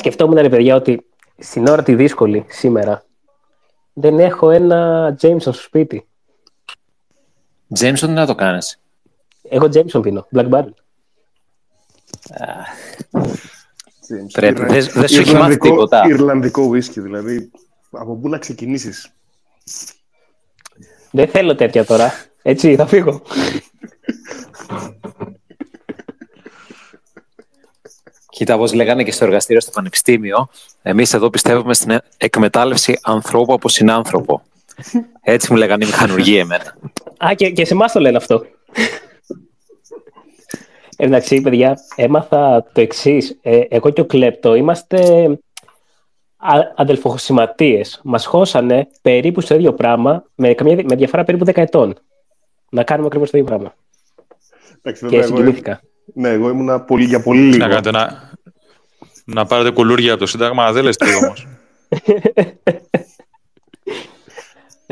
σκεφτόμουν, ρε παιδιά, ότι στην ώρα τη δύσκολη σήμερα δεν έχω ένα Jameson στο σπίτι. Jameson να το κάνεις; Έχω Jameson πίνω, Black Barrel. Πρέπει, δεν δεν σου έχει μάθει τίποτα. Ιρλανδικό ουίσκι, δηλαδή. Από πού να ξεκινήσεις; Δεν θέλω τέτοια τώρα. Έτσι, θα φύγω. Κοίτα, όπως λέγανε και στο εργαστήριο στο Πανεπιστήμιο, εμείς εδώ πιστεύουμε στην εκμετάλλευση ανθρώπου από συνάνθρωπο. Έτσι μου λέγανε οι μηχανουργοί εμένα. Α, και, και σε εμάς το λένε αυτό. Εντάξει, παιδιά, έμαθα το εξής. εγώ και ο Κλέπτο είμαστε αδελφοχωσηματίε. Μας χώσανε περίπου στο ίδιο πράγμα, με, καμία, με διαφορά περίπου 10 ετών. Να κάνουμε ακριβώς το ίδιο πράγμα. Εντάξει, Και βέβαια, εγώ, συγκινήθηκα. ναι, εγώ ήμουν πολύ, για πολύ λίγο. Να, κάνετε να, να πάρετε κουλούρια από το Σύνταγμα, δεν λες τι όμως.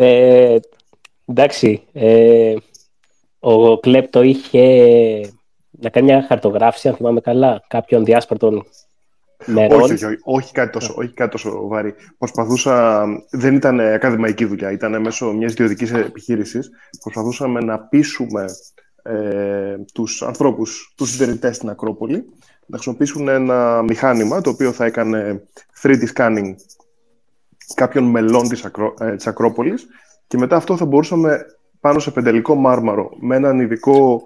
Ε, εντάξει, ε, ο Κλέπτο είχε να κάνει μια χαρτογράφηση, αν θυμάμαι καλά, κάποιων διάσπαρτων μερών. Όχι, όχι, όχι, όχι, κάτι τόσο, όχι κάτι τόσο βαρύ. Προσπαθούσα, δεν ήταν ακαδημαϊκή δουλειά, ήταν μέσω μιας ιδιωτικής επιχείρησης. Προσπαθούσαμε να πείσουμε ε, τους ανθρώπους, τους συντηρητές στην Ακρόπολη, να χρησιμοποιήσουν ένα μηχάνημα το οποίο θα έκανε 3D scanning κάποιων μελών της, Ακρό, ε, της Ακρόπολης και μετά αυτό θα μπορούσαμε πάνω σε πεντελικό μάρμαρο με έναν ειδικό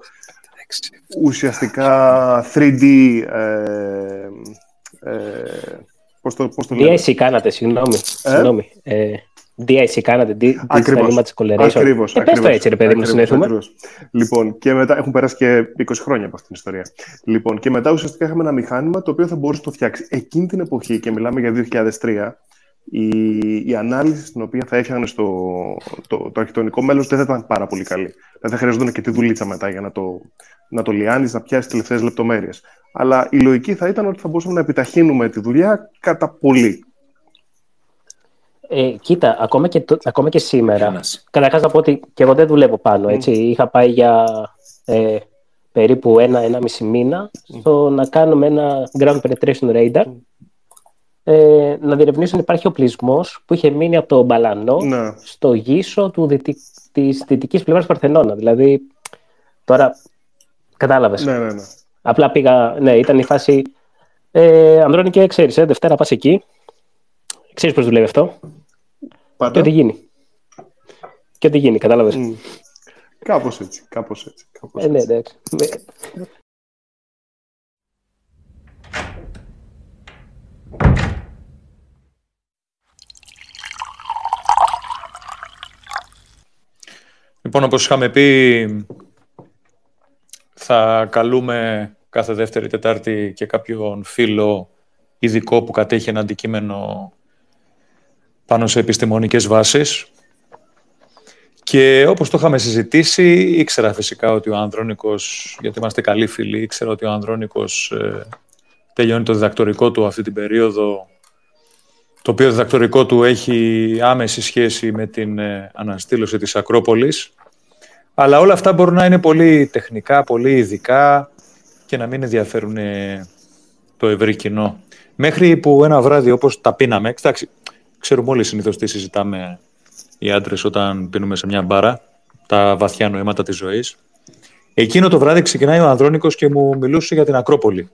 ουσιαστικά 3D ε, ε, πώς το, πώς το λέμε. DIC κάνατε, συγγνώμη. συγγνώμη. Ε, DIC κάνατε, Di- Digital Ακριβώς. Image Coloration. Ακριβώς, ε, πες το ακριβώς, έτσι, ρε παιδί μου, ακριβώς, συνέχουμε. ακριβώς. Λοιπόν, και μετά έχουν περάσει και 20 χρόνια από αυτήν την ιστορία. Λοιπόν, και μετά ουσιαστικά είχαμε ένα μηχάνημα το οποίο θα μπορούσε να το φτιάξει. Εκείνη την εποχή, και μιλάμε για 2003, η, η ανάλυση στην οποία θα έφτιαχνε στο, το, το αρχιτεκτονικό μέλος δεν θα ήταν πάρα πολύ καλή. Δεν θα χρειαζόταν και τη δουλίτσα μετά για να το, να το λιάνεις, να πιάσεις τελευταίες λεπτομέρειες. Αλλά η λογική θα ήταν ότι θα μπορούσαμε να επιταχύνουμε τη δουλειά κατά πολύ. Ε, κοίτα, ακόμα και, το- ακόμα και σήμερα. Ένας. Καταρχάς να πω ότι και εγώ δεν δουλεύω πάνω. Έτσι. Είχα πάει για ε, περίπου ένα-ένα μισή μήνα στο να κάνουμε ένα ground penetration radar. Ε, να διερευνήσω αν υπάρχει οπλισμός που είχε μείνει από το Μπαλανό Ναι. στο γύσο του δυτικ... της δυτικής πλευράς Παρθενώνα. Δηλαδή, τώρα κατάλαβες. Ναι, ναι, ναι. Απλά πήγα, ναι, ήταν η φάση. Ε, Ανδρώνικε, ξέρεις, ε, Δευτέρα πας εκεί. Ξέρεις πώς δουλεύει αυτό. Και Πάντα. ό,τι γίνει. Και ό,τι γίνει, κατάλαβες. Μμ. Κάπως έτσι, κάπως έτσι. Κάπως Ε, ναι, έτσι. εντάξει. Με- Λοιπόν, όπως είχαμε πει, θα καλούμε κάθε δεύτερη Τετάρτη και κάποιον φίλο ειδικό που κατέχει ένα αντικείμενο πάνω σε επιστημονικές βάσεις. Και όπως το είχαμε συζητήσει, ήξερα φυσικά ότι ο Ανδρώνικος, γιατί είμαστε καλοί φίλοι, ήξερα ότι ο Ανδρώνικος ε, τελειώνει το διδακτορικό του αυτή την περίοδο, το οποίο διδακτορικό του έχει άμεση σχέση με την ε, αναστήλωση της Ακρόπολης. Αλλά όλα αυτά μπορούν να είναι πολύ τεχνικά, πολύ ειδικά και να μην ενδιαφέρουν ε, το ευρύ κοινό. Μέχρι που ένα βράδυ όπως τα πίναμε, εντάξει, ξέρουμε όλοι συνήθως τι συζητάμε οι άντρες όταν πίνουμε σε μια μπάρα, τα βαθιά νοήματα της ζωής. Εκείνο το βράδυ ξεκινάει ο Ανδρώνικος και μου μιλούσε για την Ακρόπολη.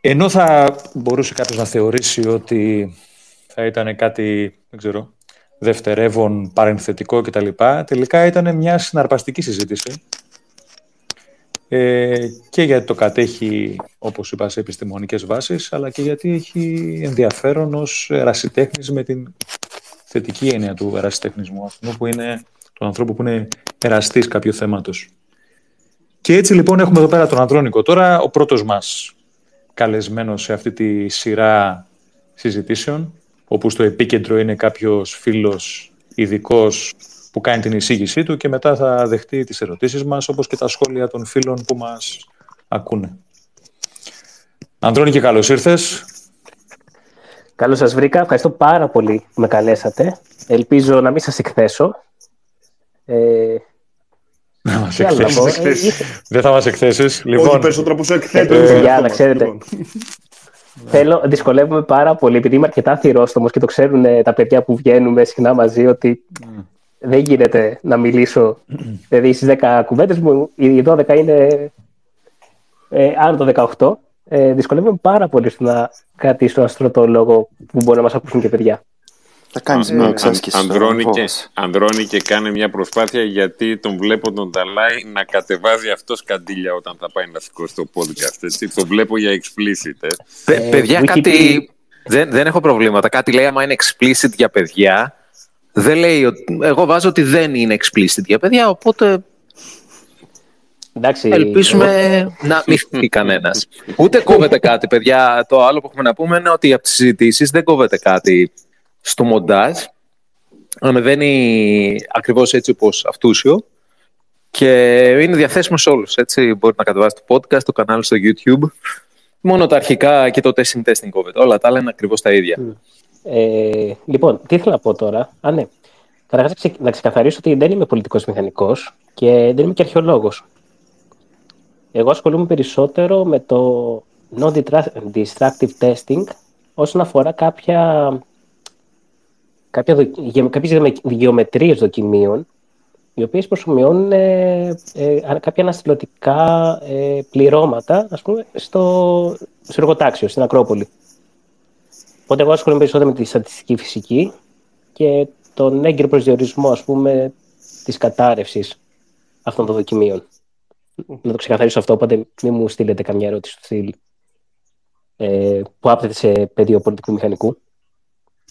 Ενώ θα μπορούσε κάποιος να θεωρήσει ότι θα ήταν κάτι, δεν ξέρω, δευτερεύον, παρενθετικό κτλ. Τελικά ήταν μια συναρπαστική συζήτηση ε, και γιατί το κατέχει, όπως είπα, σε επιστημονικές βάσεις, αλλά και γιατί έχει ενδιαφέρον ως ερασιτέχνης με την θετική έννοια του ερασιτεχνισμού, αυτού που είναι, του ανθρώπου που είναι εραστής κάποιου θέματος. Και έτσι λοιπόν έχουμε εδώ πέρα τον Ανδρώνικο. Τώρα ο πρώτος μας καλεσμένος σε αυτή τη σειρά συζητήσεων, όπου στο επίκεντρο είναι κάποιος φίλος ειδικός που κάνει την εισήγησή του και μετά θα δεχτεί τις ερωτήσεις μας, όπως και τα σχόλια των φίλων που μας ακούνε. Ανδρώνη και καλώς ήρθες. Καλώς σας βρήκα. Ευχαριστώ πάρα πολύ που με καλέσατε. Ελπίζω να μην σας εκθέσω. Ε, Να μας εκθέσεις. Δεν θα μας εκθέσεις. Λοιπόν, Όχι περισσότερο από σου εκθέτω. Για να ξέρετε. Λοιπόν. Θέλω, δυσκολεύομαι πάρα πολύ, επειδή είμαι αρκετά θηρόστομο και το ξέρουν τα παιδιά που βγαίνουμε συχνά μαζί, ότι δεν γίνεται να μιλήσω. δηλαδή στις 10 κουβέντες μου, οι 12 είναι ε, άνω το 18. Ε, δυσκολεύομαι πάρα πολύ στο να κρατήσω αστρωτό λόγο που μπορεί να μας ακούσουν και παιδιά. Θα κάνεις μια εξάσκηση. Ανδρώνει και, ανδρώνει και κάνει μια προσπάθεια γιατί τον βλέπω τον Ταλάι να κατεβάζει αυτός καντήλια όταν θα πάει να σηκώσει το podcast. Έτσι. Το βλέπω για explicit. Ε. ε παιδιά, κάτι. Δεν, δεν έχω προβλήματα. Κάτι λέει άμα είναι explicit για παιδιά. Δεν λέει, εγώ βάζω ότι δεν είναι explicit για παιδιά, οπότε Εντάξει, Ελπίζουμε να μην φύγει κανένας. Ούτε κόβεται κάτι, παιδιά. Το άλλο που έχουμε να πούμε είναι ότι από τις συζητήσεις δεν κόβεται κάτι στο μοντάζ. Ανεβαίνει ακριβώς έτσι όπως αυτούσιο και είναι διαθέσιμο σε όλους. Έτσι μπορείτε να κατεβάσετε το podcast, το κανάλι στο YouTube. Μόνο τα αρχικά και το testing testing κόβεται. Όλα τα άλλα είναι ακριβώς τα ίδια. Ε, λοιπόν, τι ήθελα να πω τώρα. Α, ναι. Καταρχάς να ξεκαθαρίσω ότι δεν είμαι πολιτικός μηχανικός και δεν είμαι και αρχαιολόγος. Εγώ ασχολούμαι περισσότερο με το non-destructive testing όσον αφορά κάποια κάποια, κάποιες γεωμετρίες δοκιμίων, οι οποίες προσωμιώνουν ε, ε, κάποια αναστηλωτικά ε, πληρώματα, ας πούμε, στο, στο εργοτάξιο, στην Ακρόπολη. Οπότε εγώ ασχολούμαι περισσότερο με τη στατιστική φυσική και τον έγκυρο προσδιορισμό, ας πούμε, της κατάρρευσης αυτών των δοκιμίων. Να το ξεκαθαρίσω αυτό, οπότε μην μου στείλετε καμιά ερώτηση του στυλ ε, που άπτεται σε πεδίο πολιτικού μηχανικού.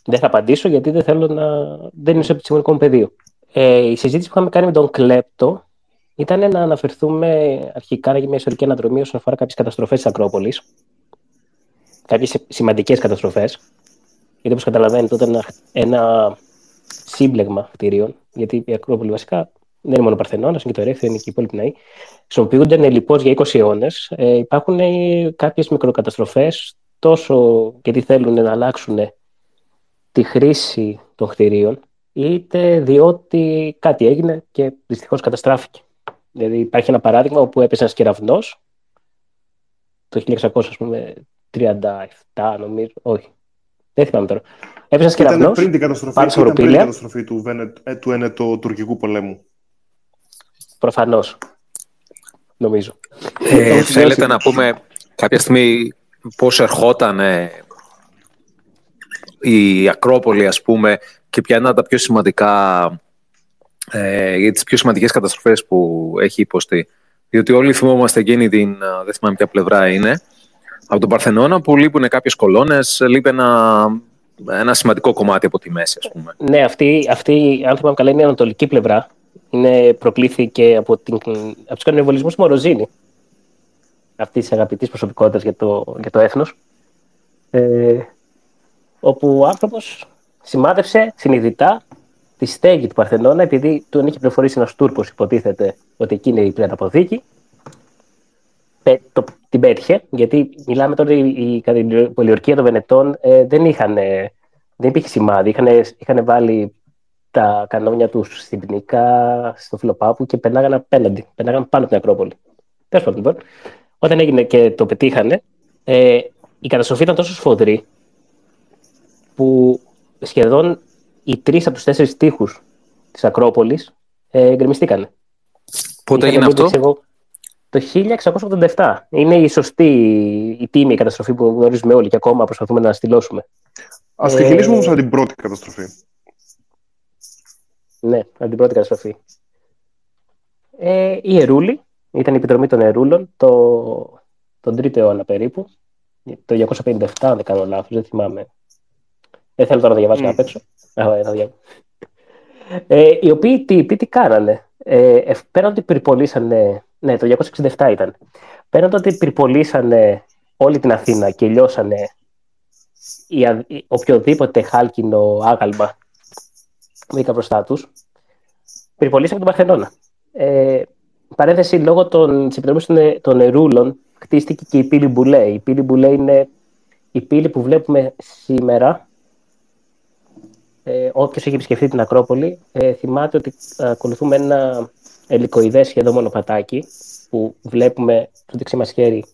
Δεν θα απαντήσω γιατί δεν θέλω να. δεν είναι στο επιστημονικό μου πεδίο. Ε, η συζήτηση που είχαμε κάνει με τον Κλέπτο ήταν να αναφερθούμε αρχικά για μια ιστορική αναδρομή όσον αφορά κάποιες καταστροφές της Ακρόπολης. Κάποιες σημαντικές καταστροφές. Γιατί όπως καταλαβαίνετε, ήταν ένα, ένα σύμπλεγμα κτηρίων. Γιατί η Ακρόπολη βασικά δεν είναι μόνο Παρθενώνας, είναι και το Ερέχθιο, είναι και οι υπόλοιποι ναοί. Χρησιμοποιούνται λοιπόν για 20 αιώνες. Ε, υπάρχουν κάποιες μικροκαταστροφές, τόσο γιατί θέλουν να αλλάξουν τη χρήση των κτηρίων, είτε διότι κάτι έγινε και δυστυχώς καταστράφηκε. Δηλαδή υπάρχει ένα παράδειγμα όπου έπεσε ένας κεραυνός το 1637 νομίζω, όχι, δεν θυμάμαι τώρα. Έπεσε ένα κεραυνό. Ήταν πριν την καταστροφή, πάνω ήταν πριν την καταστροφή του, Βενε, ε, του Ενετο-Τουρκικού πολέμου. Προφανώς. Νομίζω. Ε, θέλετε να πούμε κάποια στιγμή πώς ερχόταν η Ακρόπολη, ας πούμε, και ποια είναι τα πιο σημαντικά, ε, για τις πιο σημαντικές καταστροφές που έχει υποστεί. Διότι όλοι θυμόμαστε εκείνη την, δεν θυμάμαι ποια πλευρά είναι, από τον Παρθενώνα που λείπουν κάποιες κολόνες, λείπει ένα, ένα σημαντικό κομμάτι από τη μέση, ας πούμε. Ναι, αυτή, αυτή αν θυμάμαι καλά, είναι η ανατολική πλευρά. Είναι, προκλήθηκε από, την, από τους κανονιβολισμούς του Μοροζίνη, αυτή της αγαπητής προσωπικότητας για το, για το έθνος. Ε, όπου ο άνθρωπος σημάδεψε συνειδητά τη στέγη του Παρθενώνα, επειδή τον είχε πληροφορήσει ένας Τούρκος, υποτίθεται ότι εκεί είναι η πλέον αποδίκη. Το, την πέτυχε, γιατί μιλάμε τώρα η, η πολιορκία των Βενετών ε, δεν, είχαν, δεν υπήρχε σημάδι. Είχαν, είχαν βάλει τα κανόνια τους συμπνικά στο Φιλοπάπου και περνάγαν απέναντι. Περνάγαν πάνω από την Ακρόπολη. Τέλος πάντων, λοιπόν, όταν έγινε και το πετύχανε, ε, η καταστροφή ήταν τόσο σφοδρή που σχεδόν οι τρεις από τους τέσσερις τείχους της Ακρόπολης ε, γκρεμιστήκανε. Πότε έγινε αυτό; Το 1687. Είναι η σωστή, η τίμη καταστροφή που γνωρίζουμε όλοι και ακόμα προσπαθούμε να στυλώσουμε. Α τη χειρίσουμε όμως την πρώτη καταστροφή. Ναι, από την πρώτη καταστροφή. Ε, η Ερούλη, ήταν η επιτρομή των Ερούλων το, τον 3ο αιώνα περίπου. Το 257, αν δεν κάνω λάθος, δεν θυμάμαι δεν θέλω τώρα να διαβάσω mm. απ' έξω. Ε, οι οποίοι τύποι τι κάνανε. Ε, πέραν ότι πυρπολίσανε. Ναι, το 267 ήταν. Πέραν ότι πυρπολίσανε όλη την Αθήνα και λιώσανε η, οποιοδήποτε χάλκινο άγαλμα βρήκα μπροστά τους, πυρπολίσανε τον Παρθενώνα. Ε, παρένθεση, λόγω των επιτροπής των νερούλων χτίστηκε και η πύλη Μπουλέ. Η πύλη Μπουλέ είναι η πύλη που βλέπουμε σήμερα ε, Όποιος έχει επισκεφθεί την Ακρόπολη, ε, θυμάται ότι ακολουθούμε ένα ελικοειδές σχεδόν μονοπατάκι που βλέπουμε στο δεξί μας χέρι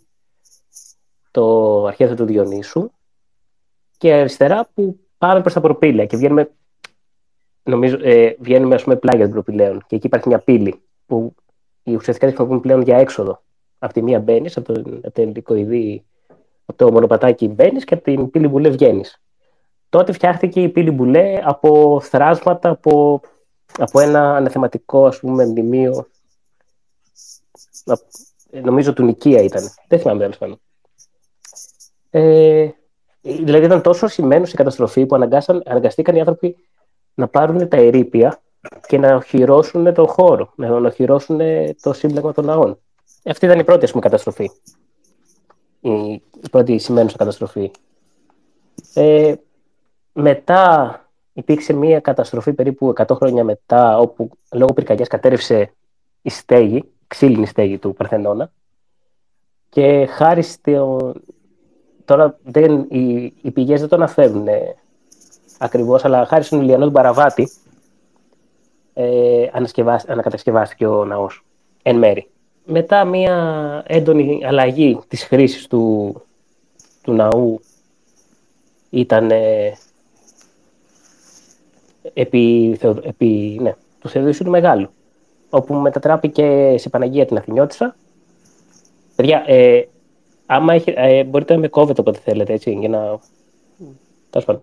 το αρχαίο του Διονύσου και αριστερά που πάμε προς τα προπήλαια και βγαίνουμε, νομίζω, ε, βγαίνουμε ας πούμε πλάγια των προπηλαίων και εκεί υπάρχει μια πύλη που οι ουσιαστικά τη χρησιμοποιούν πλέον για έξοδο. Από τη μία μπαίνεις, από, το, από το ελικοειδή, από το μονοπατάκι μπαίνεις και από την πύλη μπουλέ βγαίνεις. Τότε φτιάχτηκε η πύλη μπουλέ από θράσματα, από, από ένα αναθεματικό ας πούμε μνημείο. Νομίζω του Νικία ήταν. Δεν θυμάμαι τέλος πάντων. Ε, δηλαδή ήταν τόσο σημαίνουσα η καταστροφή που αναγκαστήκαν οι άνθρωποι να πάρουν τα ερήπια και να οχυρώσουν τον χώρο, να οχυρώσουν το σύμπλεγμα των ναών. Αυτή ήταν η πρώτη ας πούμε, καταστροφή. Η πρώτη σημαίνουσα καταστροφή. Ε, μετά υπήρξε μία καταστροφή περίπου 100 χρόνια μετά, όπου λόγω πυρκαγιάς κατέρευσε η στέγη, ξύλινη στέγη του Παρθενώνα. Και χάρη στο... Τώρα δεν, οι, οι πηγές δεν το αναφέρουν ε, ακριβώς, αλλά χάρη στον Ιλιανό του Παραβάτη ε, ανακατασκευάστηκε ο ναός, εν μέρη. Μετά μία έντονη αλλαγή της χρήσης του, του ναού ήταν ε, επί, επί ναι, του Θεοδοσίου του Μεγάλου, όπου μετατράπηκε σε Παναγία την Αθηνιώτισσα. Παιδιά, ε, άμα έχει, ε, μπορείτε να με κόβετε όποτε θέλετε, έτσι, για να... Τέλος πάντων.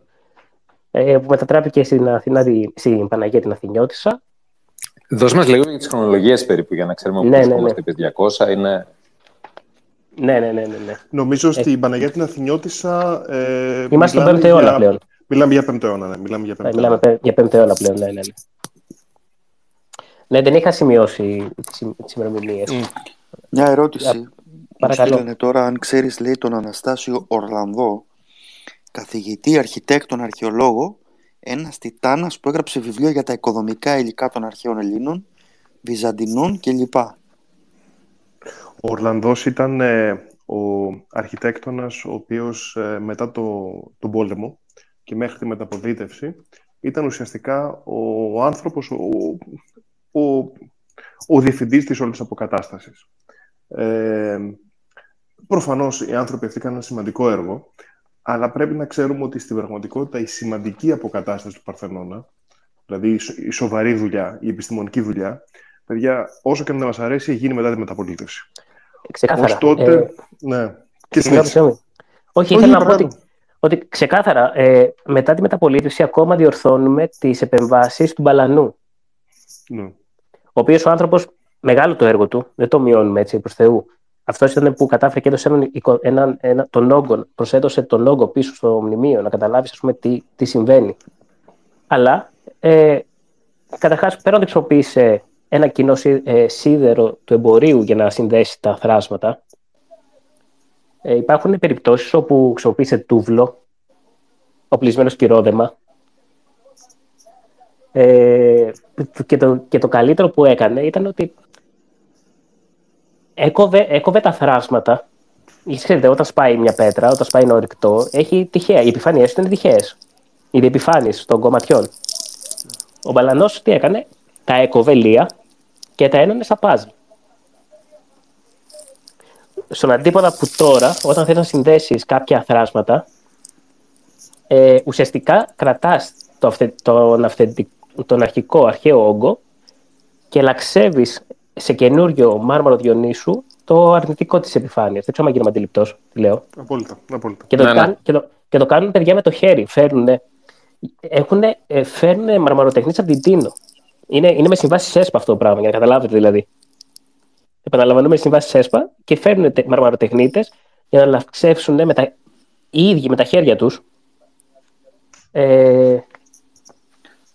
Ε, που μετατράπηκε στην, Αθηνά, στην Παναγία την Αθηνιώτισσα. Δώσ' μας λίγο για τις χρονολογίες περίπου, για να ξέρουμε πού Ναι, ναι, βρισκόμαστε επί 200. Είναι... Ναι, ναι, ναι, ναι. ναι. Νομίζω στην Παναγία την Αθηνιώτισσα. Ε, Είμαστε στον μιλάμε 5ο αιώνα για- πλέον. Μιλάμε για 5ο αιώνα, ναι. Μιλάμε για 5ο Ναι, αιώνα. μιλάμε πέ- για 5ο αιώνα πλέον, ναι, ναι. Ναι, ναι δεν είχα σημειώσει τις ημερομηνίε. Μια ερώτηση. Μου παρακαλώ. στείλανε τώρα αν ξέρεις λέει τον Αναστάσιο Ορλανδό καθηγητή, αρχιτέκτον, αρχαιολόγο ένας τιτάνας που έγραψε βιβλίο για τα οικοδομικά υλικά των αρχαίων Ελλήνων Βυζαντινών κλπ. Ο Ορλανδός ήταν ε, ο αρχιτέκτονας ο οποίος ε, μετά το, τον πόλεμο και μέχρι τη μεταποδίτευση ήταν ουσιαστικά ο άνθρωπος, ο, ο, ο διευθυντής της όλης αποκατάστασης. Ε, προφανώς οι άνθρωποι αυτοί κάνουν ένα σημαντικό έργο, αλλά πρέπει να ξέρουμε ότι στην πραγματικότητα η σημαντική αποκατάσταση του Παρθενώνα, δηλαδή η σο- η σοβαρή δουλειά, η επιστημονική δουλειά, παιδιά, όσο και να μας αρέσει, γίνει μετά τη μεταπολίτευση. Ξεκάθαρα. Ως τότε, Ε, ναι. Και συγγνώμη, συνέχισε. συγγνώμη. Όχι, Όχι, ήθελα να πω παρά- ότι, ότι ξεκάθαρα ε, μετά τη μεταπολίτευση ακόμα διορθώνουμε τις επεμβάσεις του Μπαλανού. Ναι. Ο οποίος ο άνθρωπος, μεγάλο το έργο του, δεν το μειώνουμε έτσι προς Θεού. Αυτός ήταν που κατάφερε και έδωσε έναν, εικο- έναν, ένα, τον όγκο, προσέδωσε τον όγκο πίσω στο μνημείο, να καταλάβεις τι, τι συμβαίνει. Αλλά ε, καταρχάς πέραν ότι χρησιμοποίησε ένα κοινό σύ- ε, σίδερο του εμπορίου για να συνδέσει τα θράσματα, ε, υπάρχουν περιπτώσεις όπου χρησιμοποίησε τούβλο, οπλισμένο κυρόδεμα, ε, και, το, και το καλύτερο που έκανε ήταν ότι έκοβε, έκοβε τα θράσματα. Ξέρετε, όταν σπάει μια πέτρα, όταν σπάει ένα ορυκτό, έχει τυχαία. Οι επιφάνειε του είναι τυχαίες. Οι διεπιφάνειε των κομματιών. Ο Μπαλανός τι έκανε, τα έκοβε λία και τα ένωνε στα παζλ. Στον αντίποδα που τώρα, όταν θέλει να συνδέσεις κάποια θράσματα, ε, ουσιαστικά κρατάς το αυθε, τον, αυθεντι- τον αρχικό αρχαίο όγκο και λαξεύεις σε καινούριο μάρμαρο Διονύσου το αρνητικό της επιφάνειας. Δεν ξέρω αν γίνομαι αντιληπτός, τι λέω. Απόλυτα, απόλυτα. Και το, Ναι, ναι. κάνουν, και, το, και το κάνουν παιδιά με το χέρι. Φέρνουν, έχουνε, ε, φέρνουν μαρμαροτεχνίτες από την Τίνο. Είναι, είναι με συμβάσεις ΕΣΠΑ αυτό το πράγμα, για να καταλάβετε δηλαδή. Επαναλαμβανούμε συμβάσεις ΕΣΠΑ και φέρνουν μαρμαροτεχνίτες για να λαξεύσουν με τα, οι ίδιοι με τα χέρια τους ε,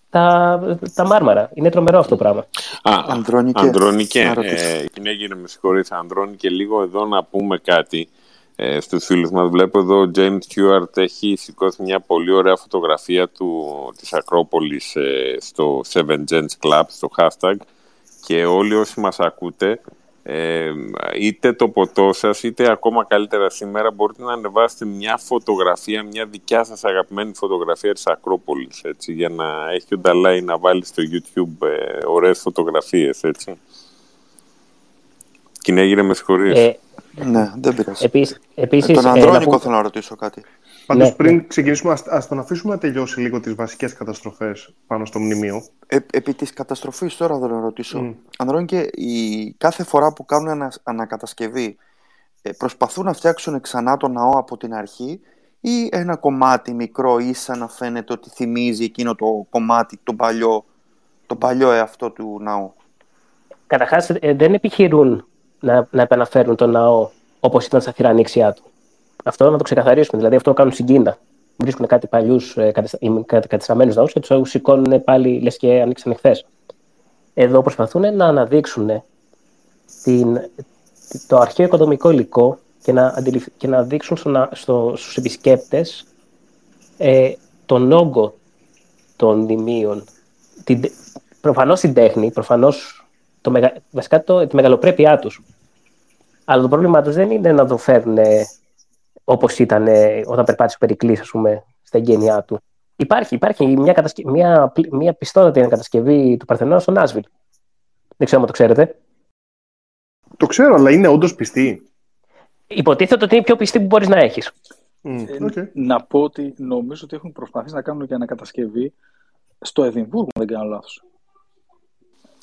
τα, τα μάρμαρα. Είναι τρομερό αυτό το πράγμα. Α, Ανδρώνικες, Ανδρώνικες, να ρωτήσω. ε, γυναίκη, με συγχωρείτε, Ανδρώνικε, λίγο εδώ να πούμε κάτι ε, στους φίλους μας. Βλέπω εδώ ο James Stewart έχει σηκώσει μια πολύ ωραία φωτογραφία του, της Ακρόπολης ε, στο 7 Gens Club, στο hashtag και όλοι όσοι μας ακούτε ε, είτε το ποτό σας είτε ακόμα καλύτερα σήμερα μπορείτε να ανεβάσετε μια φωτογραφία, μια δικιά σας αγαπημένη φωτογραφία της Ακρόπολης έτσι, για να έχει ο Νταλάη να βάλει στο YouTube ε, ωραίες φωτογραφίες έτσι. Κυνέγυρε, με συγχωρείς. Ε, ναι, δεν πειράζει. Επίσης, επίσης, ε, τον ε, Ανδρώνικο να θέλω να ρωτήσω κάτι. Πάντως, Ναι, πριν ναι. ξεκινήσουμε, ας, ας τον αφήσουμε να τελειώσει λίγο τις βασικές καταστροφές πάνω στο μνημείο. Ε, επί της καταστροφής τώρα θέλω να ρωτήσω. Μμ. Ανδρώνικε, η, κάθε φορά που κάνουν ανα, ανακατασκευή ε, προσπαθούν να φτιάξουν ξανά το ναό από την αρχή ή ένα κομμάτι μικρό ίσα να φαίνεται ότι θυμίζει εκείνο το κομμάτι, το παλιό, το παλιό εαυτό του ναού; Καταρχάς ε, δεν επιχειρούν να, να επαναφέρουν τον ναό όπως ήταν στα θηρανίξια του. Αυτό να το ξεκαθαρίσουμε. Δηλαδή αυτό κάνουν στην Κίνα. Βρίσκουν κάτι παλιούς κατεστραμμένου ναού και τους σηκώνουν πάλι λες και ανοίξαν εχθέ. Εδώ προσπαθούν να αναδείξουν την, το αρχαίο οικοδομικό υλικό και να, αντιληφ- και να δείξουν στο, να- στο, στους επισκέπτες ε, τον όγκο των μνημείων. Την, τε- προφανώς την τέχνη, προφανώς το, μεγα, βασικά το, τη μεγαλοπρέπειά τους. Αλλά το πρόβλημά τους δεν είναι να το φέρουν ε, όπως ήταν ε, όταν περπάτησε ο Περικλής, ας πούμε, στα εγκαίνιά του. Υπάρχει, υπάρχει μια, κατασκε... μια, πλ- μια πιστότατη κατασκευή του Παρθενώνα στο Νάσβιλ. Δεν ξέρω αν το ξέρετε. Το ξέρω, αλλά είναι όντως πιστή. Υποτίθεται ότι είναι η πιο πιστή που μπορείς να έχεις. Μμ, Ε, οκ. Να πω ότι νομίζω ότι έχουν προσπαθήσει να κάνουν και ανακατασκευή στο Εδιμβούργο, αν δεν κάνω λάθος.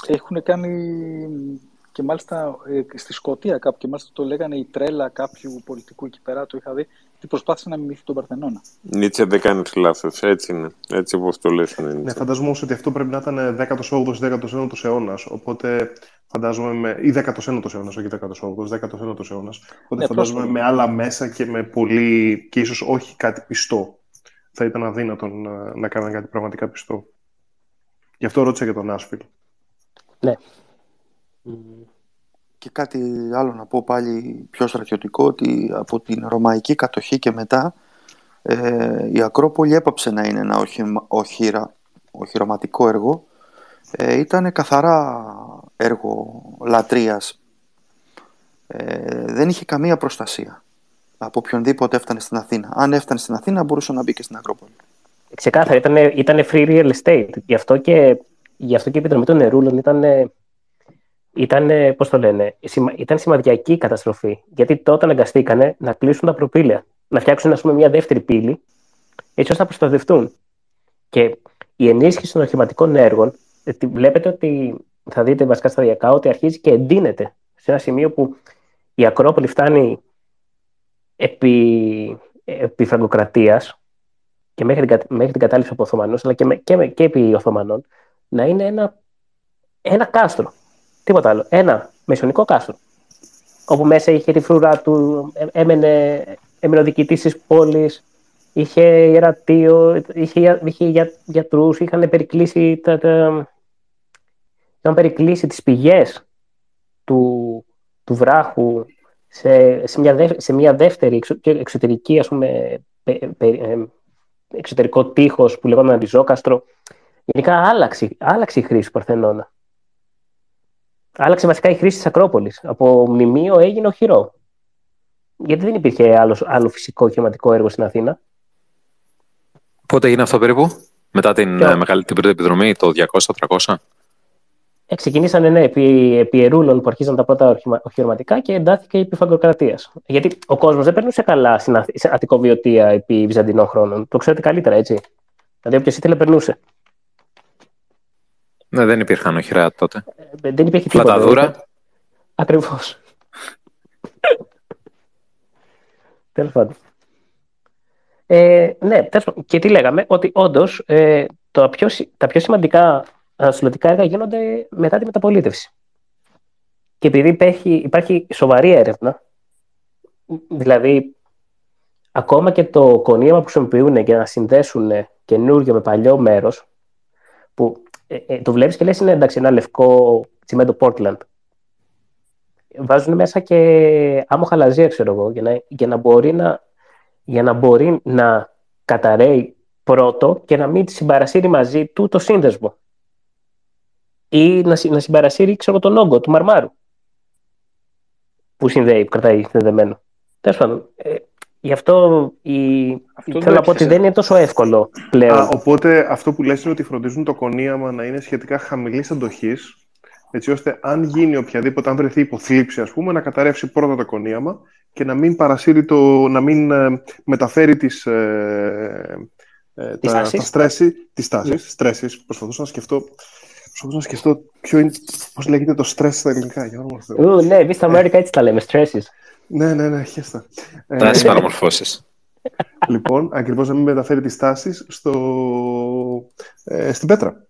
Έχουν κάνει και μάλιστα ε, στη Σκωτία κάπου και μάλιστα το λέγανε η τρέλα κάποιου πολιτικού εκεί πέρα, το είχα δει, ότι προσπάθησε να μιμηθεί τον Παρθενώνα. Νίτσε δεν κάνει λάθος. Έτσι είναι. Έτσι όπως το λες είναι. Ναι, Νίτσε. φαντάζομαι όμως ότι αυτό πρέπει να ήταν 18ο-19ο αιώνας. Οπότε φαντάζομαι με. ή 19ο αιώνας, όχι 18ο, 19ο αιώνας. Οπότε Ναι, φαντάζομαι πρόσφατα. με άλλα μέσα και με πολύ. και ίσως όχι κάτι πιστό. Θα ήταν αδύνατο να, να κάνουν κάτι πραγματικά πιστό. Γι' αυτό ρώτησα για τον Άσφιλ. Ναι. Και κάτι άλλο να πω πάλι πιο στρατιωτικό, ότι από την Ρωμαϊκή κατοχή και μετά ε, η Ακρόπολη έπαψε να είναι ένα οχυμα- οχυρα, οχυρωματικό έργο. Ε, ήταν καθαρά έργο λατρείας. Ε, δεν είχε καμία προστασία από οποιονδήποτε έφτανε στην Αθήνα. Αν έφτανε στην Αθήνα μπορούσε να μπει και στην Ακρόπολη. Ξεκάθαρα, ήταν, ήταν free real estate. Γι' αυτό και, γι αυτό και η επιδρομή των νερούλων ήταν, ήταν, πώς το λένε, σημα- ήταν σημαδιακή η καταστροφή. Γιατί τότε αναγκαστήκανε να κλείσουν τα προπήλαια. Να φτιάξουν, ας πούμε, μια δεύτερη πύλη, έτσι ώστε να προστατευτούν. Και η ενίσχυση των οχηματικών έργων, ε, τη- βλέπετε ότι θα δείτε βασικά σταδιακά ότι αρχίζει και εντείνεται σε ένα σημείο που η Ακρόπολη φτάνει επί, επί φραγκοκρατίας και μέχρι την, κα- μέχρι την κατάληψη από Οθωμανούς, αλλά και, με, και, με- και επί Οθωμανών, να είναι ένα, ένα κάστρο. Τίποτα άλλο. Ένα μεσονικό κάστρο. Όπου μέσα είχε τη φρουρά του, ε, έμενε, έμενε ο διοικητής της πόλης, είχε ιερατείο, είχε, για- είχε για, γιατρούς, είχαν περικλείσει, τα, τα, είχαν περικλείσει τις πηγές του, του βράχου σε, σε, μια, δεύ- σε μια δεύτερη εξω- και εξωτερική ας πούμε, πε- πε- ε, εξωτερικό τείχος που λεγόταν ριζόκαστρο. Γενικά άλλαξε, άλλαξε η χρήση του Παρθενώνα. Άλλαξε βασικά η χρήση της Ακρόπολης. Από μνημείο έγινε οχυρό. Γιατί δεν υπήρχε άλλο, άλλο φυσικό χηματικό έργο στην Αθήνα; Πότε έγινε αυτό περίπου, μετά την, Ποιο; ε, μεγάλη, την πρώτη επιδρομή, το 200-300. Ε, ξεκινήσανε ναι, επί, επί Ερούλων που αρχίζαν τα πρώτα οχημα- οχυρωματικά και εντάθηκε επί Φαγκοκρατίας. Γιατί ο κόσμος δεν περνούσε καλά στην Αθ- σε Αττικοβιωτία επί Βυζαντινών χρόνων. Το ξέρετε καλύτερα, έτσι. Δηλαδή, όποιος ήθελε περνούσε. Ναι, δεν υπήρχαν οχυρά τότε. Ε, Δεν υπήρχε τίποτα. Φλαταδούρα. Ακριβώς. Τέλος πάντων. Ε, ναι, τέλος πάντων. και τι λέγαμε, ότι όντως ε, τα, πιο, σι- τα πιο σημαντικά αναστηλωτικά έργα γίνονται μετά τη μεταπολίτευση. Και επειδή υπάρχει, υπάρχει σοβαρή έρευνα, δηλαδή ακόμα και το κονίαμα που χρησιμοποιούν για να συνδέσουν καινούριο με παλιό μέρος, που ε, ε, το βλέπεις και λες είναι εντάξει, ένα λευκό τσιμέντο Portland. Βάζουν μέσα και άμμο χαλαζία, ξέρω εγώ, για να, για να, μπορεί, να, για να μπορεί να καταραίει πρώτο και να μην συμπαρασύρει μαζί του το σύνδεσμο. Ή να, συ- να συμπαρασύρει, ξέρω, τον όγκο του μαρμάρου που συνδέει, που κρατάει συνδεδεμένο. Τέλος πάντων, ε, γι' αυτό η... Αυτό θέλω να πω ότι έπιασε. δεν είναι τόσο εύκολο πλέον. Α, οπότε αυτό που λες είναι ότι φροντίζουν το κονίαμα να είναι σχετικά χαμηλής αντοχής, έτσι ώστε αν γίνει οποιαδήποτε, αν βρεθεί υποθλίψη, ας πούμε, να καταρρεύσει πρώτα το κονίαμα και να μην παρασύρει το, να μην ε, μεταφέρει τις, ε, ε, Τις τα, τάσεις. τα στρέση, τις τάσεις, στρέσεις. Προσπαθούσα να σκεφτώ, προσπαθούσα να σκεφτώ ποιο είναι, πώς λέγεται το στρες στα ελληνικά. Για όνομα του Θεού. Ου, ναι, εμείς στα Αμέρικα έτσι τα λέμε, stresses. Ναι, ναι, ναι, χέστα. Ε, Τάσεις παραμορφώσεις. λοιπόν, ακριβώς να μην μεταφέρει τις τάσεις στο, ε, στην πέτρα.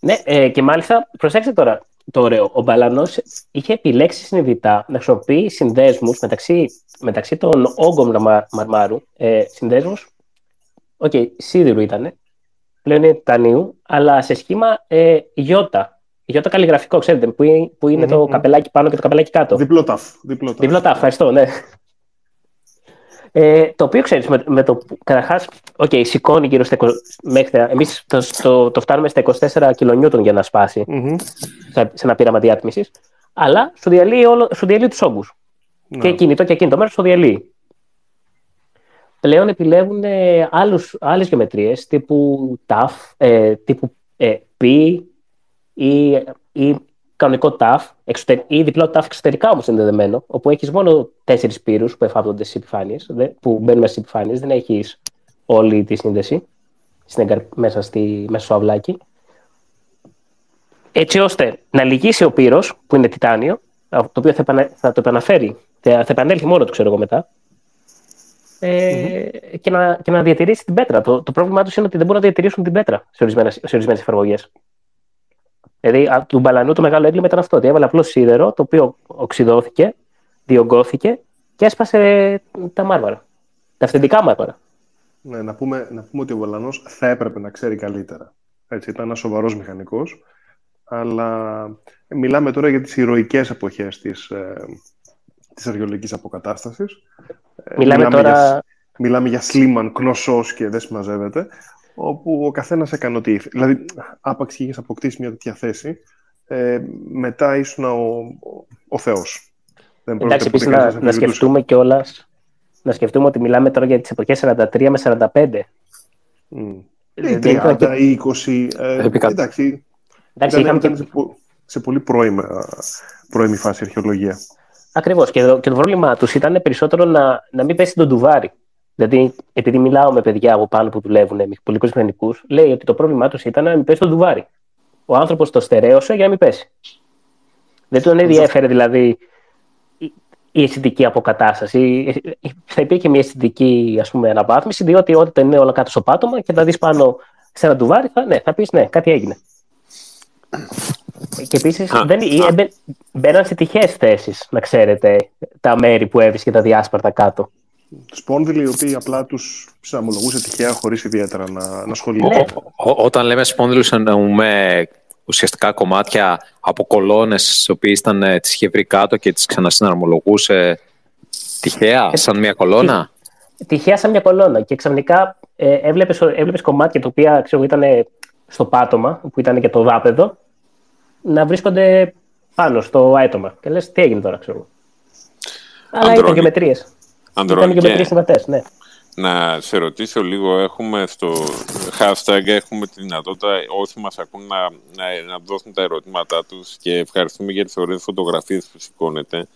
Ναι, ε, και μάλιστα, προσέξτε τώρα το ωραίο. Ο Μπαλανός είχε επιλέξει συνειδητά να χρησιμοποιεί συνδέσμους μεταξύ, μεταξύ των όγκων μα- μαρμάρου. Ε, συνδέσμους, οκ, σίδηρου ήταν, πλέον είναι τιτανίου, αλλά σε σχήμα ε, γιώτα. Γιώτα καλλιγραφικό, ξέρετε, που είναι, που είναι το Μμμ. καπελάκι πάνω και το καπελάκι κάτω. Διπλό ταυ. Διπλό ταυ. Διπλό ταυ, ευχαριστώ, ναι. Ε, το οποίο ξέρεις, με, με το που καταρχάς, οκ, σηκώνει γύρω στα 20, μέχρι τα- εμείς το, το, το φτάνουμε στα 24 κιλονιούτων για να σπάσει Μμμ. σε, σε ένα πείραμα διάτμισης, αλλά σου διαλύει, όλο, σου διαλύει τους όγκους. Ναι. Και κινητό και κινητό μέρος σου διαλύει. Πλέον επιλέγουν ε, άλλους, άλλες γεωμετρίες τύπου TAF, ε, τύπου ε, P ή, ή κανονικό TAF εξωτερ, ή διπλό TAF εξωτερικά όμως συνδεδεμένο, όπου έχεις μόνο τέσσερις πύρους που εφάπτονται στις επιφάνειες, δε- που μπαίνουν μέσα στις επιφάνειες, δεν έχεις όλη τη σύνδεση στην εγκαρ- μέσα, στη, μέσα στο αυλάκι. Έτσι ώστε να λυγίσει ο πύρος, που είναι τιτάνιο, το οποίο θα, επανα- θα το επαναφέρει, θα, θα επανέλθει μόνο του, ξέρω εγώ μετά, ε, και, να, και να διατηρήσει την πέτρα. Το, το πρόβλημά τους είναι ότι δεν μπορούν να διατηρήσουν την πέτρα σε ορισμένε σε ορισμένες εφαρμογές. Δηλαδή, α, του μπαλανού το μεγάλο έγκλημα ήταν αυτό. Ότι έβαλε απλώ σίδερο, το οποίο οξυδώθηκε, διωγγώθηκε και έσπασε τα μάρμαρα. Τα αυθεντικά μάρμαρα. Ναι, να, πούμε, να πούμε ότι ο Βολανός θα έπρεπε να ξέρει καλύτερα. Έτσι, ήταν ένας σοβαρός μηχανικός, αλλά μιλάμε τώρα για τις ηρωικές εποχές της, ε, της αρχαιολογικής αποκατάστασης. Ε, Μιλάμε τώρα- Για, μιλάμε για Σλίμαν, Κνωσός και δεν συμμαζεύεται, όπου ο καθένας έκανε ό,τι ήθελε. Δηλαδή, άπαξ και είχες αποκτήσει μια τέτοια θέση, ε, μετά ήσουν ο, ο, ο Θεός. Δεν Εντάξει, πρόκειται επίσης ποτέ να, κανείς να αμφισβητούσε. σκεφτούμε κιόλα. Να σκεφτούμε ότι μιλάμε τώρα για τις εποχές 43 με 45. Μμ. Ή Δηλαδή, ήταν 30 ή 20. Ε, Επικά- εντάξει, Εντάξει, ήταν, είχαμε ήταν και σε, πο- σε πολύ πρώιμα, πρώιμη φάση αρχαιολογία. Ακριβώς. Και, το- και το πρόβλημά τους ήταν περισσότερο να, να μην πέσει τον ντουβάρι. Δηλαδή, επειδή μιλάω με παιδιά από πάνω που δουλεύουν, με πολικού μηχανικούς, λέει ότι το πρόβλημά τους ήταν να μην πέσει τον ντουβάρι. Ο άνθρωπος το στερέωσε για να μην πέσει. Δεν τον ενδιαφέρε δηλαδή η- η αισθητική αποκατάσταση. Θα υπήρχε μια αισθητική ας πούμε, αναβάθμιση, διότι όταν είναι όλα κάτω στο πάτωμα και θα δεις πάνω σε ένα ντουβάρι, θα, ναι, θα πεις ναι, κάτι έγινε. Και επίσης Α, δεν, ή α. έμπαι- μπαίναν σε τυχαίες θέσεις, να ξέρετε, τα μέρη που έβρισκε τα διάσπαρτα κάτω. Σπόνδυλοι οι οποίοι απλά τους ψαμολογούσε τυχαία χωρίς ιδιαίτερα να, να σχολιάσουν. Ναι. Ό- όταν λέμε σπόνδυλους εννοούμε ουσιαστικά κομμάτια από κολόνες τις οποίες ήταν, ε, τις είχε βρει κάτω και τις ξανασυναρμολογούσε τυχαία, σαν μια κολόνα; Τυχαία σαν μια κολόνα. Και ξαφνικά ε, έβλεπες, έβλεπες κομμάτια τα οποία ξέρω, ήταν στο πάτωμα, που ήταν και το δάπεδο, να βρίσκονται πάνω στο άιτομα. Και λες, τι έγινε τώρα, ξέρω. εγώ. Αλλά ήταν Αντρώνη. Γεωμετρίες. Ήταν Αντρώνη, γεωμετρίες και συμβατές, ναι. να σε ρωτήσω λίγο, έχουμε στο hashtag έχουμε τη δυνατότητα όσοι μας ακούν να, να, να δώσουν τα ερωτήματά τους και ευχαριστούμε για τις ωραίες φωτογραφίες που σηκώνετε.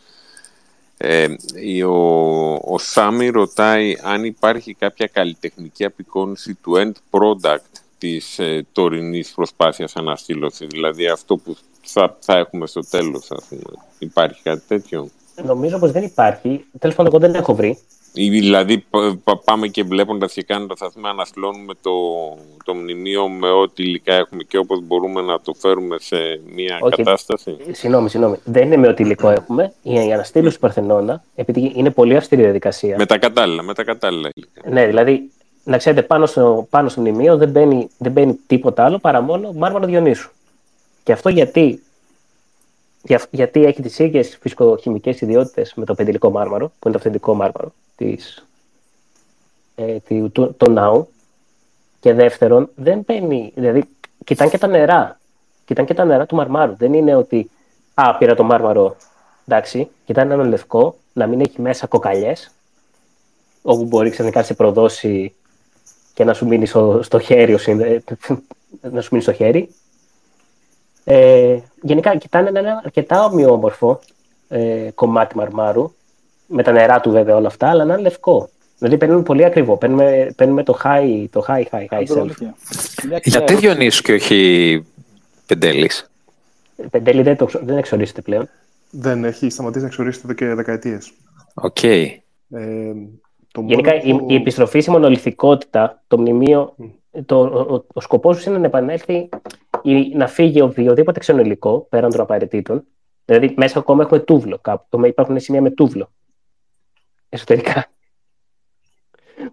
Ε, η- ο, ο Σάμι ρωτάει αν υπάρχει κάποια καλλιτεχνική απεικόνηση του end product της ε, τωρινής προσπάθειας αναστήλωσης, δηλαδή αυτό που θα, θα έχουμε στο τέλος, ας πούμε. Υπάρχει κάτι τέτοιο; Νομίζω πως δεν υπάρχει. Τέλος πάντων, εγώ δεν έχω βρει. Ή δηλαδή πα- πα- πάμε και βλέποντας και κάνοντας θα πούμε αναστηλώνουμε το, το μνημείο με ό,τι υλικά έχουμε και όπως μπορούμε να το φέρουμε σε μια Όχι. κατάσταση. Συγγνώμη, συγγνώμη. Δεν είναι με ό,τι υλικό έχουμε. Η η αναστήλωση του Παρθενώνα, επειδή είναι πολύ αυστηρή διαδικασία. Με τα κατάλληλα, με τα κατάλληλα υλικά. Ναι, δηλαδή, να ξέρετε, πάνω στο, πάνω στο μνημείο δεν μπαίνει, δεν μπαίνει τίποτα άλλο παρά μόνο μάρμαρο Διονύσου. Και αυτό γιατί, για, γιατί έχει τις ίδιες φυσικοχημικές ιδιότητες με το πεντυλικό μάρμαρο, που είναι το αυθεντικό μάρμαρο της, ε, του, του, του ναού. Και δεύτερον, δεν μπαίνει, δηλαδή, κοιτάνε και τα νερά. Κοιτάνε και τα νερά του μαρμάρου. Δεν είναι ότι, α, πήρα το μάρμαρο, εντάξει, κοιτάνε ένα λευκό, να μην έχει μέσα κοκαλιές, όπου μπορεί ξαφνικά να σε προδώσει και να σου μείνει στο, στο χέρι, ο συνδε- να σου μείνει στο χέρι. Ε, γενικά κοιτάνε ένα αρκετά ομοιόμορφο ε, κομμάτι μαρμάρου, με τα νερά του βέβαια όλα αυτά, αλλά να είναι λευκό. Δηλαδή παίρνουμε πολύ ακριβό. Παίρνουμε, παίρνουμε το high, το high, high, high self. Αλήθεια. Μια Γιατί κυρία Διονύσου και όχι Πεντέλης; Πεντέλη δεν, το, ξο- δεν εξορίζεται πλέον. Δεν έχει σταματήσει να εξορίσεται εδώ και δεκαετίες. Οκ. Ε, το Γενικά μόνο η, που- η επιστροφή στη μονολυθικότητα, το μνημείο, το, ο, ο, ο σκοπός του είναι να επανέλθει ή να φύγει οποιοδήποτε ξένο υλικό πέραν των απαραίτητων. Δηλαδή μέσα ακόμα έχουμε τούβλο κάπου. Ακόμα υπάρχουν σημεία με τούβλο. Εσωτερικά.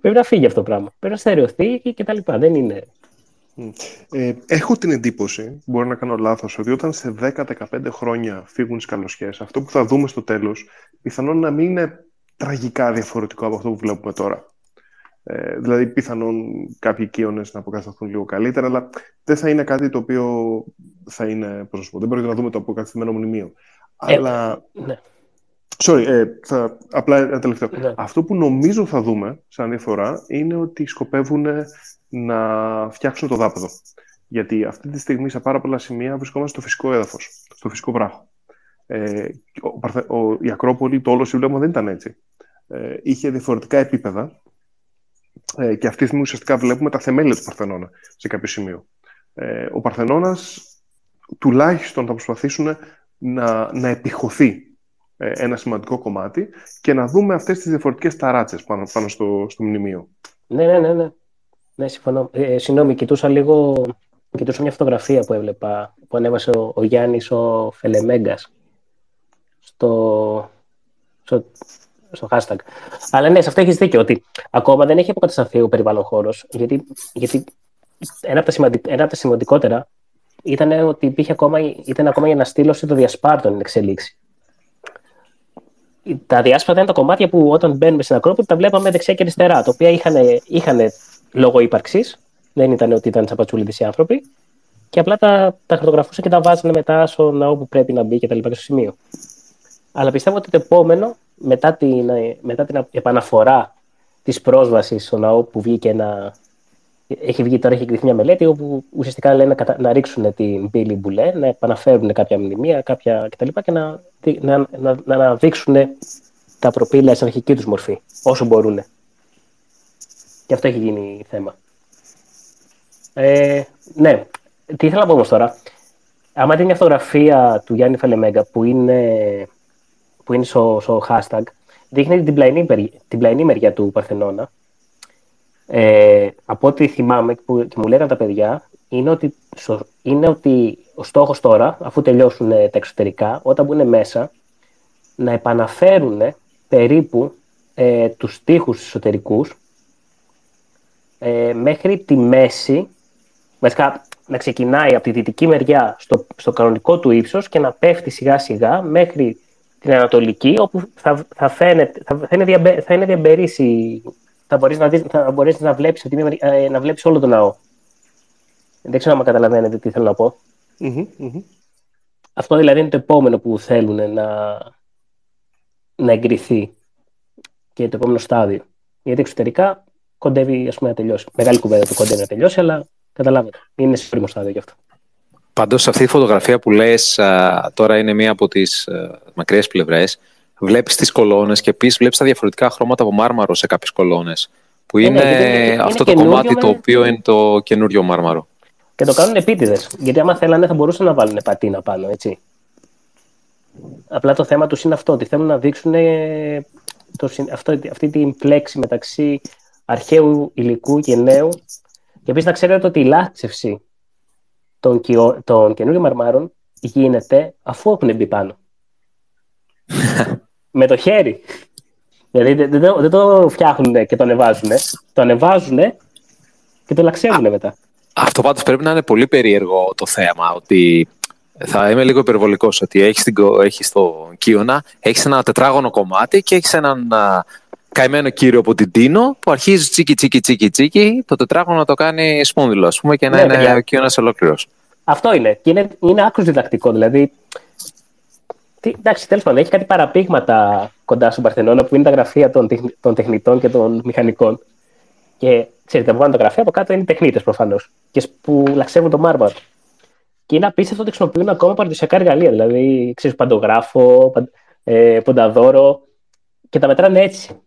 Πρέπει να φύγει αυτό το πράγμα. Πρέπει να στερεωθεί και τα λοιπά. Δεν είναι. Ε, έχω την εντύπωση, μπορεί να κάνω λάθος, ότι όταν σε 10-15 χρόνια φύγουν οι σκαλωσιές, αυτό που θα δούμε στο τέλος, πιθανόν να μην είναι τραγικά διαφορετικό από αυτό που βλέπουμε τώρα. Ε, δηλαδή, πιθανόν κάποιοι οικείονες να αποκατασταθούν λίγο καλύτερα, αλλά δεν θα είναι κάτι το οποίο θα είναι, πώς να σου πω, δεν πρόκειται να δούμε το αποκαταστημένο μνημείο. Ε, αλλά, Ναι. sorry, ε, θα, απλά ένα τελευταίο. Ναι. Αυτό που νομίζω θα δούμε σαν διαφορά είναι ότι σκοπεύουν να φτιάξουν το δάπεδο. Γιατί αυτή τη στιγμή σε πάρα πολλά σημεία βρισκόμαστε στο φυσικό έδαφος, στο φυσικό βράχο. Ε, ο, Παρθε- ο, η Ακρόπολη, το όλο σύμπλεγμα δεν ήταν έτσι. Ε, είχε διαφορετικά επίπεδα ε, και αυτή τη στιγμή ουσιαστικά βλέπουμε τα θεμέλια του Παρθενώνα σε κάποιο σημείο. Ε, ο Παρθενώνας τουλάχιστον θα προσπαθήσουν να, να επιχωθεί ε, ένα σημαντικό κομμάτι και να δούμε αυτές τις διαφορετικές ταράτσες πάνω, πάνω στο, στο μνημείο. Ναι, ναι, ναι. ναι. ναι συμφωνώ. Ε, συγγνώμη, κοιτούσα λίγο. Κοιτούσα μια φωτογραφία που έβλεπα που ανέβασε ο, ο Γιάννης ο Φελεμέγκας στο, στο, στο hashtag. Αλλά ναι, σε αυτό έχεις δίκιο ότι ακόμα δεν έχει αποκατασταθεί ο περιβάλλον χώρος γιατί, γιατί ένα, από τα σημαντικ- ένα από τα σημαντικότερα ήταν ότι υπήρχε ακόμα, ήταν ακόμα η αναστήλωση των διασπάρτων εν εξελίξη. Τα διάσπαρτα είναι τα κομμάτια που όταν μπαίνουμε στην Ακρόπολη τα βλέπαμε δεξιά και αριστερά, τα οποία είχαν, είχαν λόγο ύπαρξης. Δεν ήταν ότι ήταν τσαπατσούλιδε οι άνθρωποι. Και απλά τα, τα χαρτογραφούσαν και τα βάζανε μετά στο ναό που πρέπει να μπει και τα λοιπά και στο σημείο. Αλλά πιστεύω ότι το επόμενο, μετά την, μετά την επαναφορά της πρόσβασης στο ναό που βγήκε ένα. Έχει βγει τώρα, έχει εκδηθεί μια μελέτη όπου ουσιαστικά λένε να, κατα- να ρίξουν την πύλη μπουλέ, να επαναφέρουν κάποια μνημεία κάποια κτλ. και να, να, να, να αναδείξουν τα προπήλαια στην αρχική τους μορφή, όσο μπορούν. Και αυτό έχει γίνει θέμα. Ε, ναι, τι ήθελα να πω όμως τώρα. Άμα δεις μια φωτογραφία του Γιάννη Φαλεμέγκα που είναι, που είναι στο, στο hashtag, δείχνει την πλαϊνή, περι- την πλαϊνή μεριά του Παρθενώνα. Ε, από ό,τι θυμάμαι που, και μου λέγανε τα παιδιά, είναι ότι, στο- είναι ότι ο στόχος τώρα, αφού τελειώσουν ε, τα εξωτερικά, όταν μπουν μέσα, να επαναφέρουν περίπου ε, τους τοίχους εσωτερικούς ε, μέχρι τη μέση, βασικά να ξεκινάει από τη δυτική μεριά στο, στο κανονικό του ύψος και να πέφτει σιγά σιγά μέχρι την ανατολική, όπου θα, θα, φαίνεται, θα, θα είναι, διαμπε, θα είναι διαμπερής η- θα μπορείς να, δεις, θα μπορείς να βλέπεις, από τη μία μεριά- ε, να βλέπεις όλο τον ναό. Δεν ξέρω αν καταλαβαίνετε τι θέλω να πω. Μμμ, μμμ. Αυτό δηλαδή είναι το επόμενο που θέλουν να, να εγκριθεί και το επόμενο στάδιο. Γιατί εξωτερικά κοντεύει ας πούμε, να τελειώσει. Μεγάλη κουβέντα του κοντεύει να τελειώσει, αλλά καταλάβετε. Είναι σε πρίμο στάδιο γι' αυτό. Πάντως αυτή η φωτογραφία που λες α, τώρα είναι μία από τις α, μακριές πλευρές. Βλέπεις τις κολόνες και επίσης βλέπεις τα διαφορετικά χρώματα από μάρμαρο σε κάποιες κολόνες. Που Ε, ναι, είναι, γιατί είναι- είναι αυτό το καινούριο κομμάτι το με- οποίο είναι το καινούριο μάρμαρο. Και το κάνουν επίτηδες. Γιατί άμα θέλανε θα μπορούσαν να βάλουν πατίνα πάνω, έτσι. Απλά το θέμα τους είναι αυτό, ότι θέλουν να δείξουν ε, το, συν- αυτό, αυτή την πλέξη μεταξύ αρχαίου υλικού και νέου. Και επίσης να ξέρετε ότι η λάτσευση των, κοιο- των καινούριων μαρμάρων γίνεται αφού έχουν μπει πάνω. Με το χέρι. Δηλαδή δεν, δεν το- δεν το φτιάχνουν και το ανεβάζουν. Το ανεβάζουν και το λαξεύουν μετά. Αυτό πάντως πρέπει να είναι πολύ περίεργο το θέμα, ότι θα είμαι λίγο υπερβολικός, ότι έχεις, την, κο- έχεις το Κίωνα, έχεις ένα τετράγωνο κομμάτι και έχεις έναν α, καημένο κύριο από την Τίνο που αρχίζει τσίκι τσίκι τσίκι τσίκι, το τετράγωνο να το κάνει σπόνδυλο ας πούμε και να Ναι, είναι παιδιά. ο Κίωνας ολόκληρος. Αυτό είναι. Και είναι, είναι άκρο διδακτικό. Δηλαδή. Τι, εντάξει, τέλος πάντων, έχει κάτι παραπήγματα κοντά στον Παρθενώνα που είναι τα γραφεία των, τεχνη- των τεχνητών και των μηχανικών. Και ξέρετε, που πάνε τα γραφεία από κάτω είναι οι τεχνίτες προφανώς. Και σ- που λαξεύουν το μάρμαρο. Και είναι απίστευτο ότι χρησιμοποιούν ακόμα παραδοσιακά εργαλεία. Δηλαδή, ξέρεις, παντογράφο, ε, πονταδόρο και τα μετράνε έτσι.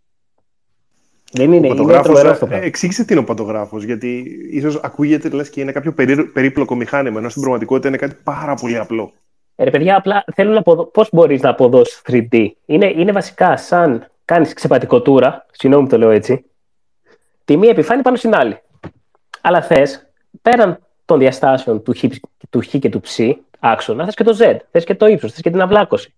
Δεν είναι, ο είναι ε, Εξήγησε τι είναι ο παντογράφο, γιατί ίσως ακούγεται λες, και είναι κάποιο περίπλοκο μηχάνημα, ενώ στην πραγματικότητα είναι κάτι πάρα πολύ απλό. Ε, ρε παιδιά, απλά θέλω να αποδω... πώς μπορείς να αποδώσεις 3D. Είναι, είναι βασικά σαν κάνεις ξεπατικοτούρα, συγγνώμη το λέω έτσι, τη μία επιφάνεια πάνω στην άλλη. Αλλά θες, πέραν των διαστάσεων του χ, του χ και του ψ άξονα, θες και το z, θες και το ύψος, θες και την αυλάκωση.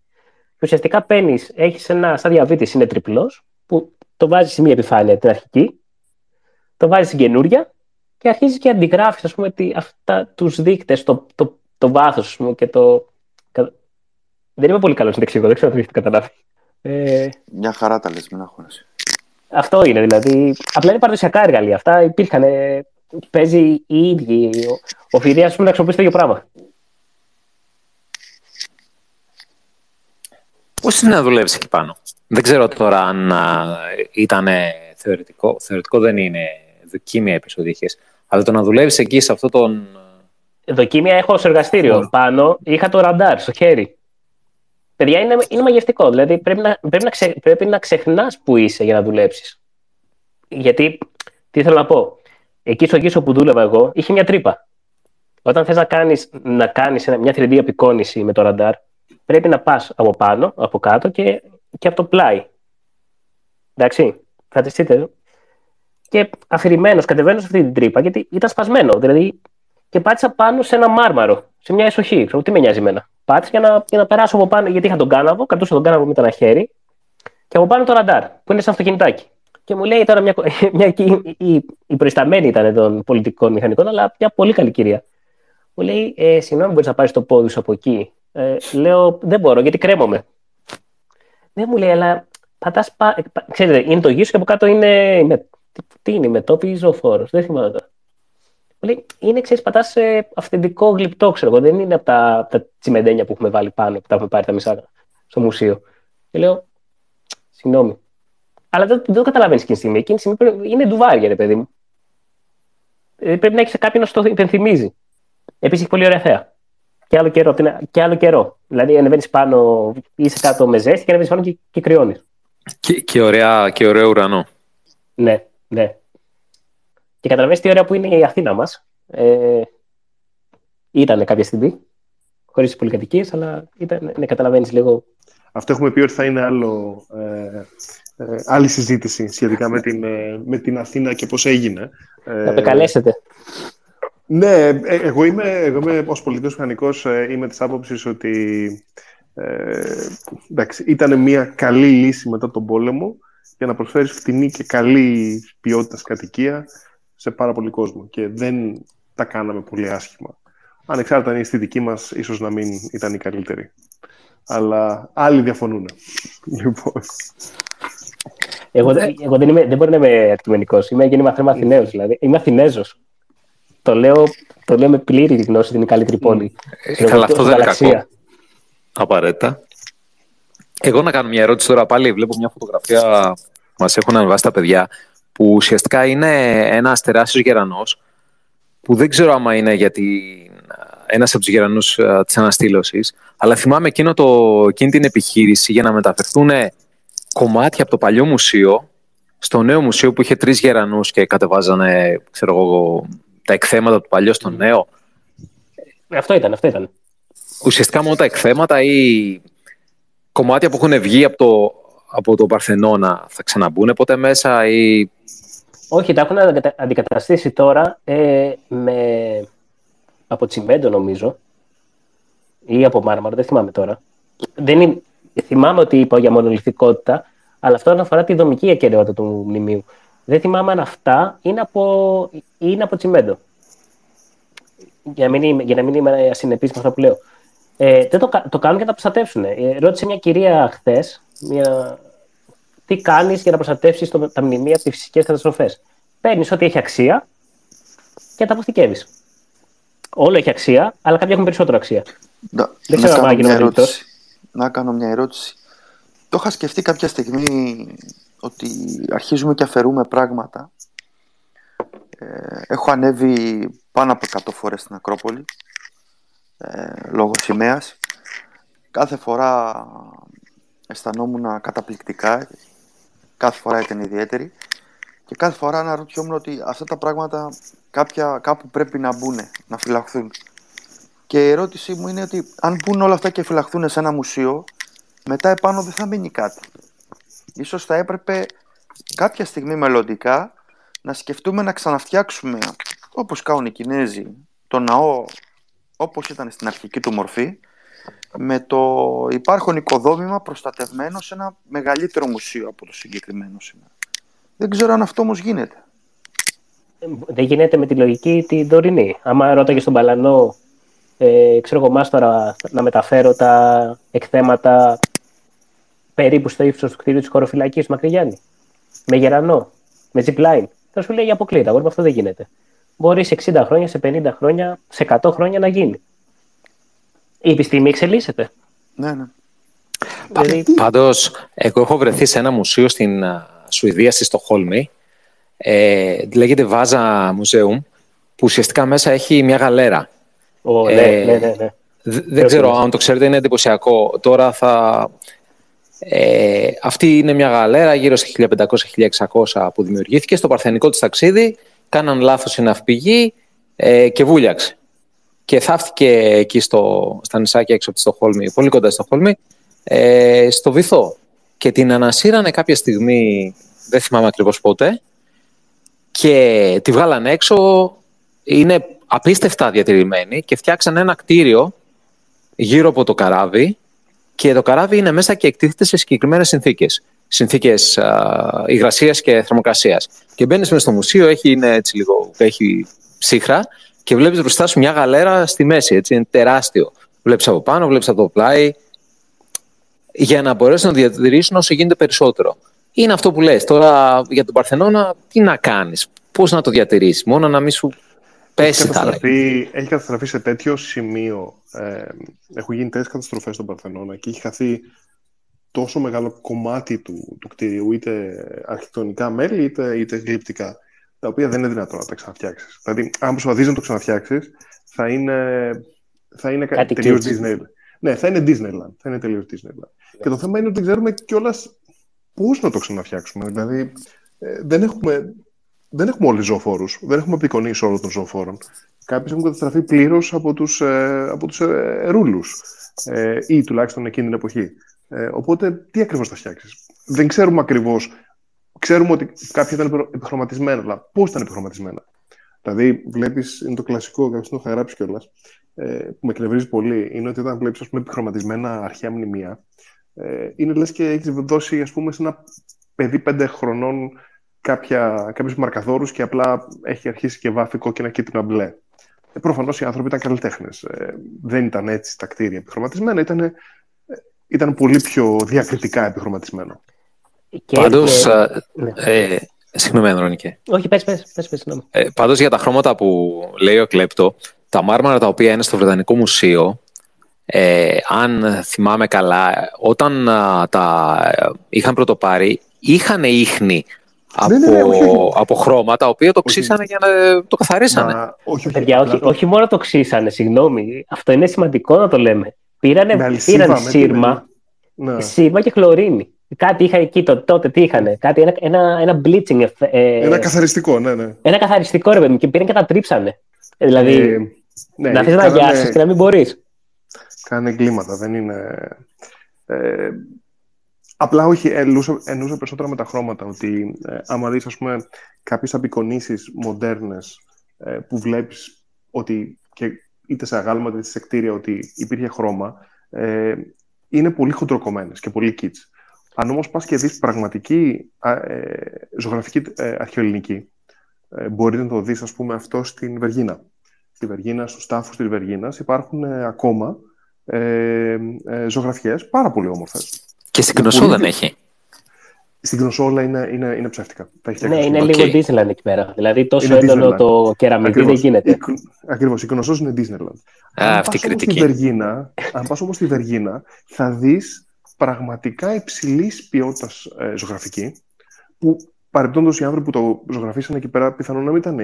Και ουσιαστικά παίρνεις, έχεις ένα σαν διαβήτης, είναι τριπλός, που το βάζει σε μία επιφάνεια την αρχική, το βάζει στην καινούρια και αρχίζει και αντιγράφεις, ας πούμε, αυτά τους δείκτες, το, το, το βάθος, και το, δεν είμαι πολύ καλός στην εξηγώ, δεν ξέρω αν το έχετε καταλάβει. Ε... Μια χαρά τα λες, μην αγχώνεσαι. Αυτό είναι δηλαδή. Απλά είναι παραδοσιακά εργαλεία. Αυτά υπήρχαν. Ε, παίζει οι ίδιοι. Ο, ο Φιδία, ας πούμε, να χρησιμοποιήσει το ίδιο πράγμα. Πώς είναι να δουλεύει εκεί πάνω; Δεν ξέρω τώρα αν ήταν θεωρητικό. Θεωρητικό δεν είναι. Δοκίμια επεισόδια Αλλά το να δουλεύει εκεί σε αυτό τον. Δοκίμια έχω σε εργαστήριο. Πάνω είχα το ραντάρ στο χέρι. Παιδιά, είναι, είναι μαγευτικό. Δηλαδή, πρέπει να, πρέπει να, ξε, πρέπει να ξεχνάς που είσαι για να δουλέψεις. Γιατί, τι θέλω να πω; Εκεί στο γύσο που δούλευα εγώ, είχε μια τρύπα. Όταν θες να κάνεις να κάνεις μια 3D απεικόνηση με το ραντάρ, πρέπει να πας από πάνω, από κάτω και, και από το πλάι. Εντάξει, φανταστείτε. Και αφηρημένος κατεβαίνω σε αυτή την τρύπα, γιατί ήταν σπασμένο. Δηλαδή, και πάτησα πάνω σε ένα μάρμαρο, σε μια εσοχή. Ξέρω, τι με νοιάζει εμένα πάτησε για να, για να περάσω από πάνω, γιατί είχα τον κάναβο, κρατούσα τον κάναβο με ένα χέρι και από πάνω το ραντάρ, που είναι σαν αυτοκινητάκι. Και μου λέει τώρα μια, μια, η, η προϊσταμένη ήταν των πολιτικών μηχανικών, αλλά μια πολύ καλή κυρία. Μου λέει, ε, συγγνώμη, μπορείς να πάρεις το πόδι σου από εκεί. Ε, λέω, δεν μπορώ, γιατί κρέμομαι. Δεν μου λέει, αλλά πατάς. Ξέρετε, είναι το γύρο και από κάτω είναι. Με, τι είναι, με τόπι ή ζωοφόρος. Δεν θυμάμαι τώρα λέει, είναι, ξέρεις, πατάς αυθεντικό γλυπτό, ξέρω εγώ. Δεν είναι από τα, τα τσιμεντένια που έχουμε βάλει πάνω, που τα έχουμε πάρει τα μισά στο μουσείο. Και λέω, συγγνώμη. Αλλά δεν, δεν το καταλαβαίνεις εκείνη τη στιγμή. Εκείνη τη στιγμή είναι ντουβάρια, ρε παιδί μου. Ε, πρέπει να έχεις κάποιον να το υπενθυμίζει. Επίσης έχει πολύ ωραία θέα. Και άλλο καιρό. Και άλλο καιρό. Δηλαδή ανεβαίνεις πάνω, είσαι κάτω με ζέστη και ανεβαίνεις πάνω και, και κρυώνεις. Και, και, ωραία, και ωραίο ουρανό. Ναι, ναι. Και καταλαβαίνεις τι ωραία που είναι η Αθήνα μας. Ε, ήταν κάποια στιγμή, χωρίς πολυκατοικίες, αλλά ήταν, ναι, καταλαβαίνεις λίγο. Αυτό έχουμε πει ότι θα είναι άλλο, ε, ε, άλλη συζήτηση σχετικά με την, ε, με την Αθήνα και πώς έγινε. Να με καλέσετε. Ναι, εγώ είμαι, εγώ είμαι ως πολιτικός μηχανικός είμαι της άποψης ότι ε, εντάξει, ήταν μια καλή λύση μετά τον πόλεμο για να προσφέρεις φτηνή και καλή ποιότητα κατοικία σε πάρα πολύ κόσμο και δεν τα κάναμε πολύ άσχημα. Ανεξάρτητα αν η αισθητική μας ίσως να μην ήταν η καλύτερη. Αλλά άλλοι διαφωνούν. Λοιπόν. Εγώ, εγώ δεν, είμαι, δεν μπορώ να είμαι αντικειμενικός. Είμαι γέννημα θέμα Αθηναίο. Δηλαδή. Είμαι Αθηνέζος. Το λέω, το λέω με πλήρη γνώση ότι είναι η καλύτερη πόλη. Ε, καλά, αυτό δεν είναι κακό. Απαραίτητα. Εγώ να κάνω μια ερώτηση τώρα πάλι. Βλέπω μια φωτογραφία που μας έχουν ανεβάσει τα παιδιά που ουσιαστικά είναι ένας τεράστιος γερανός, που δεν ξέρω άμα είναι γιατί ένας από τους γερανούς της αναστήλωσης, αλλά θυμάμαι εκείνο το, εκείνη την επιχείρηση για να μεταφερθούν κομμάτια από το παλιό μουσείο στο νέο μουσείο που είχε τρεις γερανούς και κατεβάζανε ξέρω εγώ, τα εκθέματα του παλιού στο νέο. Αυτό ήταν, αυτό ήταν. Ουσιαστικά μόνο τα εκθέματα ή κομμάτια που έχουν βγει από το, από το Παρθενώνα θα ξαναμπούν ποτέ μέσα ή όχι, τα έχουν αντικαταστήσει τώρα ε, με... από τσιμέντο νομίζω ή από μάρμαρο, δεν θυμάμαι τώρα. Δεν είναι... Θυμάμαι ότι είπα για μονολυθικότητα, αλλά αυτό αφορά τη δομική ακαιρεότητα του μνημείου. Δεν θυμάμαι αν αυτά είναι από, είναι από τσιμέντο. Για να μην είμαι, για να μην είμαι ασυνεπής με αυτό που λέω. Ε, δεν το, το κάνουν για να τα προστατεύσουν. Ε, ρώτησε μια κυρία χθες, μια τι κάνεις για να προστατεύσεις τα μνημεία από τις φυσικές καταστροφές. Παίρνεις ό,τι έχει αξία και τα αποθηκεύεις. Όλο έχει αξία, αλλά κάποια έχουν περισσότερο αξία. Να, Δεν ξέρω αν μια ερώτηση. Να κάνω μια ερώτηση. Το είχα σκεφτεί κάποια στιγμή ότι αρχίζουμε και αφαιρούμε πράγματα. Ε, έχω ανέβει πάνω από 100 φορές στην Ακρόπολη. ε, λόγω σημαίας. Κάθε φορά αισθανόμουν καταπληκτικά, κάθε φορά ήταν ιδιαίτερη και κάθε φορά αναρωτιόμουν ότι αυτά τα πράγματα κάποια, κάπου πρέπει να μπουν, να φυλαχθούν. Και η ερώτησή μου είναι ότι αν μπουν όλα αυτά και φυλαχθούν σε ένα μουσείο, μετά επάνω δεν θα μείνει κάτι. Ίσως θα έπρεπε κάποια στιγμή μελλοντικά να σκεφτούμε να ξαναφτιάξουμε, όπως κάνουν οι Κινέζοι, το ναό όπως ήταν στην αρχική του μορφή, με το υπάρχον οικοδόμημα προστατευμένο σε ένα μεγαλύτερο μουσείο από το συγκεκριμένο σήμερα. Δεν ξέρω αν αυτό όμως γίνεται. Δεν γίνεται με τη λογική την τωρινή. Άμα ρώταγες στον Παλανό, ε, ξέρω εγώ μάστορα, να μεταφέρω τα εκθέματα περίπου στο ύψος του κτίριου της χωροφυλακής του Μακρυγιάννη. Με γερανό, με zipline. Θα σου λέει αποκλείται. Εγώ αυτό δεν γίνεται. Μπορείς σε 60 χρόνια, σε 50 χρόνια, σε 100 χρόνια να γίνει. Η επιστήμη εξελίσσεται. Ναι, ναι. Δηλαδή... Πάντως, εγώ έχω βρεθεί σε ένα μουσείο στην Σουηδία, στη Στοχόλμη. Ε, λέγεται Βάζα Museum, που ουσιαστικά μέσα έχει μια γαλέρα. Oh, ε, ναι, ναι, ναι, ναι. Δεν ξέρω αν το ξέρετε, είναι εντυπωσιακό. Τώρα θα, ε, αυτή είναι μια γαλέρα γύρω στα 1500-1600 που δημιουργήθηκε στο παρθενικό της ταξίδι. Κάναν λάθος η ναυπηγή ε, και βούλιαξε. Και θαύτηκε εκεί στο, στα νησάκια έξω από τη Στοχόλμη, πολύ κοντά στη Στοχόλμη, ε, στο βυθό. Και την ανασύρανε κάποια στιγμή, δεν θυμάμαι ακριβώς πότε, και τη βγάλανε έξω, είναι απίστευτα διατηρημένη και φτιάξαν ένα κτίριο γύρω από το καράβι και το καράβι είναι μέσα και εκτίθεται σε συγκεκριμένες συνθήκες. Συνθήκες υγρασίας και θερμοκρασίας. Και μπαίνεις μέσα στο μουσείο, έχει, είναι έτσι λίγο, έχει ψύχρα και βλέπεις μπροστά σου μια γαλέρα στη μέση. Έτσι, είναι τεράστιο. Βλέπεις από πάνω, βλέπεις από το πλάι. Για να μπορέσουν να διατηρήσουν όσο γίνεται περισσότερο. Είναι αυτό που λες. Τώρα για τον Παρθενώνα, τι να κάνεις, πώς να το διατηρήσεις, μόνο να μην σου πέσει, έχει καταστραφεί, έχει καταστραφεί σε τέτοιο σημείο. Ε, έχουν γίνει τέτοιες καταστροφές στον Παρθενώνα και έχει χαθεί τόσο μεγάλο κομμάτι του, του κτίριου, είτε αρχιτεκτονικά μέλη, είτε, είτε γλυπτικά, τα οποία δεν είναι δυνατόν να τα ξαναφτιάξεις. Δηλαδή, αν προσπαθήσει να το ξαναφτιάξεις, θα είναι, θα είναι τελείως Disneyland. Ναι, θα είναι Disneyland. Θα είναι τελείως Disneyland. Και το θέμα είναι ότι δεν ξέρουμε κιόλας πώς να το ξαναφτιάξουμε. Δηλαδή, ε, δεν έχουμε δεν έχουμε όλοι ζωοφόρους. Δεν έχουμε απεικονίσει όλων των ζωοφόρων. Κάποιοι έχουν καταστραφεί πλήρως από τους ε, από τους, ε, ρούλους. Ε, ή τουλάχιστον εκείνη την εποχή. Ε, οπότε, τι ακριβώς θα φτιάξεις; Δεν ξέρουμε ακριβώς. Ξέρουμε ότι κάποια ήταν επιχρωματισμένα, αλλά πώς ήταν επιχρωματισμένα; Δηλαδή, βλέπεις, είναι το κλασικό, κάποιο το είχα γράψει κιόλας, ε, που με εκνευρίζει πολύ, είναι ότι όταν βλέπεις επιχρωματισμένα αρχαία μνημεία, ε, είναι λες και έχεις δώσει ας πούμε, σε ένα παιδί πέντε χρονών κάποια, κάποιους μαρκαδόρους και απλά έχει αρχίσει και βάφει κόκκινα κίτρινα μπλε. Ε, προφανώς οι άνθρωποι ήταν καλλιτέχνες. Ε, δεν ήταν έτσι τα κτίρια επιχρωματισμένα, ήταν, ε, ήταν πολύ πιο διακριτικά επιχρωματισμένο. Και, Πάντως, ναι. ε, συγγνώμη Ανδρώνικε. Όχι, πες, πες, πες, πες ε, Πάντως για τα χρώματα που λέει ο Κλέπτο, τα μάρμαρα τα οποία είναι στο Βρετανικό Μουσείο, ε, αν θυμάμαι καλά, όταν τα είχαν πρωτοπάρει, είχαν ίχνη από, ναι, ναι, όχι, όχι. από χρώμα τα οποία το ξύσανε για να το καθαρίσανε. Μα, όχι, όχι, Παιδιά, όχι, όχι, μόνο το ξύσανε, συγγνώμη. Αυτό είναι σημαντικό να το λέμε. Πήρανε, πήραν σύρμα, ναι. σύρμα και χλωρίνη. Κάτι είχαν εκεί το, τότε, τι είχαν, κάτι, ένα, ένα, ένα bleaching. Ε, ένα καθαριστικό, ναι, ναι. Ένα καθαριστικό, ρε παιδί και πήραν και τα τρίψανε. Ε, δηλαδή, ε, ναι, να θες να γιάσεις και να μην μπορείς. Κάνε εγκλήματα, δεν είναι... Ε, Απλά όχι, εννοούσα, εννοούσα περισσότερα με τα χρώματα, ότι ε, άμα δεις, ας πούμε, κάποιες απεικονίσεις μοντέρνες ε, που βλέπεις ότι και είτε σε αγάλματα είτε σε κτίρια ότι υπήρχε χρώμα, ε, είναι πολύ χοντροκομμένες και πολύ kits. Αν όμως πας και δεις πραγματική ε, ζωγραφική ε, αρχαιοελληνική, ε, μπορεί να το δεις, ας πούμε, αυτό στην Βεργίνα. Στη Βεργίνα, στους τάφους της Βεργίνας υπάρχουν ε, ακόμα ε, ε, ζωγραφιές πάρα πολύ όμορφες. Και στην Κνωσό δεν έχει. Στην Κνωσό όλα είναι, είναι, είναι ψεύτικα. ναι, είναι okay. λίγο Disneyland εκεί πέρα. Δηλαδή τόσο είναι έντονο Disneyland. το κεραμίδι δεν γίνεται. Ακριβώς. Η Κνωσό είναι Disneyland. Α, αν αυτή η κριτική. Βεργίνα, αν πας όμως στη Βεργίνα, θα δεις πραγματικά υψηλής ποιότητας ε, ζωγραφική, που παρεμπιπτόντως οι άνθρωποι που το ζωγραφίσαν εκεί πέρα πιθανόν να μην ήταν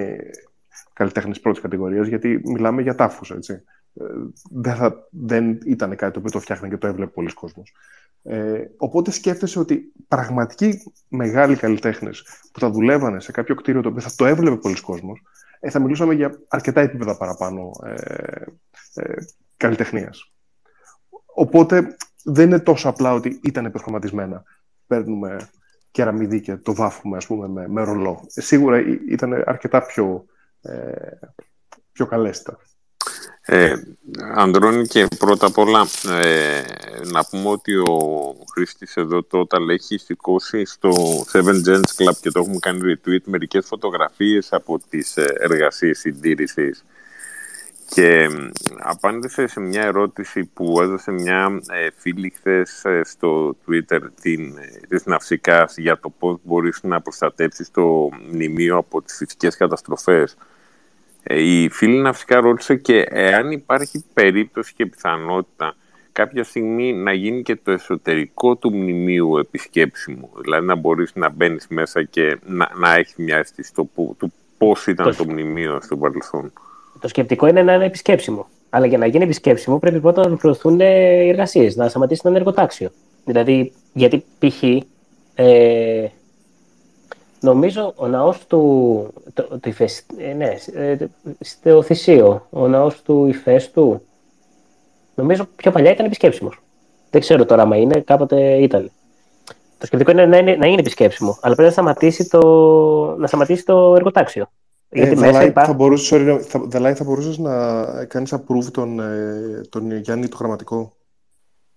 καλλιτέχνες πρώτης κατηγορίας, γιατί μιλάμε για τάφους, έτσι. Ε, δεν, θα, δεν ήταν κάτι το οποίο το φτιάχνει και το έβλεπε πολλοί κόσμος. Ε, οπότε σκέφτεσαι ότι πραγματικοί μεγάλοι καλλιτέχνες που θα δουλεύανε σε κάποιο κτίριο το οποίο θα το έβλεπε πολλοί κόσμος, ε, θα μιλούσαμε για αρκετά επίπεδα παραπάνω ε, ε, καλλιτεχνίας. Οπότε δεν είναι τόσο απλά ότι ήταν υπερχρωματισμένα. Παίρνουμε κεραμίδι και το βάφουμε ας πούμε, με, με ρολό. Ε, σίγουρα ήταν αρκετά πιο, ε, πιο καλέστα. Ε, Αντρώνη και πρώτα απ' όλα ε, να πούμε ότι ο Χρήστης εδώ τότε έχει σηκώσει στο Seven Gents Club και το έχουμε κάνει retweet μερικές φωτογραφίες από τις ε, εργασίες συντήρησης και απάντησε σε μια ερώτηση που έδωσε μια ε, φίλη χθες ε, στο Twitter την, ε, της Ναυσικάς για το πώς μπορείς να προστατέψεις το μνημείο από τις φυσικές καταστροφές. Η φίλη Ναυσικά ρώτησε και εάν υπάρχει περίπτωση και πιθανότητα κάποια στιγμή να γίνει και το εσωτερικό του μνημείου επισκέψιμο. Δηλαδή να μπορείς να μπαίνεις μέσα και να, να έχεις μια αίσθηση του πώς ήταν το μνημείο στο παρελθόν. Το σκεπτικό είναι να είναι επισκέψιμο. Αλλά για να γίνει επισκέψιμο πρέπει πρώτα να ολοκληρωθούν οι εργασίες, να σταματήσει το εργοτάξιο. Δηλαδή, γιατί π.χ. Ε, νομίζω ο ναός του. Το, το ε, ναι, ε, στο Θησίο, ο ναός του Ηφαίστου, νομίζω πιο παλιά ήταν επισκέψιμος. Δεν ξέρω τώρα άμα είναι, κάποτε ήταν. Το σκεπτικό είναι να είναι, να είναι επισκέψιμο, αλλά πρέπει να σταματήσει το, να σταματήσει το εργοτάξιο. Γιατί ε, μέσα υπάρχει... θα, μπορούσες, θα, δηλαδή θα μπορούσες να κάνεις approve τον, ε, τον Γιάννη το γραμματικό.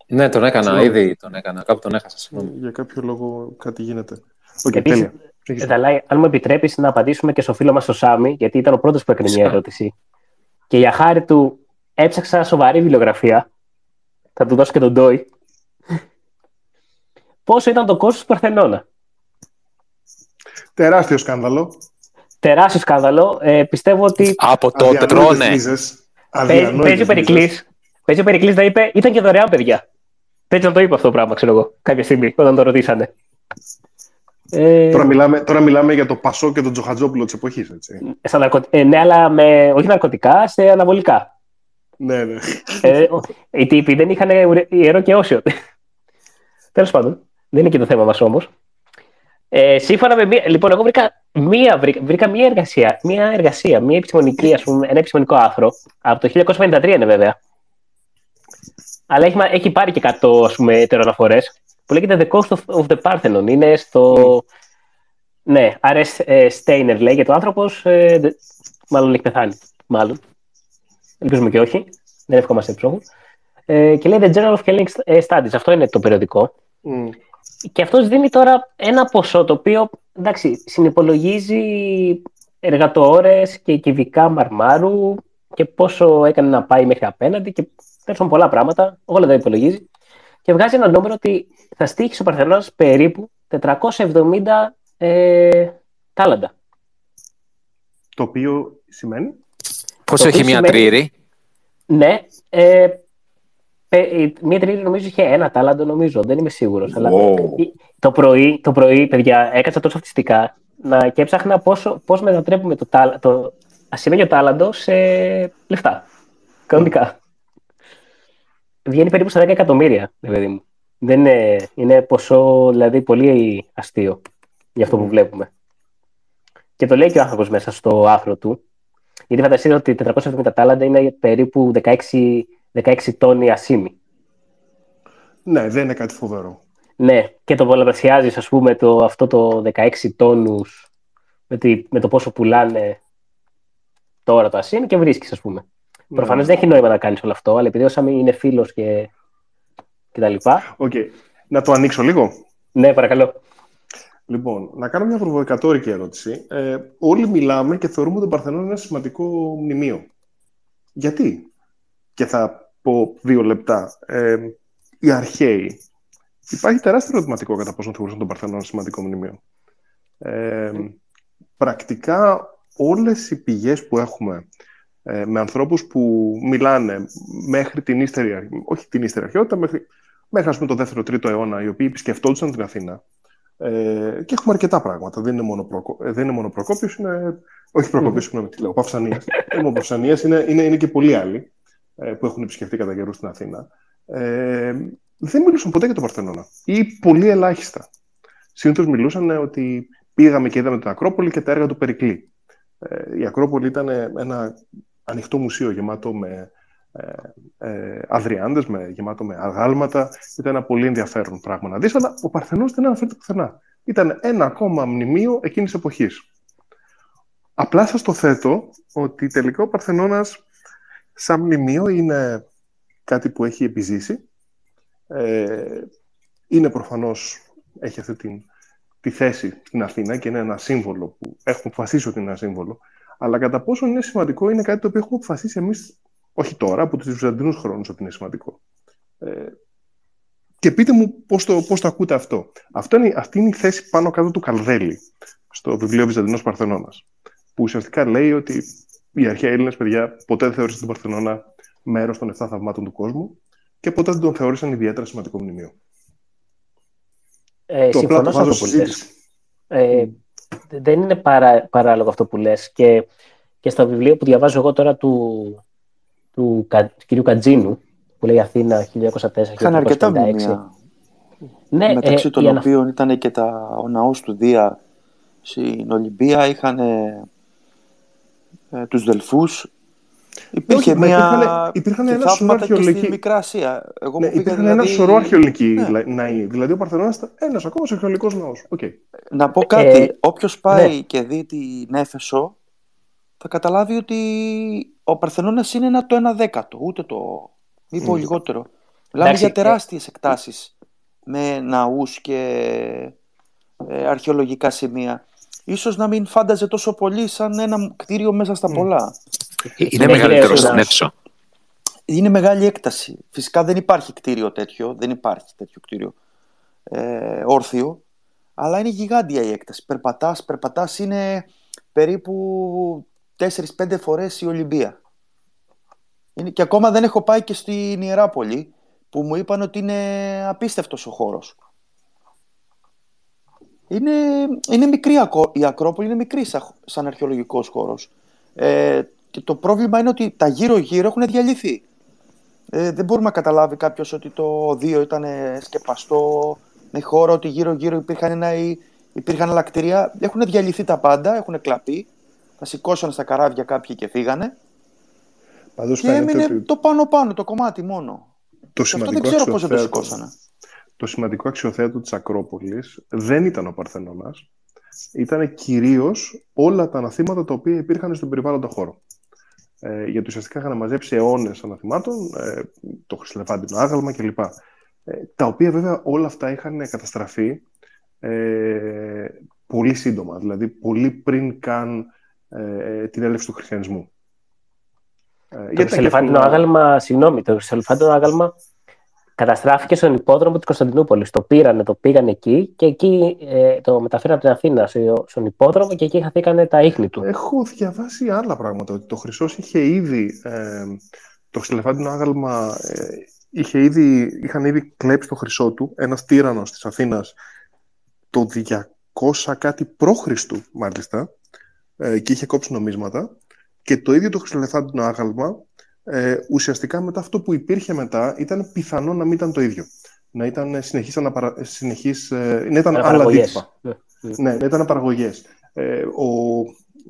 Ναι, τον έκανα, ήδη τον έκανα. Κάπου τον έχασα, συγγνώμη. Για κάποιο λόγο κάτι γίνεται. Okay, Επίσης, τέλεια. Δαλάη, αν μου επιτρέπεις να απαντήσουμε και στο φίλο μας το Σάμι, γιατί ήταν ο πρώτος που έκανε μια ερώτηση. Και για χάρη του έψαξα σοβαρή βιβλιογραφία. Θα του δώσω και τον Ντόι. Πόσο ήταν το κόστος του Παρθενώνα; Τεράστιο σκάνδαλο τεράστιο σκάνδαλο. Ε, πιστεύω ότι. Από το τρώνε. Παίζει ο Περικλής. Παίζει ο Περικλής να είπε: Ήταν και δωρεάν, παιδιά. Παίζει να το είπε αυτό το πράγμα, ξέρω εγώ, κάποια στιγμή, όταν το ρωτήσανε. Ε... Τώρα, μιλάμε, τώρα μιλάμε για το Πασό και τον Τζοχατζόπουλο της εποχής, έτσι. ε, ναι, αλλά με, όχι ναρκωτικά, σε αναβολικά. Ναι, ναι. Ε, οι τύποι δεν είχαν ιερό και όσιο. Τέλος πάντων, δεν είναι και το θέμα μας όμως. Ε, σύμφωνα με μία, λοιπόν, εγώ βρήκα μία, βρήκα, μία εργασία, μία εργασία, μία επιστημονική, ας πούμε, ένα επιστημονικό άθρο, από το 1953 είναι βέβαια, αλλά έχει, έχει πάρει και 100 ας πούμε, τεροαναφορές, που λέγεται The Cost of, of the Parthenon. Είναι στο... Ναι, R.S. Ε, Steiner λέγεται ο άνθρωπος, ε, μάλλον έχει πεθάνει, μάλλον. Ελπίζουμε και όχι, δεν εύχομαστε ψόχου. Ε, και λέει The Journal of Killing Studies, αυτό είναι το περιοδικό. Mm. Και αυτός δίνει τώρα ένα ποσό το οποίο εντάξει, συνυπολογίζει εργατοόρες και κυβικά μαρμάρου και πόσο έκανε να πάει μέχρι απέναντι και τέλος πολλά πράγματα, όλα τα υπολογίζει και βγάζει ένα νούμερο ότι θα στήχει ο Παρθενώνας περίπου 470 ε, τάλαντα. Το οποίο σημαίνει... Πόσο έχει μια τρύρη; Ναι, ε, Μία τρίτη νομίζω είχε ένα τάλαντο, νομίζω. Δεν είμαι σίγουρος. Αλλά το πρωί, το πρωί, παιδιά, έκατσα τόσο αυτιστικά να... και έψαχνα πώς μετατρέπουμε το, τάλα... το ασημένιο τάλαντος σε λεφτά. Κανονικά. Βγαίνει περίπου στα 10 εκατομμύρια, παιδί μου. Δεν είναι, είναι ποσό, δηλαδή, πολύ αστείο για αυτό που βλέπουμε. Και το λέει και ο άνθρωπος μέσα στο άθρο του. Γιατί φανταστείτε ότι 470 τάλαντα είναι περίπου 16 16 τόνοι ασίμι. Ναι, δεν είναι κάτι φοβερό. Ναι, και το πολλαπλασιάζεις, ας πούμε, το, αυτό το 16 τόνους με, με το πόσο πουλάνε τώρα το ασίμι και βρίσκεις, ας πούμε. Ναι. Προφανώς δεν έχει νόημα να κάνεις όλο αυτό, αλλά επειδή ο Σάμι είναι φίλος και, και τα λοιπά. Okay. Να το ανοίξω λίγο. Ναι, παρακαλώ. Λοιπόν, να κάνω μια προβοκατόρικη ερώτηση. Ε, όλοι μιλάμε και θεωρούμε τον Παρθενό ένα σημαντικό μνημείο. Γιατί; και θα πω δύο λεπτά. Ε, οι αρχαίοι. Υπάρχει τεράστιο ερωτηματικό κατά πόσο θεωρούσαν τον Παρθενό σημαντικό μνημείο. Ε, πρακτικά όλες οι πηγές που έχουμε ε, με ανθρώπους που μιλάνε μέχρι την ύστερη, όχι την ύστερη αρχαιότητα, μέχρι, μέχρι ας πούμε, το δεύτερο τρίτο αιώνα, οι οποίοι επισκεφτόντουσαν την Αθήνα. Ε, και έχουμε αρκετά πράγματα. Δεν είναι μόνο, προκο... Ε, δεν είναι μόνο Προκόπιος, είναι... όχι Προκόπιος, συγγνώμη, τι λέω, Παυσανίας. είναι μόνο Παυσανίας, είναι, είναι, είναι και πολλοί άλλοι. ε, που έχουν επισκεφτεί κατά καιρούς στην Αθήνα, ε, δεν μιλούσαν ποτέ για τον Παρθενώνα. Ή πολύ ελάχιστα. Συνήθως μιλούσαν ότι πήγαμε και είδαμε την Ακρόπολη και τα έργα του Περικλή. Ε, η Ακρόπολη ήταν ένα ανοιχτό μουσείο γεμάτο με ε, ε, αδριάντες, με, γεμάτο με αγάλματα. Ήταν ένα πολύ ενδιαφέρον πράγμα να δεις, αλλά ο Παρθενός δεν αναφέρεται πουθενά. Ήταν ένα ακόμα μνημείο εκείνης εποχής. Απλά σας το θέτω ότι τελικά ο Παρθενώνας σαν μνημείο είναι κάτι που έχει επιζήσει. Ε, είναι προφανώς, έχει αυτή την, τη θέση στην Αθήνα και είναι ένα σύμβολο που έχουμε αποφασίσει ότι είναι ένα σύμβολο. Αλλά κατά πόσο είναι σημαντικό είναι κάτι το οποίο έχουμε αποφασίσει εμείς, όχι τώρα, από τους Βυζαντινούς χρόνους ότι είναι σημαντικό. Ε, και πείτε μου πώς το, πώς το ακούτε αυτό. αυτό είναι, αυτή είναι η θέση πάνω κάτω του Καλδέλη στο βιβλίο Βυζαντινός Παρθενώνας που ουσιαστικά λέει ότι οι αρχαίοι Έλληνες παιδιά ποτέ δεν θεώρησαν τον Παρθενώνα μέρος των 7 θαυμάτων του κόσμου και ποτέ δεν τον θεώρησαν ιδιαίτερα σημαντικό μνημείο. Ε, συμφωνώ σε αυτό που λες. Ε, δεν είναι παρά, παράλογο αυτό που λες και, και στο βιβλίο που διαβάζω εγώ τώρα του, του, του κυρίου Κατζίνου που λέει Αθήνα 1904-1956 Είχαν αρκετά μνημεία ναι, μεταξύ ε, των οποίων ήταν και τα, ο ναός του Δία στην Ολυμπία είχαν ε, τους Δελφούς. Υπήρχε μια... Υπήρχαν, υπήρχαν ένα σωρό αρχαιολογικοί... στη Μικρά Ασία. Εγώ ναι, υπήρχαν δηλαδή... ένα σωρό αρχαιολογικοί ναι. ναοί. Δηλαδή ο Παρθενώνας ήταν ένας ακόμα αρχαιολογικός ναός. Okay. Να πω κάτι. Ε, Όποιος πάει ναι. και δει την Έφεσο θα καταλάβει ότι ο Παρθενώνας είναι ένα το ένα δέκατο. Ούτε το... Μη πω mm. λιγότερο. Μιλάμε για τεράστιες εκτάσεις με ναούς και ε, αρχαιολογικά σημεία ίσως να μην φάνταζε τόσο πολύ σαν ένα κτίριο μέσα στα πολλά. Είναι μεγαλύτερο στην αίθουσα. Είναι μεγάλη έκταση. Φυσικά δεν υπάρχει κτίριο τέτοιο, δεν υπάρχει τέτοιο κτίριο ε, όρθιο, αλλά είναι γιγάντια η έκταση. Περπατάς, περπατάς είναι περίπου 4-5 φορές η Ολυμπία. Είναι, και ακόμα δεν έχω πάει και στην Ιεράπολη, που μου είπαν ότι είναι απίστευτος ο χώρος. Είναι, είναι μικρή η Ακρόπολη, είναι μικρή σαν αρχαιολογικός χώρος. Ε, και το πρόβλημα είναι ότι τα γύρω-γύρω έχουν διαλυθεί. Ε, δεν μπορούμε να καταλάβει κάποιος ότι το 2 ήταν σκεπαστό, με χώρο ότι γύρω-γύρω υπήρχαν, ένα, υπήρχαν άλλα κτίρια. Έχουν διαλυθεί τα πάντα, έχουν κλαπεί. Τα σηκώσαν στα καράβια κάποιοι και φύγανε. και έμεινε το πάνω-πάνω, το κομμάτι μόνο. Το σημαντικό αυτό δεν ξέρω πώς δεν το σηκώσανε το σημαντικό αξιοθέατο της Ακρόπολης δεν ήταν ο Παρθενώνας, ήταν κυρίως όλα τα αναθήματα τα οποία υπήρχαν στον περιβάλλοντα χώρο. Ε, γιατί ουσιαστικά είχαν μαζέψει αιώνες αναθυμάτων, ε, το χρυσλεφάντινο άγαλμα κλπ. Ε, τα οποία βέβαια όλα αυτά είχαν καταστραφεί ε, πολύ σύντομα, δηλαδή πολύ πριν καν ε, την έλευση του χριστιανισμού. Ε, το χρυσλεφάντινο άγαλμα, συγγνώμη, το χρυσλεφάντινο άγαλμα καταστράφηκε στον υπόδρομο της Κωνσταντινούπολης. Το πήρανε, το πήγαν εκεί και εκεί ε, το μεταφέραν από την Αθήνα στον υπόδρομο και εκεί χαθήκανε τα ίχνη του. Έχω διαβάσει άλλα πράγματα. Ότι το Χρυσός είχε ήδη. Ε, το ξελεφάντινο άγαλμα ε, είχε ήδη, είχαν ήδη κλέψει το χρυσό του ένας τύρανος της Αθήνας το 200 κάτι π.Χ. μάλιστα ε, και είχε κόψει νομίσματα. Και το ίδιο το χρυσολεφάντινο άγαλμα ε, ουσιαστικά μετά αυτό που υπήρχε μετά ήταν πιθανό να μην ήταν το ίδιο. Να ήταν συνεχής, αναπαρα... συνεχής ε, να ήταν άλλα αντίτυπα. Ναι, ναι. να ήταν απαραγωγές. Ε, ο,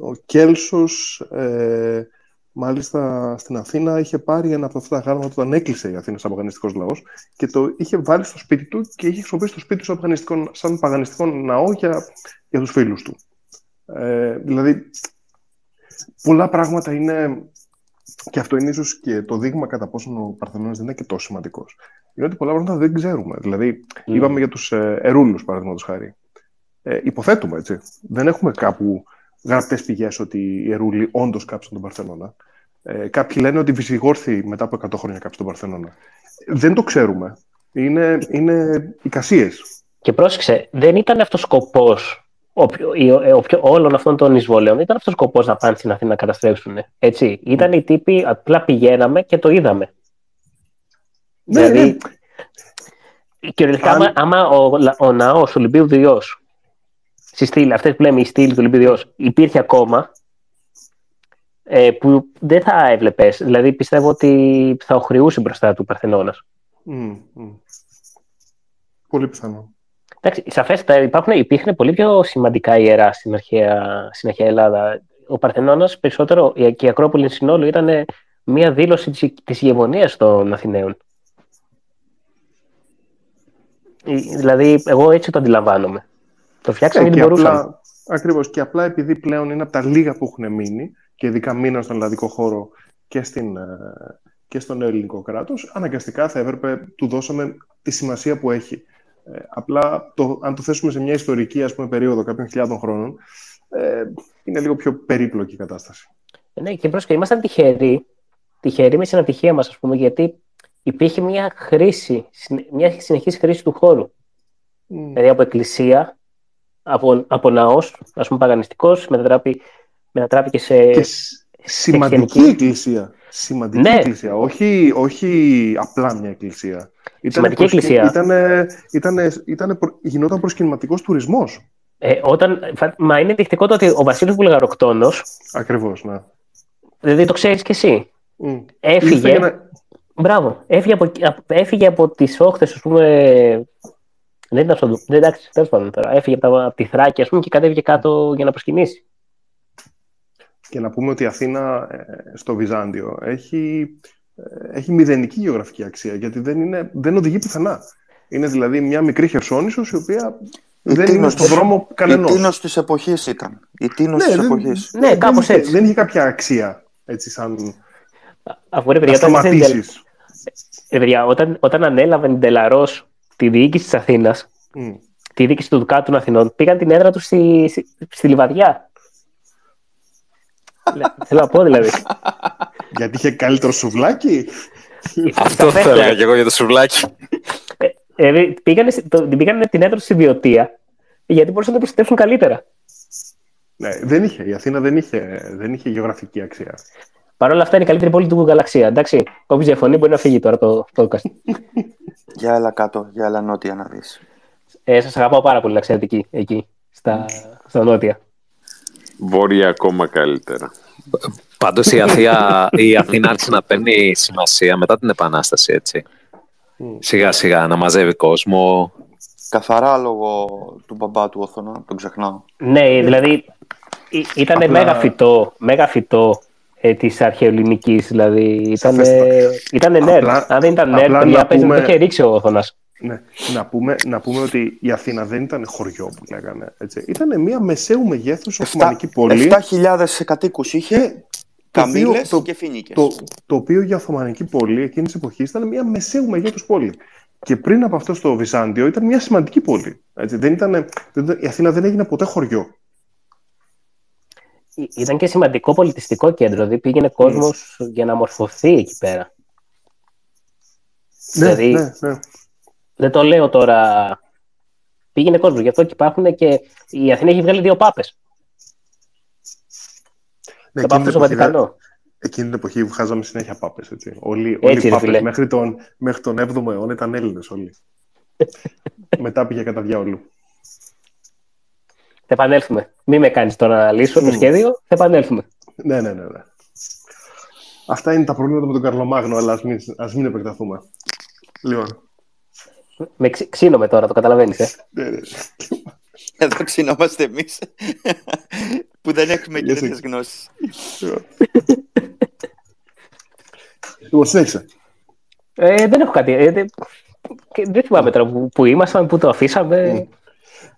ο Κέλσος, ε, μάλιστα στην Αθήνα, είχε πάρει ένα από αυτά τα γάλματα όταν έκλεισε η Αθήνα σαν παγανιστικός λαός και το είχε βάλει στο σπίτι του και είχε χρησιμοποιήσει το σπίτι του σαν, σαν παγανιστικό ναό για, για τους φίλους του. Ε, δηλαδή, πολλά πράγματα είναι και αυτό είναι ίσως και το δείγμα κατά πόσο ο Παρθενώνας δεν είναι και τόσο σημαντικός. Είναι ότι πολλά πράγματα δεν ξέρουμε. Δηλαδή, mm. είπαμε για τους ε, ερούλους, παραδείγματος χάρη. Ε, υποθέτουμε, έτσι. Δεν έχουμε κάπου γραπτές πηγές ότι οι ερούλοι όντως κάψαν τον Παρθενώνα. Ε, κάποιοι λένε ότι οι Βυσιγόρθοι μετά από 100 χρόνια κάψαν τον Παρθενώνα. Δεν το ξέρουμε. Είναι, είναι εικασίες. Και πρόσεξε, δεν ήταν αυτός σκοπός ε, όλων αυτών των εισβολέων ήταν αυτός ο σκοπός να πάνε στην Αθήνα να καταστρέψουν. Έτσι. Ήταν οι τύποι, απλά πηγαίναμε και το είδαμε. Ναι, δηλαδή, ναι. κυριολεκτικά, Αν... άμα, ο, ο ναός του Ολυμπίου Διός, στη στήλη, αυτές που λέμε η στήλη του Ολυμπίου Διός, υπήρχε ακόμα, ε, που δεν θα έβλεπες. Δηλαδή πιστεύω ότι θα οχρεούσε μπροστά του Παρθενώνας. Μμ, μμ. Πολύ πιθανό. Εντάξει, σαφέστατα υπάρχουν, υπήρχαν πολύ πιο σημαντικά ιερά στην αρχαία, στην αρχαία Ελλάδα. Ο Παρθενώνας περισσότερο και η Ακρόπολη συνόλου ήταν μια δήλωση της, της ηγεμονίας των Αθηναίων. Ε, Δηλαδή, εγώ έτσι το αντιλαμβάνομαι. Το φτιάξαμε Ε, γιατί και μπορούσαμε. απλά, ακριβώς, και απλά επειδή πλέον είναι από τα λίγα που έχουν μείνει και ειδικά μείναν στον ελλαδικό χώρο και, στην, ε, και στο νέο ελληνικό κράτος, αναγκαστικά θα έπρεπε, του δώσαμε τη σημασία που έχει. Ε, απλά, το, αν το θέσουμε σε μια ιστορική ας πούμε, περίοδο κάποιων χιλιάδων χρόνων, ε, είναι λίγο πιο περίπλοκη η κατάσταση. Ε, Ναι, και πρόσεχε, ήμασταν τυχεροί, τυχεροί με την ατυχία μας, ας πούμε, γιατί υπήρχε μια χρήση, συνε- μια συνεχής χρήση του χώρου. Μμ. Δηλαδή από εκκλησία, από, από ναός, ας πούμε παγανιστικός, μετατράπη, μετατράπηκε σε... Και σ- σημαντική χριστιανική. εκκλησία. Σημαντική Ναι. εκκλησία, όχι, όχι απλά μια εκκλησία. Σημαντική εκκλησία. Ήτανε, ήτανε, ήτανε, προ- γινόταν προσκυνηματικός τουρισμός. Ε, όταν, φα- μα είναι δεικτικό το ότι ο Βασίλης Βουλγαροκτόνος, Ακριβώς, ναι. δηλαδή το ξέρεις και εσύ, Μμ. Ήρθε έφυγε, για να- μπράβο, έφυγε από, από- έφυγε από τις όχθες, ας πούμε, δεν ήταν στον, δεν, εντάξει, τέλος πάντων τώρα, έφυγε από, τα- από τη Θράκη, ας πούμε, και κατέβηκε κάτω για να προσκυνήσει. Και να πούμε ότι η Αθήνα ε, στο Βυζάντιο έχει, ε, έχει μηδενική γεωγραφική αξία, γιατί δεν, είναι, δεν οδηγεί πουθενά. Είναι δηλαδή μια μικρή Χερσόνησος, η οποία Η δεν είναι Τίνος στον της- δρόμο Η κανενός. τίνος της εποχής ήταν. Η τίνος Ναι, της δεν- εποχής. Ναι, δεν κάπως είχε- έτσι. Δεν είχε κάποια αξία, έτσι, σαν Αφού ρε να παιδιά, όταν, σταματήσεις. ρε, παιδιά, όταν, όταν ανέλαβε η Ντελαρός τη διοίκηση της Αθήνας, Μμ. τη διοίκηση του Δουκάτου των Αθηνών, πήγαν την έδρα τους στη, στη, στη Λιβαδιά. Λε- Θέλω να πω δηλαδή. Γιατί είχε καλύτερο σουβλάκι; Αυτό θα Σαφέστατα. έλεγα και εγώ για το σουβλάκι. Ε, ε, πήγανε, στη- το, πήγανε την έδρα του στη Βιωτία, γιατί μπορούσαν να το προστατεύσουν καλύτερα. Ναι, δεν είχε. Η Αθήνα δεν είχε, δεν είχε γεωγραφική αξία. Παρ' όλα αυτά είναι η καλύτερη πόλη του γαλαξία. Εντάξει, όποιο διαφωνεί μπορεί να φύγει τώρα το podcast. Για έλα κάτω, για έλα νότια να δεις. Ε, Σας αγαπάω πάρα πολύ να ξέρετε εκεί, εκεί στα, στα νότια. Βόρεια ακόμα καλύτερα. Πάντως η, Αθήνα, η Αθήνα άρχισε να παίρνει σημασία μετά την Επανάσταση, έτσι. Σιγά σιγά να μαζεύει κόσμο. Καθαρά λόγω του μπαμπά του Όθωνα, τον ξεχνάω. Ναι, δηλαδή ήταν Απλά- μέγα φυτό, μέγα φυτό ε, της αρχαιοελληνικής, δηλαδή ήταν, Σαφέστατα. ήταν nerd. Απλά- Αν δεν ήταν nerd, απλά παιδιά, να παίζει να το πούμε- είχε ρίξει ο Όθωνας. Ναι. Να, πούμε, να πούμε ότι η Αθήνα δεν ήταν χωριό που λέγανε. Έτσι. Ήταν μια μεσαίου μεγέθους Οθωμανική πόλη. 7.000 κατοίκους είχε, το οποίο- καμήλες το- και φινίκες. Το, το οποίο για Οθωμανική πόλη εκείνης της εποχής ήταν μια μεσαίου μεγέθους πόλη. Και πριν από αυτό στο Βυζάντιο ήταν μια σημαντική πόλη. Έτσι. Δεν ήταν, δεν, ήταν- η Αθήνα δεν έγινε ποτέ χωριό. Ή- Ήταν και σημαντικό πολιτιστικό κέντρο, δηλαδή πήγαινε κόσμος για να μορφωθεί εκεί πέρα. Δηλαδή- ναι, ναι. Δεν το λέω τώρα. Πήγαινε κόσμος, γι' αυτό και υπάρχουν και η Αθήνα έχει βγάλει δύο πάπες. ναι Το πάπε στο εποχή, Βατικανό. εκείνη την εποχή βγάζαμε συνέχεια πάπες. Έτσι. Όλοι, όλοι Έτσι, οι ρε πάπες φίλε. μέχρι τον, μέχρι τον 7ο αιώνα ήταν Έλληνες όλοι. Μετά πήγε κατά διάολου. Θα επανέλθουμε. Μην με κάνεις τώρα να λύσω το Μμ. σχέδιο, θα επανέλθουμε. Ναι, ναι, ναι, ναι. Αυτά είναι τα προβλήματα με τον Καρλομάγνο, αλλά ας μην, ας μην επεκταθούμε. Λοιπόν, Με ξύ- ξύνομαι τώρα, το καταλαβαίνεις, ε. ναι, ναι. Εδώ ξυνόμαστε εμείς που δεν έχουμε και Yes, τέτοιες γνώσεις. Λοιπόν, συνέχισε. Ε, δεν έχω κάτι. Ε, δεν, και δεν θυμάμαι τώρα που, που ήμασταν, που το αφήσαμε.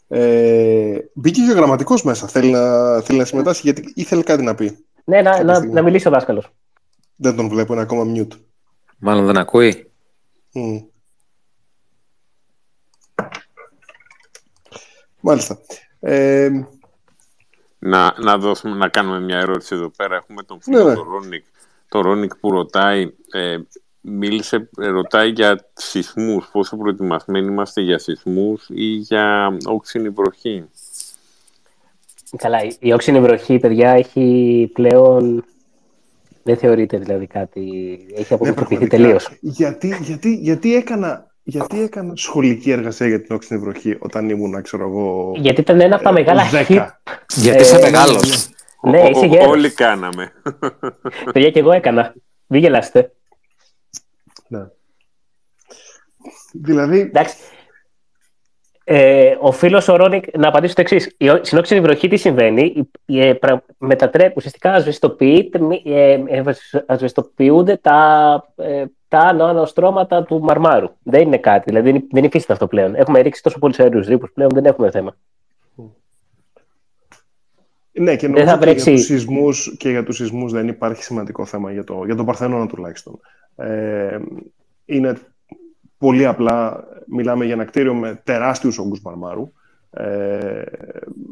Ε, μπήκε και ο γραμματικός μέσα. Θέλει να, θέλει να συμμετάσχει γιατί ήθελε κάτι να πει. Ναι, να, Κάποια να, στιγμή. να μιλήσει ο δάσκαλος. Δεν τον βλέπω, είναι ακόμα mute. Μάλλον δεν ακούει. Μμ. Μάλιστα. Ε, Να, να, δώσουμε, να κάνουμε μια ερώτηση εδώ πέρα. Έχουμε τον Ναι, φίλο ναι. τον Ρόνικ, τον Ρόνικ που ρωτάει, ε, μίλησε, ε, ρωτάει για σεισμούς, πόσο προετοιμασμένοι είμαστε για σεισμούς ή για όξινη βροχή; Καλά, η- η όξινη βροχή, παιδιά, έχει πλέον. Δεν θεωρείται δηλαδή κάτι. Έχει ναι, αποκριθεί πραγματικά. τελείως. Γιατί, γιατί, γιατί, έκανα, γιατί έκανα σχολική εργασία για την όξινη βροχή όταν ήμουν, ξέρω εγώ, Γιατί ήταν ένα από τα μεγάλα hit. 10. Γιατί Ε, είσαι ναι, μεγάλος. Ναι, Ο- είσαι ο- γέρος. Όλοι κάναμε. Παιδιά και εγώ έκανα. Μην γελάστε. Ναι. Δηλαδή, Εντάξει. Ε, ο φίλος ο Ρόνικ, να απαντήσω το εξής. Στην όξινη βροχή τι συμβαίνει, η- ε, πρα- μετατρέπουν, ουσιαστικά ασβεστοποιείται, μη- ε, ε, ασβεστοποιούνται τα, ε, τα άνω στρώματα του μαρμάρου. Δεν είναι κάτι, δηλαδή δεν, δεν υφίσταται αυτό πλέον. Έχουμε ρίξει τόσο πολλού αερίου ρήπους πλέον, δεν έχουμε θέμα. ναι, και Δεν νομίζω θα και, για βρέξει- τους σεισμούς, και για τους σεισμούς δεν υπάρχει σημαντικό θέμα για, το, για τον Παρθενώνα τουλάχιστον. Ε, είναι πολύ απλά, μιλάμε για ένα κτίριο με τεράστιους όγκους μαρμάρου, ε,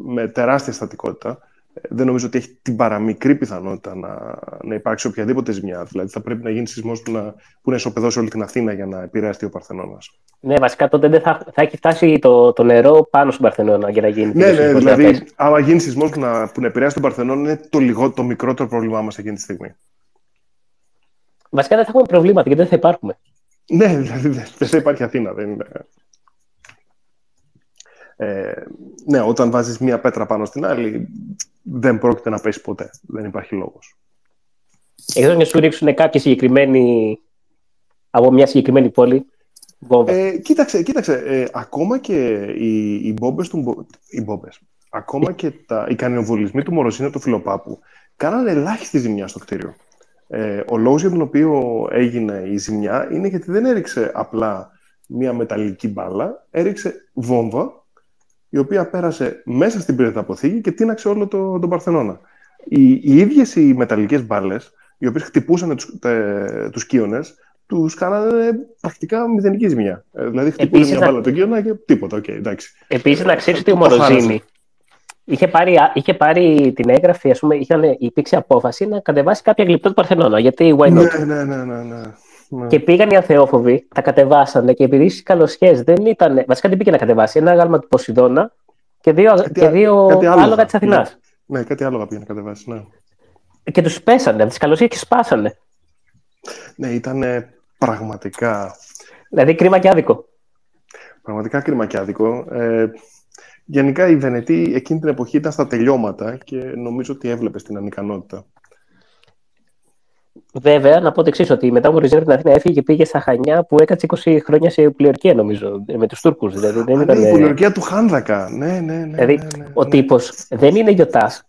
με τεράστια στατικότητα. Ε, Δεν νομίζω ότι έχει την παραμικρή πιθανότητα να, να υπάρξει οποιαδήποτε ζημιά. Δηλαδή θα πρέπει να γίνει σεισμός που να, που να ισοπεδώσει όλη την Αθήνα για να επηρεαστεί ο Παρθενώνας. Ναι, βασικά τότε δεν θα, θα έχει φτάσει το, το νερό πάνω στον Παρθενώνα για να γίνει. Ναι, ναι, σεισμός δηλαδή, να πέσει. άμα γίνει σεισμός που να, που να επηρεάσει τον Παρθενώνα, είναι το, λιγό, το μικρότερο πρόβλημά μας εκείνη τη στιγμή. Βασικά δεν θα έχουμε προβλήματα γιατί δεν θα υπάρχουμε. Ναι, δηλαδή δεν δεν θα υπάρχει Αθήνα. Δεν είναι... ε, ναι, όταν βάζεις μία πέτρα πάνω στην άλλη, δεν πρόκειται να πέσει ποτέ. Δεν υπάρχει λόγος. Εκτός να σου ρίξουν κάποια συγκεκριμένη. από μια συγκεκριμένη πόλη. Βόμβα. Ε, κοίταξε, κοίταξε ε, ακόμα και οι, οι μπόμπες του... μπο- Οι μπόμπες. Ακόμα και τα, οι κανιοβολισμοί του Μοροσίνου του Φιλοπάπου κάνανε ελάχιστη ζημιά στο κτίριο. Ε, ο λόγος για τον οποίο έγινε η ζημιά είναι γιατί δεν έριξε απλά μία μεταλλική μπάλα, έριξε βόμβα η οποία πέρασε μέσα στην πυρεταποθήκη και τίναξε όλο το, τον Παρθενώνα. Οι, οι ίδιες οι μεταλλικές μπάλες, οι οποίες χτυπούσαν τους, τε, τους κύονες, τους κάνανε πρακτικά μηδενική ζημιά. Ε, δηλαδή χτυπούσε Επίσης, μια να- μπάλα τον κύωνα και τίποτα, οκ, εντάξει. Επίσης, να ξέρεις ότι ο το χάρασε. Μοροζίνη είχε πάρει, είχε πάρει την έγγραφη, ας πούμε, είχαν, υπήρξε απόφαση να κατεβάσει κάποια γλυπτό του Παρθενώνα. Γιατί why not; Ναι, ναι, ναι, ναι, ναι. Ναι. Και πήγαν οι αθεόφοβοι, τα κατεβάσανε και επειδή στι καλοσχέ δεν ήταν. Βασικά δεν πήγε να κατεβάσει. Ένα γάλμα του Ποσειδώνα και δύο, Κάτι και α- δύο κάτι άλογα. άλογα της Αθηνάς. Ναι, κάτι άλλο πήγε να κατεβάσει, ναι. Και τους πέσανε από τις καλοσχέ και σπάσανε. Ναι, ήταν πραγματικά, Δηλαδή κρίμα και άδικο. πραγματικά κρίμα και άδικο. Ε, γενικά η Βενετή εκείνη την εποχή ήταν στα τελειώματα και νομίζω ότι έβλεπε την ανικανότητα. Βέβαια, να πω το εξής: ότι μετά ο Μοροζίνη από την Αθήνα έφυγε και πήγε στα Χανιά που έκατσε 20 χρόνια σε πλειορκία, νομίζω, με τους Τούρκους. Δηλαδή, δεν Α, ήταν, ναι, η πολιορκία του Χάνδακα. Ναι, ναι, ναι. δηλαδή ναι, ναι, ο ναι. τύπος δεν είναι γιοτάς.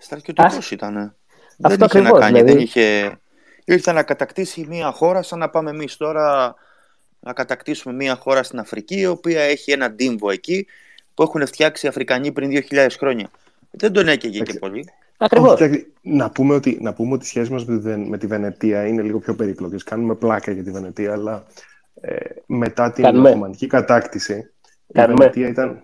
Στρατιωτικός ήταν. Δεν Αυτό είχε να ακριβώς, κάνει. δηλαδή. Δεν είχε... Ήρθε να κατακτήσει μια χώρα σαν να πάμε εμείς τώρα να κατακτήσουμε μια χώρα στην Αφρική η οποία έχει ένα ντύμβο εκεί που έχουν φτιάξει οι Αφρικανοί πριν 2.000 χρόνια. Δεν τον έκαιγε και πολύ. Ακριβώς. Όχι, κοιτάξτε, να, πούμε ότι, να πούμε ότι οι σχέσεις μας με τη, Βεν- με τη Βενετία είναι λίγο πιο περίπλοκες. Κάνουμε πλάκα για τη Βενετία, αλλά ε, μετά την Κάνουμε. Οθωμανική κατάκτηση η Κάνουμε. Βενετία ήταν...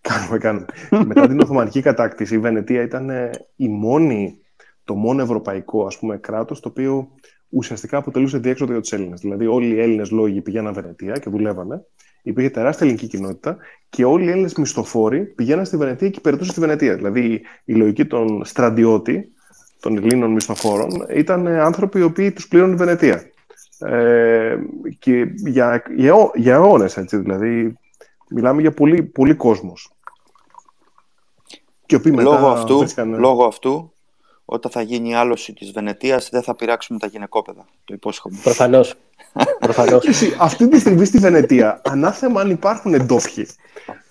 Κάνουμε, κάνουμε. μετά την Οθωμανική κατάκτηση η Βενετία ήταν ε, η μόνη, το μόνο ευρωπαϊκό ας πούμε, κράτος το οποίο ουσιαστικά αποτελούσε διέξοδο για τους Έλληνες. Δηλαδή όλοι οι Έλληνες λόγοι πηγαίναν Βενετία και δουλεύανε. Υπήρχε τεράστια ελληνική κοινότητα και όλοι οι Έλληνες μισθοφόροι πηγαίναν στη Βενετία και υπηρετούσαν στη Βενετία. Δηλαδή η λογική των στρατιώτη, των Ελλήνων μισθοφόρων, ήταν ε, άνθρωποι οι οποίοι τους πλήρωνε η Βενετία. Ε, και για, για, αιώ- για αιώνες, έτσι, δηλαδή μιλάμε για πολύ, πολύ κόσμος. Και οι οποίοι μετά Λόγω αυτού, βρίσκανε- λόγω αυτού, όταν θα γίνει η άλωση της Βενετίας δεν θα πειράξουμε τα γυναικόπαιδα. Το υπόσχομαι. Προφανώς. Προφανώς. Και εσύ, αυτή τη στιγμή στη Βενετία, ανάθεμα αν υπάρχουν ντόπιοι.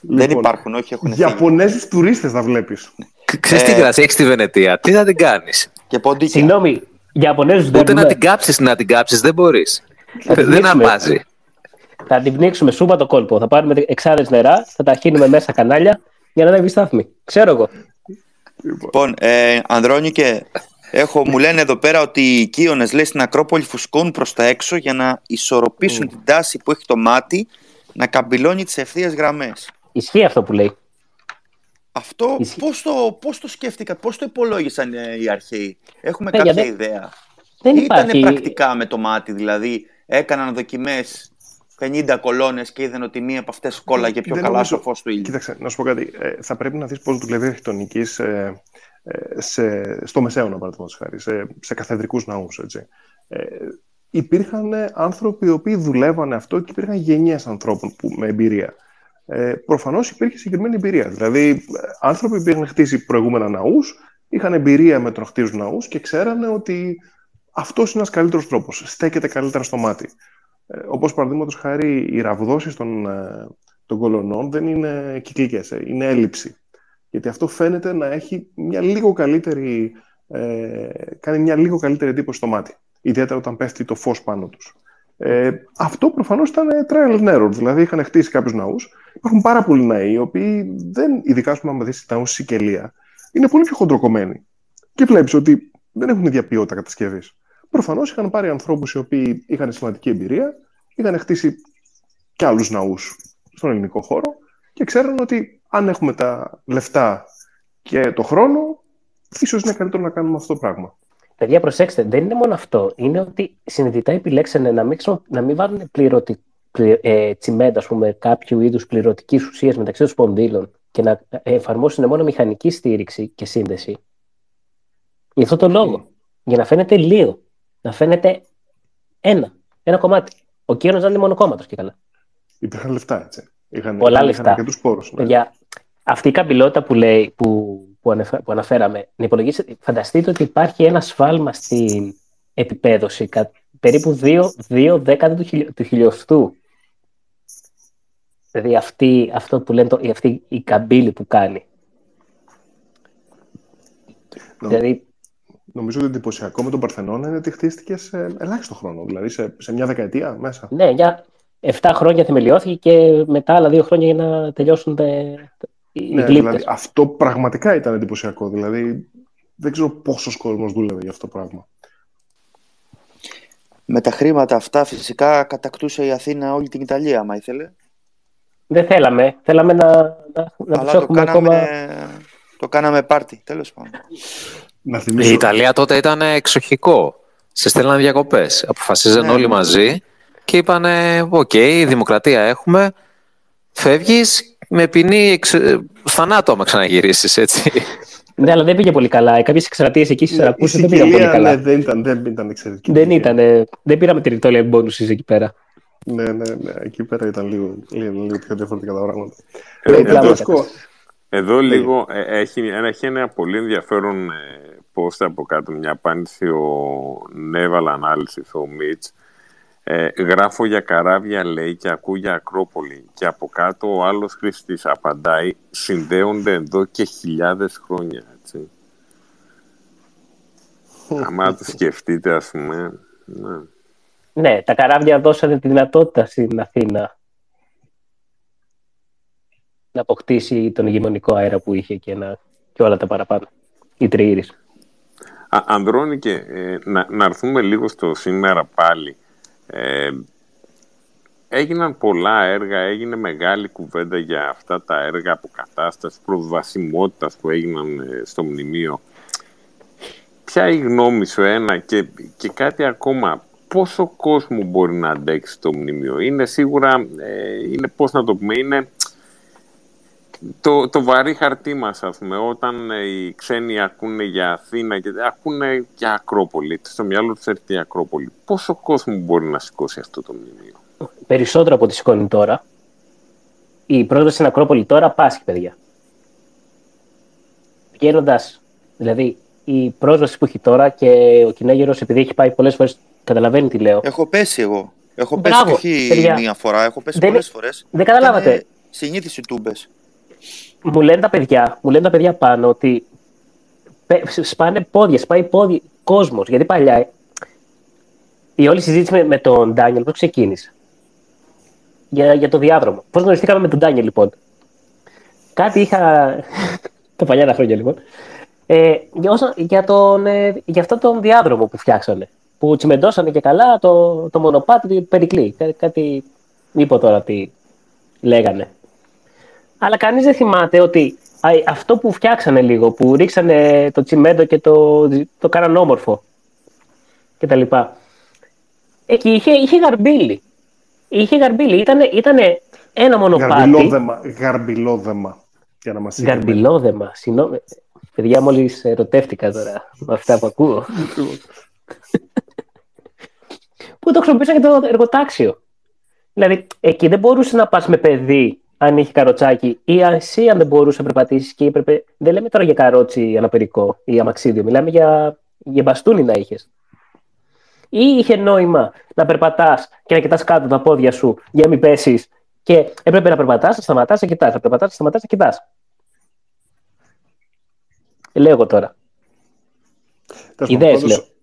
δεν Λοιπόν, υπάρχουν, όχι έχουν φύγει. Ιαπωνέζους τουρίστες θα βλέπεις. Ξέρεις τι Ε, γρασία έχεις στη Βενετία. Τι θα την κάνεις; Και ποντίκια. Συγγνώμη, για Ιαπωνέζους δεν Ούτε να την κάψεις να την κάψεις δεν μπορείς. Θα την Δεν πνίξουμε. αρπάζει. Θα την πνίξουμε σούπα το κόλπο. Θα πάρουμε εξάρες νερά, θα τα χύνουμε μέσα κανάλια για να ανέβει η στάθμη. Ξέρω εγώ. Λοιπόν, ε, Ανδρώνικε, έχω, μου λένε εδώ πέρα ότι οι Κύονες λέει στην Ακρόπολη φουσκώνουν προς τα έξω για να ισορροπήσουν την τάση που έχει το μάτι να καμπυλώνει τις ευθείες γραμμές. Ισχύει αυτό που λέει. Αυτό Ισχύει. πώς το, πώς το σκέφτηκα, πώς το υπολόγισαν ε, οι αρχαίοι; Έχουμε Παιδιά, κάποια δεν- ιδέα. Δεν Ή Ήταν υπάρχει. πρακτικά με το μάτι, δηλαδή έκαναν δοκιμές 50 κολόνες και είδαν ότι μία από αυτές κόλλαγε πιο Δεν καλά νομίζω- στο φως του ήλιου. Κοίταξε, να σου πω κάτι. Ε, θα πρέπει να δεις πώς δουλεύει η αρχιτεκτονική σε, ε, σε, στο Μεσαίωνα, παραδείγματος χάρη, σε, σε καθεδρικούς ναούς, έτσι. Ε, υπήρχαν άνθρωποι οι οποίοι δουλεύανε αυτό και υπήρχαν γενιές ανθρώπων που, με εμπειρία. ε, προφανώς υπήρχε συγκεκριμένη εμπειρία. Δηλαδή, ε, άνθρωποι που είχαν χτίσει προηγούμενα ναούς, είχαν εμπειρία με το να χτίζουν ναούς και ξέρανε ότι αυτός είναι ένας καλύτερος τρόπος. Στέκεται καλύτερα στο μάτι. Ε, Όπως παραδείγματος χάρη, οι ραβδόσεις των, ε, των κολονών δεν είναι κυκλικές, ε, είναι έλλειψη. Γιατί αυτό φαίνεται να έχει μια λίγο καλύτερη, ε, κάνει μια λίγο καλύτερη εντύπωση στο μάτι. Ιδιαίτερα όταν πέφτει το φως πάνω τους. Ε, αυτό προφανώς ήταν trial and error. Δηλαδή, είχαν χτίσει κάποιους ναούς. Υπάρχουν πάρα πολλοί ναοί, οι οποίοι δεν, ειδικά ας πούμε, δεις ναού Σικελία, είναι πολύ πιο χοντροκομμένοι. Και βλέπεις ότι δεν έχουν ίδια ποιότητα κατασκευής. Προφανώς είχαν πάρει ανθρώπους οι οποίοι είχαν σημαντική εμπειρία, είχαν χτίσει και άλλους ναούς στον ελληνικό χώρο και ξέρουν ότι αν έχουμε τα λεφτά και το χρόνο, ίσως είναι καλύτερο να κάνουμε αυτό το πράγμα. Παιδιά, προσέξτε, δεν είναι μόνο αυτό. Είναι ότι συνειδητά επιλέξανε να μην, να μην βάλουν πληρωτι, πλη, ε, τσιμέντα, ας πούμε, κάποιου είδους πληρωτικής ουσίας μεταξύ των σπονδύλων και να εφαρμόσουν μόνο μηχανική στήριξη και σύνδεση. Γι' αυτό το λόγο. Για να φαίνεται λίγο. Να φαίνεται ένα. Ένα κομμάτι. Ο κύριο να είναι μονοκόμματο και καλά. Υπήρχαν λεφτά, έτσι. Είχαν, Πολλά λεφτά. Και τους πόρους, ναι. Παιδιά, αυτή η καμπυλότητα που, λέει, που, που, ανεφ- που αναφέραμε, να υπολογίσετε, φανταστείτε ότι υπάρχει ένα σφάλμα στην επιπέδωση, κα- περίπου 2, 2 δέκατα του, χιλι- του χιλιοστού. Δηλαδή αυτή, αυτό που λένε, το, η- αυτή η καμπύλη που κάνει. Νο- Δηλαδή, Νομίζω ότι εντυπωσιακό με τον Παρθενώνα είναι ότι χτίστηκε σε ελάχιστο χρόνο. Δηλαδή σε, σε μια δεκαετία μέσα. ναι, για 7 χρόνια θεμελιώθηκε και μετά άλλα 2 χρόνια για να τελειώσουν τε, οι Ναι, γλύπτες. δηλαδή, αυτό πραγματικά ήταν εντυπωσιακό. Δηλαδή δεν ξέρω πόσος κόσμος δούλευε για αυτό το πράγμα. Με τα χρήματα αυτά φυσικά κατακτούσε η Αθήνα όλη την Ιταλία, άμα ήθελε. Δεν θέλαμε. Θέλαμε να, να, να τους Αλλά το έχουμε κάναμε, ακόμα... το κάναμε πάρτι, τέλος πάντων. Να Η θυμίσω. Ιταλία τότε ήταν εξοχικό. Σε στέλναν διακοπές. Αποφασίζαν Ναι, όλοι ναι. μαζί και είπαν: Οκ, δημοκρατία έχουμε. Φεύγεις με ποινή εξ... ε, θανάτου άμα ξαναγυρίσεις, έτσι. Ναι, αλλά δεν πήγε πολύ καλά. Κάποιες εκστρατείες εκεί στις Ναι, οι Συρακούσες δεν πήγαν πολύ Σικελία, καλά. ναι, δεν ήταν, δεν ήταν εξαιρετική. Δεν ήταν. Δεν πήραμε territorial bonuses εκεί πέρα. Ναι, ναι, ναι. Εκεί πέρα ήταν λίγο, λίγο, λίγο πιο διαφορετικά τα πράγματα. Ε, Ε, εδώ- εντυπωσιακό. Εδώ λίγο ε, έχει, ένα- έχει ένα πολύ ενδιαφέρον ε, post από κάτω, μια απάντηση ο Naval Analysis, ο Μίτς. Ε, γράφω για καράβια, λέει, και ακούω για Ακρόπολη. Και από κάτω ο άλλος χρήστης απαντάει, συνδέονται εδώ και χιλιάδες χρόνια, έτσι. Άμα το σκεφτείτε, ας πούμε, ναι. Ναι, τα καράβια δώσανε τη δυνατότητα στην Αθήνα να αποκτήσει τον ηγεμονικό αέρα που είχε και, να... και όλα τα παραπάνω. Η τριήρης. Α, Ανδρώνικε, ε, να, να έρθουμε λίγο στο σήμερα πάλι. Ε, έγιναν πολλά έργα, έγινε μεγάλη κουβέντα για αυτά τα έργα αποκατάστασης, προσβασιμότητας που έγιναν ε, στο μνημείο. Ποια η γνώμη σου ένα και, και κάτι ακόμα, πόσο κόσμο μπορεί να αντέξει το μνημείο; Είναι σίγουρα, ε, είναι, πώς να το πούμε, είναι το, το βαρύ χαρτί μας, ας πούμε, όταν ε, οι ξένοι ακούνε για Αθήνα και ακούνε για Ακρόπολη, στο μυαλό τους έρχεται η Ακρόπολη. Πόσο κόσμο μπορεί να σηκώσει αυτό το μνημείο; Περισσότερο από ό,τι σηκώνει τώρα. Η πρόσβαση στην Ακρόπολη τώρα πάσχει, παιδιά. Βγαίνοντας, δηλαδή, η πρόσβαση που έχει τώρα και ο Κινέγερος, επειδή έχει πάει πολλές φορές, καταλαβαίνει τι λέω. Έχω πέσει εγώ. Έχω Μπράβο, πέσει και όχι παιδιά. μία φορά, έχω πέσει Δεν- πολλές φορές. δεν καταλάβατε. Ήτανε Συνήθιση τούμπες. Μου λένε τα παιδιά, μου λένε τα παιδιά πάνω ότι πε- σπάνε πόδια, σπάει πόδι κόσμος. Γιατί παλιά η όλη συζήτηση με, με τον Ντάνιελ πώς ξεκίνησε; Για, για το διάδρομο. Πώς γνωριστήκαμε με τον Ντάνιελ, λοιπόν; Κάτι είχα. τα παλιά τα χρόνια, λοιπόν. Ε, για, όσα- για, τον, ε, για αυτόν τον διάδρομο που φτιάξανε. Που τσιμεντώσανε και καλά το, το μονοπάτι του Περικλή. Κάτι, κάτι. Μήπω τώρα τι λέγανε. Αλλά κανείς δεν θυμάται ότι α, αυτό που φτιάξανε λίγο, που ρίξανε το τσιμέντο και το, το κάναν όμορφο και τα λοιπά. Εκεί είχε, είχε γαρμπίλι. Είχε γαρμπίλι. Ήτανε, ήτανε ένα μονοπάτι. Γαρμπιλόδεμα. Γαρμπιλόδεμα. Για να μας συγχωρείτε. Γαρμπιλόδεμα. Συγγνώμη. Παιδιά, μόλις ερωτεύτηκα τώρα με αυτά που ακούω. που το χρησιμοποίησα για το εργοτάξιο. Δηλαδή, εκεί δεν μπορούσες να πας με παιδί αν είχε καροτσάκι, ή εσύ αν δεν μπορούσε να περπατήσεις και έπρεπε. Δεν λέμε τώρα για καρότσι αναπηρικό ή αμαξίδιο, μιλάμε για, για μπαστούνι να είχες. Ή είχε νόημα να περπατάς και να κοιτάς κάτω τα πόδια σου για να μην πέσεις και έπρεπε να περπατάς, να σταματάς, να κοιτάς. Να περπατάς, να σταματάς, να κοιτάς. Λέω τώρα. Ιδέες λέω.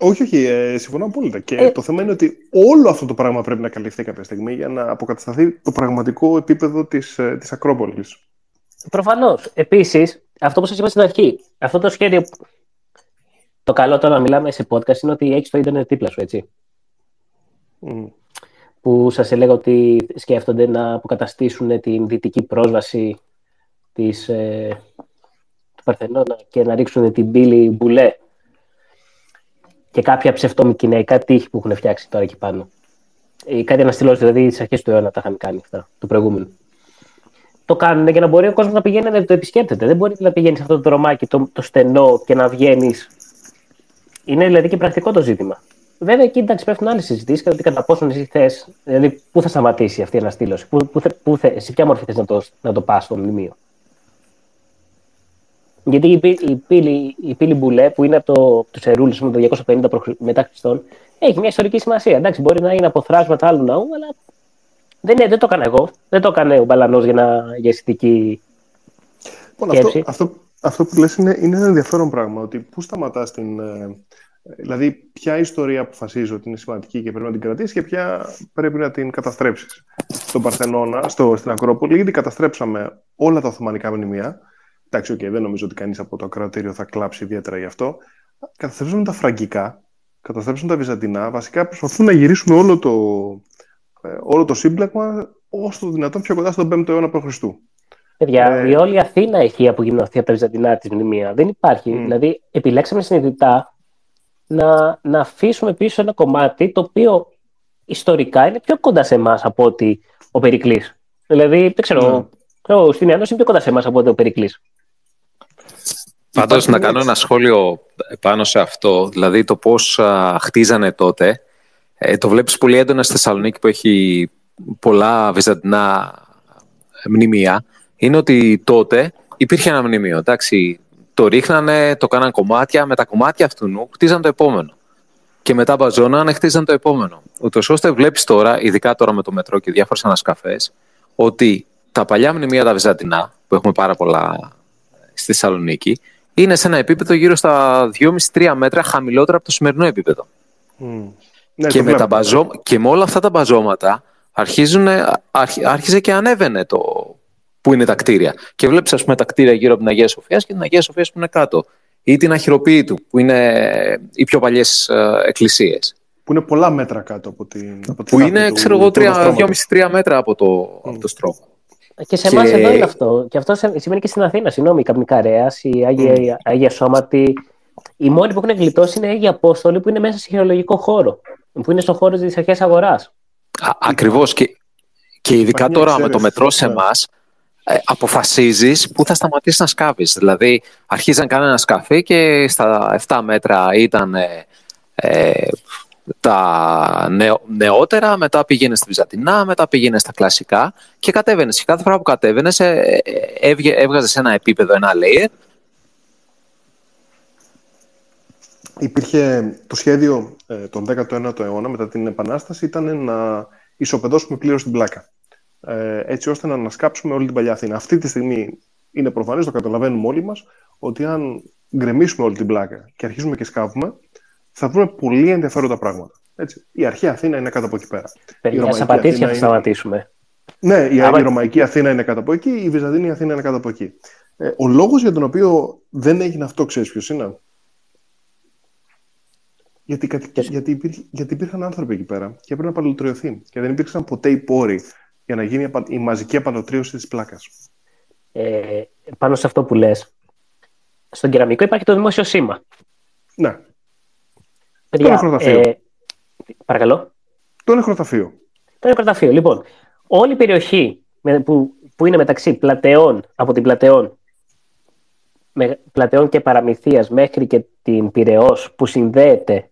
Όχι, όχι, ε, συμφωνώ απόλυτα. Και ε... το θέμα είναι ότι όλο αυτό το πράγμα πρέπει να καλυφθεί κάποια στιγμή για να αποκατασταθεί το πραγματικό επίπεδο της της ε, Ακρόπολης. Προφανώς. Επίσης, αυτό που σας είπα στην αρχή, αυτό το σχέδιο. Το καλό τώρα να μιλάμε σε podcast είναι ότι έχεις το Ιντερνετ δίπλα σου, έτσι. Mm. Που σας έλεγα ότι σκέφτονται να αποκαταστήσουν την δυτική πρόσβαση της, ε, του Παρθενώνα και να ρίξουν την πύλη Μπουλέ και κάποια ψευτομικυναϊκά τείχη που έχουν φτιάξει τώρα εκεί πάνω. Ε, κάτι αναστηλώσει, δηλαδή στις αρχές του αιώνα τα είχαν κάνει αυτά, του προηγούμενου. Το κάνουν για να μπορεί ο κόσμος να πηγαίνει να το επισκέπτεται. Δεν μπορεί να πηγαίνει σε αυτό το δρομάκι το, το στενό και να βγαίνεις. Είναι δηλαδή και πρακτικό το ζήτημα. Βέβαια, εκεί εντάξει, πέφτουν άλλες συζητήσεις και κατά πόσο εσύ θες, δηλαδή πού θα σταματήσει αυτή η αναστήλωση, πού, πού, πού, σε ποια μορφή θες να το, να το πας στο μνημείο. Γιατί η, η, πύλη, η πύλη Μπουλέ, που είναι από το, τους Σερούλη το 250 μετά Χριστόν, έχει μια ιστορική σημασία. Εντάξει, μπορεί να είναι από θράσματα άλλου ναού, αλλά δεν, είναι, δεν το έκανα εγώ. Δεν το έκανε ο Μπαλανός για, να, για αισθητική λοιπόν, αυτό, αυτό, αυτό που λες είναι, είναι ένα ενδιαφέρον πράγμα. Ότι πού σταματάς την. Ε, δηλαδή, ποια ιστορία αποφασίζει ότι είναι σημαντική και πρέπει να την κρατήσεις και ποια πρέπει να την καταστρέψεις. Στον Παρθενώνα, στο, στην Ακρόπολη, ήδη καταστρέψαμε όλα τα Οθωμανικά μνημεία Εντάξει, okay, δεν νομίζω ότι κανείς από το ακροατήριο θα κλάψει ιδιαίτερα γι' αυτό. Καταστρέψαμε τα φραγκικά, καταστρέψαμε τα βυζαντινά. Βασικά προσπαθούν να γυρίσουμε όλο το, ε, όλο το σύμπλεγμα όσο το δυνατόν πιο κοντά στον 5ο αιώνα π.Χ. Παιδιά, ε... η όλη Αθήνα έχει απογυμνωθεί από τα βυζαντινά της μνημεία. Δεν υπάρχει. Mm. Δηλαδή, επιλέξαμε συνειδητά να, να αφήσουμε πίσω ένα κομμάτι το οποίο ιστορικά είναι πιο κοντά σε εμάς από ότι ο Περικλής. Δηλαδή, δεν ξέρω, mm. ο Στυνιανό είναι πιο κοντά σε εμάς από ότι ο Περικλής. Πάντως να κάνω ένα σχόλιο πάνω σε αυτό, δηλαδή το πώς χτίζανε τότε. Ε, το βλέπεις πολύ έντονα στη Θεσσαλονίκη που έχει πολλά βυζαντινά μνημεία. Είναι ότι τότε υπήρχε ένα μνημείο. Εντάξει, το ρίχνανε, το κάναν κομμάτια, με τα κομμάτια αυτού νου χτίζαν το επόμενο. Και μετά μπαζώνανε, χτίζαν το επόμενο. Ούτως ώστε βλέπεις τώρα, ειδικά τώρα με το μετρό και διάφορες ανασκαφές, ότι τα παλιά μνημεία τα βυζαντινά, που έχουμε πάρα πολλά στη Θεσσαλονίκη, είναι σε ένα επίπεδο γύρω στα 2,5-3 μέτρα χαμηλότερα από το σημερινό επίπεδο. Mm. Ναι, και, με τα μπαζό... και με όλα αυτά τα μπαζώματα αρχίζουν, άρχιζε και ανέβαινε το που είναι τα κτίρια. Και βλέπεις ας πούμε τα κτίρια γύρω από την Αγία Σοφία και την Αγία Σοφία που είναι κάτω. Ή την Αχυροποίητου που είναι οι πιο παλιές ε, εκκλησίες. Που είναι πολλά μέτρα κάτω από την. Από που είναι, ξέρω εγώ, 2,5-3 μέτρα από το, mm. από το στρώμα. Και σε εμάς και... εδώ είναι αυτό. Και αυτό σημαίνει και στην Αθήνα. Συγγνώμη, η Καπνικαρέα, η Άγια, mm. Άγια Σώματη. Οι μόνοι που έχουν γλιτώσει είναι οι Άγιοι Απόστολοι που είναι μέσα σε χειρολογικό χώρο. Που είναι στο χώρο της αρχαίας αγοράς. Ακριβώς. Και, και ειδικά τώρα με το μετρό σε εμάς, ε, αποφασίζεις πού θα σταματήσεις να σκάβεις. Δηλαδή, αρχίζαν να ένα σκαφί και στα 7 μέτρα ήταν. Ε, ε τα νεότερα, μετά πήγαινε στη Βυζαντινά, μετά πήγαινε στα κλασικά και κατέβαινες. Και κάθε φορά που κατέβαινες, ε, ε, έβγαζες ένα επίπεδο, ένα layer. Υπήρχε το σχέδιο ε, τον 19ο αιώνα, μετά την Επανάσταση, ήταν να ισοπεδώσουμε πλήρως την πλάκα. έτσι ώστε να ανασκάψουμε όλη την παλιά Αθήνα. Αυτή τη στιγμή είναι προφανές, το καταλαβαίνουμε όλοι μας, ότι αν γκρεμίσουμε όλη την πλάκα και αρχίσουμε και σκάβουμε, θα βρούμε πολύ ενδιαφέροντα πράγματα. Έτσι. Η αρχή Αθήνα είναι κάτω από εκεί πέρα. Παιδιά, σε πατήσια θα σταματήσουμε. Ναι, η, Άμα... η Ρωμαϊκή Αθήνα είναι κάτω από εκεί, η Βυζαντίνη Αθήνα είναι κάτω από εκεί. Ε, ο λόγος για τον οποίο δεν έγινε αυτό, ξέρεις ποιος είναι; Γιατί, γιατί, υπήρχε, γιατί υπήρχαν άνθρωποι εκεί πέρα και έπρεπε να παλαιοτριωθεί. Και δεν υπήρξαν ποτέ οι πόροι για να γίνει η μαζική απαλωτρίωση της πλάκας. Ε, πάνω σε αυτό που λες, στον κεραμικό υπάρχει το δημόσιο σήμα. Ναι. Παιδιά, το νεκροταφείο. Ε, παρακαλώ. Το νεκροταφείο. Το νεκροταφείο. Λοιπόν, όλη η περιοχή που, που είναι μεταξύ πλατεών, από την πλατεών, με, πλατεών και παραμυθίας μέχρι και την Πυραιός που συνδέεται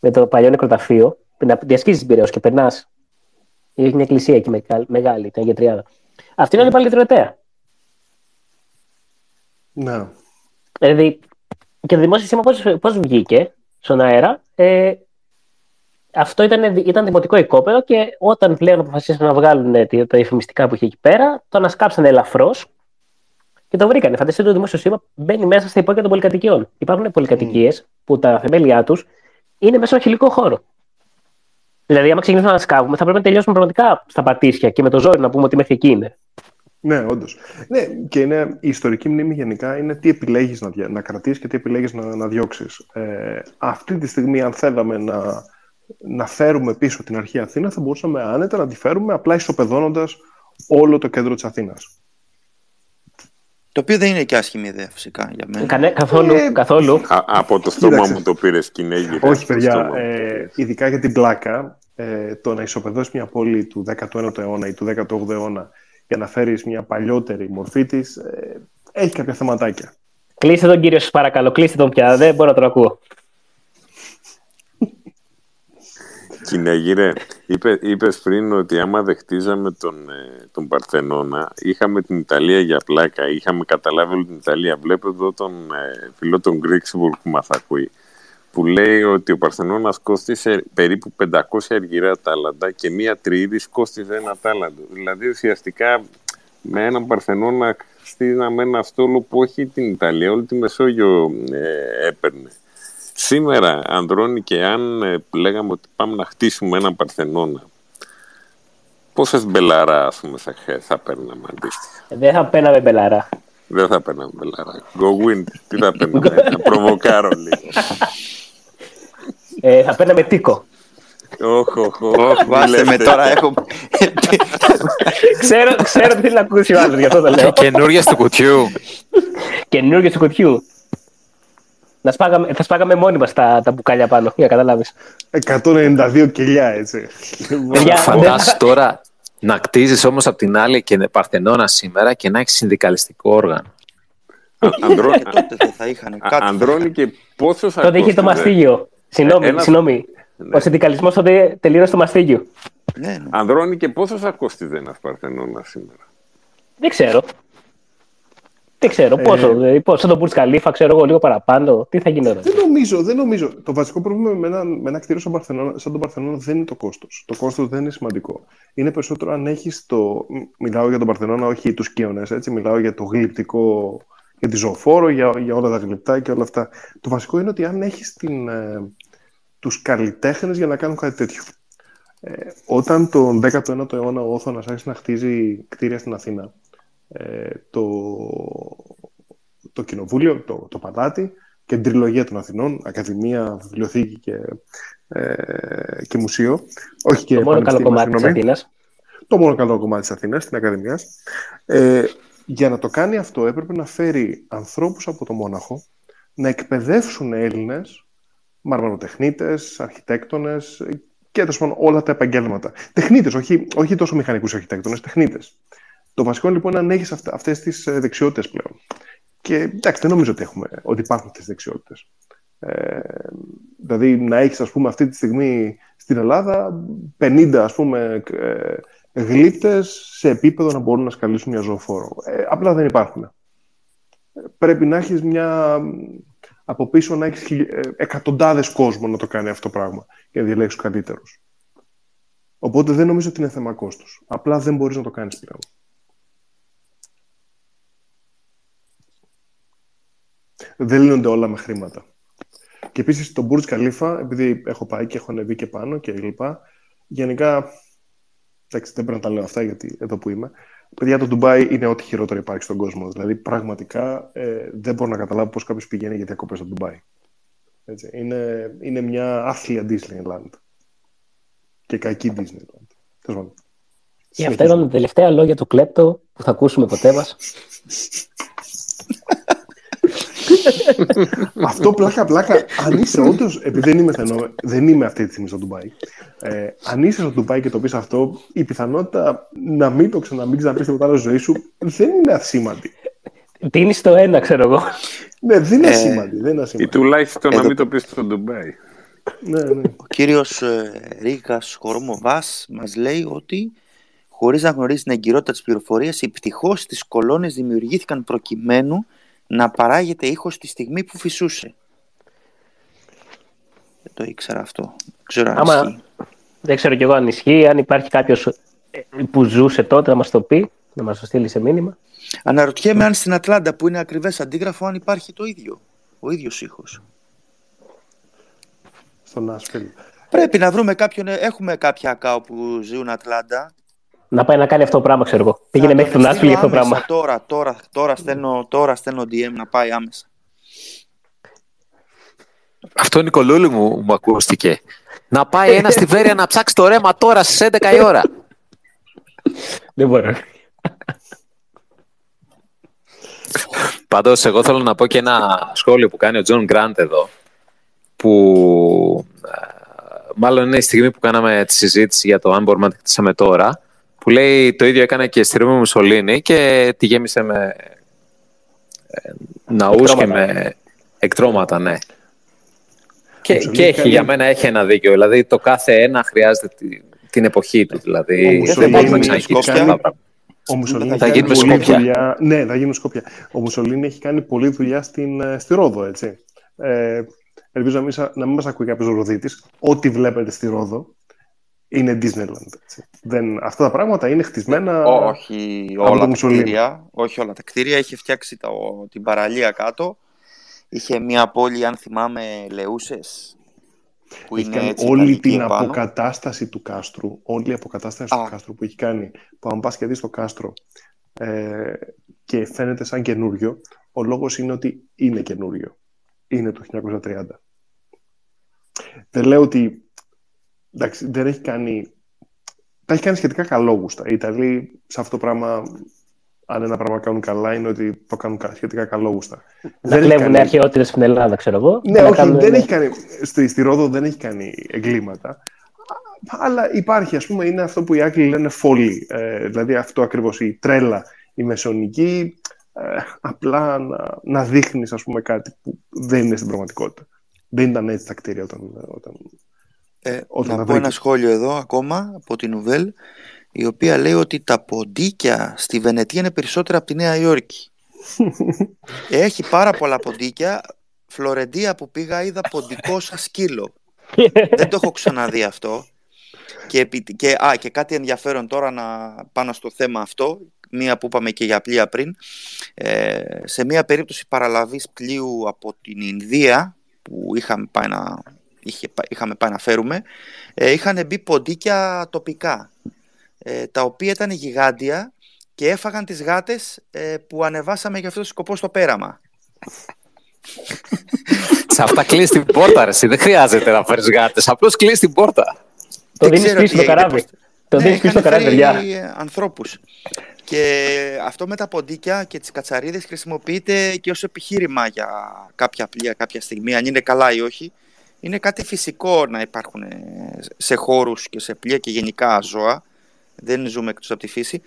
με το παλιό νεκροταφείο, να διασχίζεις την Πυραιός και περνάς, έχει μια εκκλησία εκεί μεγάλη, την Αγία Τριάδα. Αυτή είναι όλη πάλι τριωτέα. Ναι. Δηλαδή, και το δημόσιο σήμα πώς, πώς βγήκε; Στον αέρα, ε, αυτό ήταν, ήταν δημοτικό οικόπεδο και όταν πλέον αποφασίσαν να βγάλουν ε, τα εφημιστικά που είχε εκεί πέρα, το ανασκάψαν ελαφρώς και το βρήκανε. Φανταστείτε το δημόσιος σήμα μπαίνει μέσα στα υπόκεια των πολυκατοικιών. Υπάρχουν πολυκατοικίες που τα θεμέλια τους είναι μέσα στο χιλικό χώρο. Δηλαδή, άμα ξεκινήσουμε να σκάβουμε, θα πρέπει να τελειώσουμε πραγματικά στα πατήσια και με το ζόρι να πούμε ότι μέχρι εκεί είναι. Ναι, όντως. Ναι, και είναι, η ιστορική μνήμη γενικά είναι τι επιλέγεις να, δια- να κρατήσεις και τι επιλέγεις να, να διώξεις. Ε, αυτή τη στιγμή, αν θέλαμε να, να φέρουμε πίσω την αρχή Αθήνα, θα μπορούσαμε άνετα να τη φέρουμε απλά ισοπεδώνοντας όλο το κέντρο της Αθήνας. Το οποίο δεν είναι και άσχημη ιδέα φυσικά για μένα. Κανέ, καθόλου, Ε, καθόλου. Α, από το στόμα Κοίταξε. μου το πήρες κυνήγι. Όχι, παιδιά, ε, ειδικά για την πλάκα, ε, το να ισοπεδώσεις μια πόλη του 19ου αιώνα ή του 18ου αιώνα για να φέρεις μια παλιότερη μορφή της, ε, έχει κάποια θεματάκια. Κλείστε τον κύριο, σας παρακαλώ. Κλείστε τον πια. Δεν μπορώ να τον ακούω. Κυνηγύρε, είπε, είπες πριν ότι άμα δεν χτίζαμε τον, ε, τον Παρθενώνα, είχαμε την Ιταλία για πλάκα, είχαμε καταλάβει όλη την Ιταλία. Βλέπω εδώ τον ε, φίλο τον Γκρίξιμπουργκ που μας ακούει, που λέει ότι ο Παρθενώνας κόστισε περίπου 500 αργυρά τάλαντα και μία τριήρης κόστιζε ένα τάλαντο. Δηλαδή ουσιαστικά με έναν Παρθενώνα στείλαμε ένα στόλο που όχι την Ιταλία, όλη τη Μεσόγειο ε, έπαιρνε. Σήμερα, Ανδρώνη, και αν ε, λέγαμε ότι πάμε να χτίσουμε έναν Παρθενώνα, πόσες μπελαρά, ας πούμε, θα, χε- θα παίρναμε αντίστοιχα; Δεν θα παίρναμε μπελαρά. Δεν θα παίρναμε μπελαρά. Gowind, τι θα παίρναμε, να προβοκάρω λίγο. Ε, θα παίρναμε τίκο. Όχι, όχι, όχι. Βάστε με τώρα, έχω... ξέρω, ξέρω τι θέλει να ακούσει ο άλλος, γι' αυτό το λέω. Καινούργια του κουτιού. Καινούργιο του κουτιού. Να σπάγαμε, θα σπάγαμε μόνοι μα τα, τα μπουκάλια πάνω, για να καταλάβεις. 192 κιλιά, έτσι. Παιδιά, Φαντάσου τώρα να κτίζεις όμως απ' την άλλη και Παρθενώνα σήμερα και να έχεις συνδικαλιστικό όργανο. Α- Ανδρώ- και τότε δεν θα είχαν Α- κάτι. Ανδρώνη, και πόσο θα Τότε είχε το κόστιζε; μαστίγιο. Συγγνώμη, Ένα- συγγνώμη. Ναι. Ο συνδικαλισμός τότε τελείωσε στο μαστίγιο. Ναι, ναι. Ανδρώνη, και πόσο θα κόστιζε ένας Παρθενώνας σήμερα; Δεν ξέρω. Δεν ξέρω Ε, πόσο. δηλαδή, πόσο το Μπουρτ Καλίφα, ξέρω εγώ λίγο παραπάνω. Τι θα γινόταν. Δεν νομίζω, δεν νομίζω. Το βασικό πρόβλημα με ένα, με ένα κτίριο σαν, Παρθενώνα, σαν τον Παρθενώνα δεν είναι το κόστος. Το κόστος δεν είναι σημαντικό. Είναι περισσότερο αν έχεις το. Μιλάω για τον Παρθενώνα, όχι τους Κίονες, έτσι. Μιλάω για το γλυπτικό, για τη ζωοφόρο, για, για όλα τα γλυπτά και όλα αυτά. Το βασικό είναι ότι αν έχεις ε, τους καλλιτέχνες για να κάνουν κάτι τέτοιο. Ε, όταν τον 19ο αιώνα ο Όθωνας άρχισε να χτίζει κτίρια στην Αθήνα, ε, το, το κοινοβούλιο, το, το Πατάτι και την τριλογία των Αθηνών, Ακαδημία, Βιβλιοθήκη και, ε, και Μουσείο. Όχι και Το μόνο καλό Πανεπιστήμιο, κομμάτι της συγγνώμη. Αθήνας. Το μόνο καλό κομμάτι της Αθήνας, την Ακαδημίας. Ε, για να το κάνει αυτό έπρεπε να φέρει ανθρώπους από το Μόναχο να εκπαιδεύσουν Έλληνες μαρμαροτεχνίτες, αρχιτέκτονες και τέλος πάντων όλα τα επαγγέλματα. Τεχνίτες, όχι, όχι τόσο μηχανικούς αρχιτέκτονες, τεχνίτες. Το βασικό λοιπόν είναι να έχει αυτές τις δεξιότητες πλέον. Και εντάξει, δεν νομίζω ότι, έχουμε, ότι υπάρχουν αυτές τις δεξιότητες. Ε, δηλαδή, να έχεις, ας πούμε, αυτή τη στιγμή στην Ελλάδα 50 ας πούμε, ε, γλύπτες σε επίπεδο να μπορούν να σκαλίσουν μια ζωοφόρο. Ε, απλά δεν υπάρχουν. Πρέπει να έχεις μια... Από πίσω να έχεις χιλι... ε, εκατοντάδες κόσμο να το κάνει αυτό το πράγμα για να διαλέξεις τους καλύτερους. Οπότε δεν νομίζω ότι είναι θέμα κόστος. Απλά δεν μπορείς να το κάνεις πλέον. Δεν λύνονται όλα με χρήματα. Και επίσης το Burj Khalifa, επειδή έχω πάει και έχω ανεβεί και πάνω και λοιπά, γενικά, εντάξει δεν πρέπει να τα λέω αυτά γιατί εδώ που είμαι, παιδιά το Ντουμπάι είναι ό,τι χειρότερο υπάρχει στον κόσμο. Δηλαδή πραγματικά ε, δεν μπορώ να καταλάβω πώς κάποιος πηγαίνει για διακοπές στο Ντουμπάι. Έτσι. Είναι, είναι μια άθλια Disneyland. Και κακή Disneyland. Τέλος Και αυτά ήταν τα τελευταία λόγια του κλέπτο που θα ακούσουμε ποτέ μας. Αυτό πλάκα πλάκα, αν είσαι όντως, επειδή δεν είμαι, θενό, δεν είμαι αυτή τη στιγμή στο Ντουμπάι, ε, αν είσαι στο Ντουμπάι και το πεις αυτό, η πιθανότητα να μην το ξανα, μην ξαναπείς τίποτα άλλο στη ζωή σου δεν είναι ασήμαντη. Τι είναι στο ένα, ξέρω εγώ. Ναι, δεν είναι Ε, ασήμαντη. Δεν είναι Ή ασήμαντη. τουλάχιστον να Εδώ- μην το πεις στο Ντουμπάι. Ναι, ναι. Ο κύριος ε, Ρίκας Χορμοβάς μας λέει ότι χωρίς να γνωρίζεις την εγκυρότητα της πληροφορίας, οι πτυχώ της κολόνες δημιουργήθηκαν προκειμένου να παράγεται ήχος τη στιγμή που φυσούσε. Δεν το ήξερα αυτό. Δεν ξέρω αν Άμα- ισχύει. Δεν ξέρω κι εγώ αν ισχύει. Αν υπάρχει κάποιος που ζούσε τότε να μας το πει, να μας το στείλει σε μήνυμα. Αναρωτιέμαι αν στην Ατλάντα που είναι ακριβές αντίγραφο αν υπάρχει το ίδιο. Ο ίδιος ήχος. Στον Νάσβιλ. Πρέπει να βρούμε κάποιον. ε, Έχουμε κάποια ακάου που ζουν Ατλάντα. Να πάει να κάνει αυτό το πράγμα, ξέρω εγώ. Πήγαινε Θα μέχρι τον το Νάσβιλ για αυτό το στείλω πράγμα. άμεσα Τώρα, τώρα, τώρα, στέλνω, τώρα στέλνω DM να πάει άμεσα. Αυτό Νικολούλη μου, μου ακούστηκε. Να πάει ένας στη Βέρεια να ψάξει το ρέμα τώρα στις 11 η ώρα. Δεν μπορώ. Πάντως, εγώ θέλω να πω και ένα σχόλιο που κάνει ο Τζον Γκραντ εδώ. Που ε, μάλλον είναι η στιγμή που κάναμε τη συζήτηση για το αν μπορούμε να τη χτίσαμε τώρα. Που λέει το ίδιο έκανε και στη Ρώμη Μουσολίνη και τη γέμισε με ε, ναούς και Εκτρώματα. με εκτρώματα, ναι. Και, Μουσολίνη και έχει, κάνει- για μένα έχει ένα δίκιο. Δηλαδή το κάθε ένα χρειάζεται τη- την εποχή του. Ο Δηλαδή δεν Μουσολίνη μπορούμε να έχει ξαναγυρίσουμε κάνει- αυτά τα πράγματα. Ο Μουσολίνη Θα έχει γίνουμε κάνει πολλή Σκόπια. δουλειά. Ναι, θα γίνουν Σκόπια. Ο Μουσολίνη έχει κάνει πολλή δουλειά στην, ε, στη Ρόδο, έτσι. Ε, ελπίζω να μην, σα- να μην μας ακούει κάποιος Ροδίτης. Ό,τι βλέπετε στη Ρόδο είναι Disneyland. Έτσι. Δεν, αυτά τα πράγματα είναι χτισμένα... όχι από όλα το τα Μουσολίνη. κτίρια. Όχι όλα τα κτίρια. Είχε φτιάξει το, την παραλία κάτω. Είχε μια πόλη, αν θυμάμαι, Λεούσες. Που Έχει είναι κάνει έτσι όλη ιταλική την επάνω. αποκατάσταση του κάστρου, όλη η αποκατάσταση Α. του κάστρου που έχει κάνει, που αν πας και δεις το κάστρο ε, και φαίνεται σαν καινούριο, ο λόγος είναι ότι είναι καινούριο. Είναι το 1930. Δεν λέω ότι εντάξει, δεν έχει κάνει τα έχει κάνει σχετικά καλόγουστα. Οι Ιταλοί σε αυτό το πράγμα αν ένα πράγμα κάνουν καλά είναι ότι το κάνουν κα- σχετικά καλόγουστα. Να Δεν έχει κλέβουν κάνει- αρχαιότητες στην Ελλάδα, ξέρω εγώ. ναι, Να όχι, κάνουν- δεν έχει κάνει, στη, στη Ρόδο δεν έχει κάνει εγκλήματα. Αλλά υπάρχει, ας πούμε, είναι αυτό που οι Άγγλοι λένε φόλη. Ε, δηλαδή αυτό ακριβώς, η τρέλα, η μεσονική, ε, απλά να, να δείχνεις, ας πούμε, κάτι που δεν είναι στην πραγματικότητα. Δεν ήταν έτσι τα κτίρια όταν... όταν... Ε, Όταν να τα πω ένα βρήκες. σχόλιο εδώ ακόμα από την Νουβέλ η οποία λέει ότι τα ποντίκια στη Βενετία είναι περισσότερα από τη Νέα Υόρκη. Έχει πάρα πολλά ποντίκια. Φλωρεντία που πήγα είδα ποντικό σαν σκύλο. Δεν το έχω ξαναδεί αυτό. Και, επί- και, α, και κάτι ενδιαφέρον τώρα να πάνω στο θέμα αυτό, μία που είπαμε και για πλοία πριν, ε, σε μία περίπτωση παραλαβής πλοίου από την Ινδία, που είχαμε πάει να, είχε, είχαμε πάει να φέρουμε, ε, είχαν μπει ποντίκια τοπικά, ε, τα οποία ήταν γιγάντια και έφαγαν τις γάτες ε, που ανεβάσαμε για αυτός το σκοπός στο πέραμα. Σε αυτά κλείσει την πόρτα, ρε. εσύ. Δεν χρειάζεται να φέρεις γάτες. Απλώς κλείσει την πόρτα. Το Δεν δίνεις ξέρω πίσω τι στο έγινε, καράβι. πώς- Το Ναι, δίνεις πίσω στο είχαν καράβι, φέρει, παιδιά. ε, ανθρώπους. Και αυτό με τα ποντίκια και τις κατσαρίδες χρησιμοποιείται και ως επιχείρημα για κάποια πλοία κάποια στιγμή, αν είναι καλά ή όχι. Είναι κάτι φυσικό να υπάρχουν ε, σε χώρους και σε πλοία και γενικά ζώα. Δεν ζούμε εκτός από τη φύση.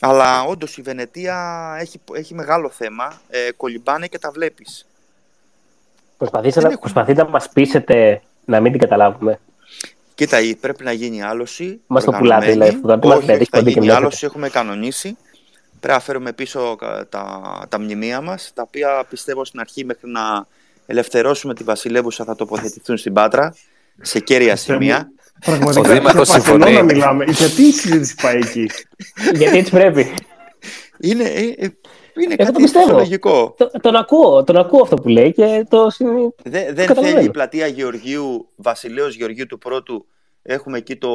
Αλλά όντως η Βενετία έχει, έχει μεγάλο θέμα. Ε, κολυμπάνε και τα βλέπεις. Προσπαθείτε Δεν να, έχουν. προσπαθείτε να μας πείσετε να μην την καταλάβουμε. Κοίτα, ή πρέπει να γίνει άλωση. Μας το οργανωμένη. πουλάτε, λέει, αυτό, δεν μας Όχι, λέτε, όχι, θα έχει γίνει ποντίκι, άλωση, έχουμε κανονίσει. Πρέπει να φέρουμε πίσω κα- τα, τα μνημεία μας, τα οποία πιστεύω στην αρχή μέχρι να ελευθερώσουμε τη βασιλεύουσα θα τοποθετηθούν στην Πάτρα, σε κέρια σημεία. Πραγματικά, Ο Δήμαρχος για Παρσελώνα συμφωνεί. μιλάμε. Γιατί η συζήτηση πάει εκεί; Γιατί έτσι πρέπει. Είναι, ε, ε, είναι Εγώ το κάτι πιστεύω. φυσιολογικό. Το- τον ακούω, τον ακούω αυτό που λέει και το συν- Δε- δεν καταλαβαίνω. θέλει η πλατεία Γεωργίου, Βασιλέως Γεωργίου του Πρώτου, έχουμε εκεί το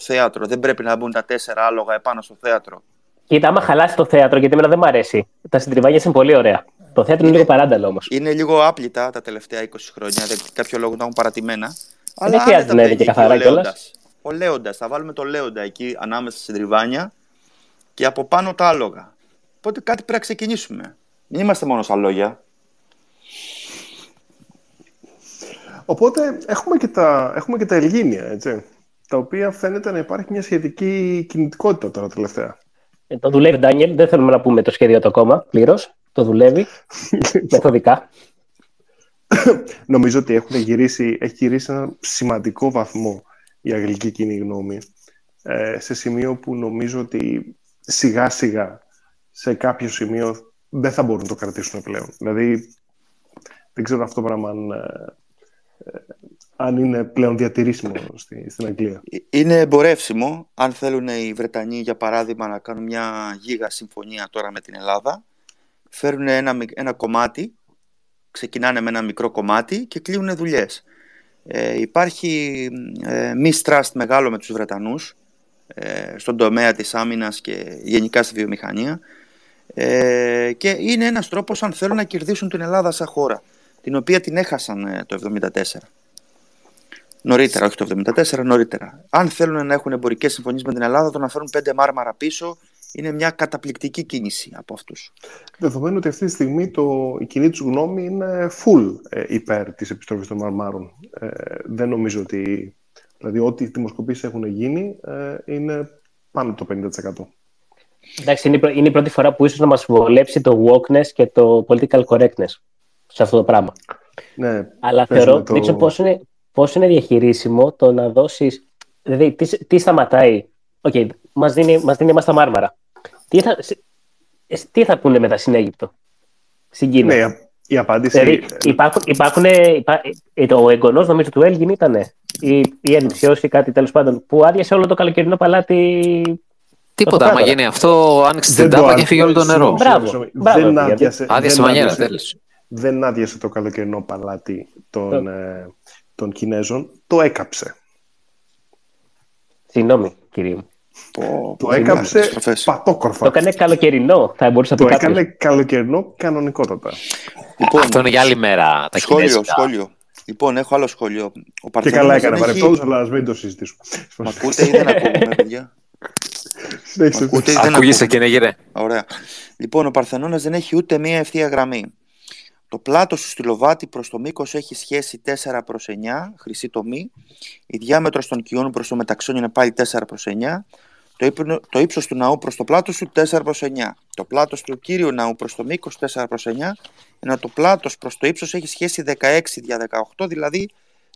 θέατρο, δεν πρέπει να μπουν τα τέσσερα άλογα επάνω στο θέατρο. Κοίτα, άμα χαλάσει το θέατρο, γιατί εμένα δεν μου αρέσει. Τα συντριβάνια είναι πολύ ωραία. Το θέατρο είναι λίγο παράνταλο όμως. Είναι λίγο άπλυτα τα τελευταία 20 χρόνια, δεν κάποιο λόγο τα έχουν παρατημένα. Δεν χρειάζεται άνετα να είναι μπαίνει και εκεί καθαρά ο κιόλας. Λέοντας. Ο Λέοντας, θα βάλουμε το Λέοντα εκεί ανάμεσα στην τριβάνια και από πάνω τα άλογα. Οπότε κάτι πρέπει να ξεκινήσουμε. Μην είμαστε μόνο στα λόγια. Οπότε έχουμε και τα, έχουμε και τα Ελγίνια, έτσι. Τα οποία φαίνεται να υπάρχει μια σχετική κινητικότητα τώρα τελευταία. Ε, το δουλεύει ο Ντάνιελ, δεν θέλουμε να πούμε το σχέδιο του ακόμα πλήρως. Το δουλεύει μεθοδικά. Νομίζω ότι έχουν γυρίσει, έχει γυρίσει σε ένα σημαντικό βαθμό η αγγλική κοινή γνώμη ε, σε σημείο που νομίζω ότι σιγά σιγά σε κάποιο σημείο δεν θα μπορούν να το κρατήσουν πλέον. Δηλαδή, δεν ξέρω αυτό το πράγμα αν, ε, ε, αν είναι πλέον διατηρήσιμο στη, στην Αγγλία. Είναι εμπορεύσιμο. Αν θέλουν οι Βρετανοί, για παράδειγμα, να κάνουν μια γίγα συμφωνία τώρα με την Ελλάδα, φέρουν ένα, ένα κομμάτι, ξεκινάνε με ένα μικρό κομμάτι και κλείνουν δουλειές. Ε, υπάρχει ε, mistrust μεγάλο με τους Βρετανούς ε, στον τομέα της άμυνας και γενικά στη βιομηχανία ε, και είναι ένας τρόπος αν θέλουν να κερδίσουν την Ελλάδα σαν χώρα την οποία την έχασαν ε, το 1974. Νωρίτερα, όχι το 1974, νωρίτερα. Αν θέλουν να έχουν εμπορικές συμφωνίες με την Ελλάδα, το να φέρουν πέντε μάρμαρα πίσω είναι μια καταπληκτική κίνηση από αυτούς. Δεδομένου ότι αυτή τη στιγμή το, η κοινή τους γνώμη είναι full ε, υπέρ της επιστροφής των μαρμάρων. Ε, δεν νομίζω ότι. Δηλαδή, ό,τι δημοσκοπήσεις έχουν γίνει ε, είναι πάνω το 50%. Εντάξει, είναι, είναι η πρώτη φορά που ίσως να μας βολέψει το wokeness και το political correctness σε αυτό το πράγμα. Ναι, Αλλά θεωρώ, το... δεν ξέρω πώς είναι, πώς είναι διαχειρίσιμο το να δώσεις... Δηλαδή, τι, τι σταματάει. OK, okay, μας δίνει, μας δίνει εμάς τα μάρμαρα. Τι θα, τι θα πούνε μετά στην Αίγυπτο, στην Κίνα; Ναι, η απάντηση... Δηλαδή, υπάρχουν, υπάρχουν, υπά, το εγγονός νομίζω του Έλγιν ήταν ή, ή ενισιός ή κάτι τέλος πάντων που άδειασε όλο το καλοκαιρινό παλάτι Τίποτα, άμα γίνει αυτό, άνοιξε την τάπα και φύγει όλο το νερό. Μπράβο. Δεν άδειασε. Άδειασε μανιέρα, τέλος δεν άδειασε το καλοκαιρινό παλάτι των, ε, των Κινέζων, το έκαψε. Συγγνώμη, κύριε μου. Το, έκαψε πατόκορφα. Το έκανε καλοκαιρινό, θα μπορούσε να το έκανε καλοκαιρινό κανονικότατα. Λοιπόν, Αυτό είναι για άλλη μέρα. Τα σχόλιο, σχόλιο. Λοιπόν, έχω άλλο σχόλιο. Ο και καλά έκανε, έχει... αλλά ας μην το συζητήσουμε. Μα ακούτε ή δεν ακούμε, παιδιά; Ακούγεσαι και ναι, Ωραία. Λοιπόν, ο Παρθενώνας δεν έχει ούτε μία ευθεία γραμμή. Το πλάτος του στυλοβάτη προς το μήκος έχει σχέση 4 προς 9, χρυσή τομή. Η διάμετρος των κοιών προς το μεταξόνιο είναι πάλι 4 προς 9. Το, ύπνο, το ύψος του ναού προς το πλάτος του 4 προς 9. Το πλάτος του κύριου ναού προς το μήκος 4 προς 9. Ενώ το πλάτος προς το ύψος έχει σχέση 16 δια 18, δηλαδή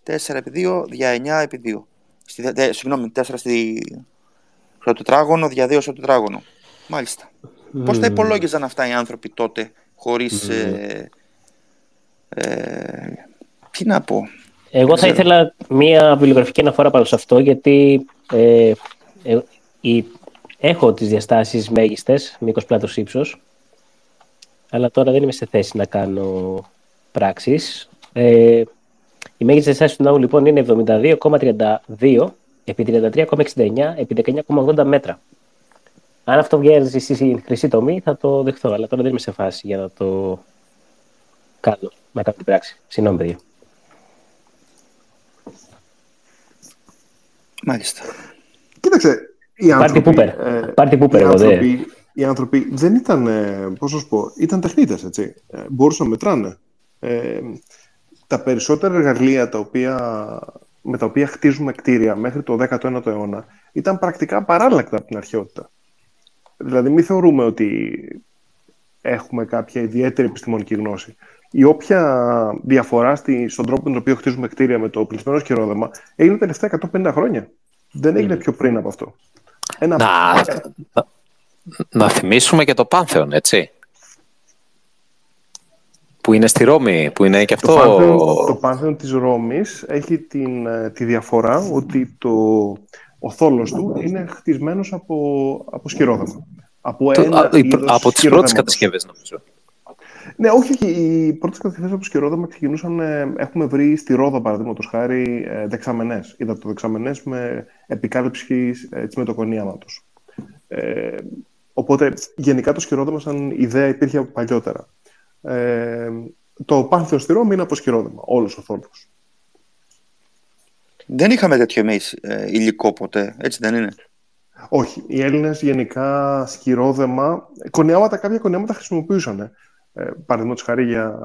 4 επί 2 δια 9 επί 2. Στη, δε, συγγνώμη, 4 στη, στο τετράγωνο δια 2 στο τετράγωνο. Μάλιστα. Mm. Πώς τα υπολόγιζαν αυτά οι άνθρωποι τότε χωρίς... Mm. Ε, ε, τι να πω. Εγώ θα ήθελα μία βιβλιογραφική αναφορά πάνω σε αυτό, γιατί ε, ε, η, έχω τις διαστάσεις μέγιστες, μήκος πλάτος ύψος, αλλά τώρα δεν είμαι σε θέση να κάνω πράξεις. Ε, η μέγιστη διαστάση του ναού λοιπόν είναι 72,32 επί 33,69 επί 19,80 μέτρα. Αν αυτό βγαίνει στη χρυσή τομή θα το δεχθώ, αλλά τώρα δεν είμαι σε φάση για να το κάνω με κάποια πράξη. Συγγνώμη, παιδιά. Μάλιστα. Κοίταξε, οι άνθρωποι... Πάρτι πούπερ, εγώ δε. Οι άνθρωποι δεν ήταν, ε, πώς να σου πω, ήταν τεχνίτες, έτσι. Ε, μπορούσαν να μετράνε. Ε, τα περισσότερα εργαλεία τα οποία, με τα οποία χτίζουμε κτίρια μέχρι το 19ο αιώνα ήταν πρακτικά παράλλακτα από την αρχαιότητα. Δηλαδή, μην θεωρούμε ότι έχουμε κάποια ιδιαίτερη επιστημονική γνώση η όποια διαφορά στη, στον τρόπο με τον οποίο χτίζουμε κτίρια με το πλησμένο σκυρόδεμα έγινε τα τελευταία 150 χρόνια. Δεν έγινε πιο πριν από αυτό. Ένα... Να, να θυμίσουμε και το Πάνθεον, έτσι. Που είναι στη Ρώμη, που είναι και αυτό... Το Πάνθεον, το Πάνθεον της Ρώμης έχει την, ε, τη διαφορά ότι το, ο θόλος του είναι χτισμένος από, από σκυρόδεμα. Από, ένα το, από τις πρώτες κατασκευές, νομίζω. Ναι, όχι, όχι. Οι πρώτες κατευθύνσει από σκυρόδεμα ξεκινούσαν. Ε, έχουμε βρει στη Ρόδο, παραδείγματος χάρη, ε, δεξαμενές. Είδα το δεξαμενές με επικάλυψη ε, τη μετοκονίαματο. Ε, οπότε, γενικά το σκυρόδεμα σαν ιδέα υπήρχε από παλιότερα. Ε, το πάνθεο στη Ρώμη είναι από σκυρόδεμα, όλος ο θόρυβος. Δεν είχαμε τέτοιο εμείς ε, υλικό ποτέ, έτσι δεν είναι; Όχι. Οι Έλληνες γενικά σκυρόδεμα, κονιάματα, κάποια κονιάματα χρησιμοποιούσαν ε, παραδείγματος χάρη για,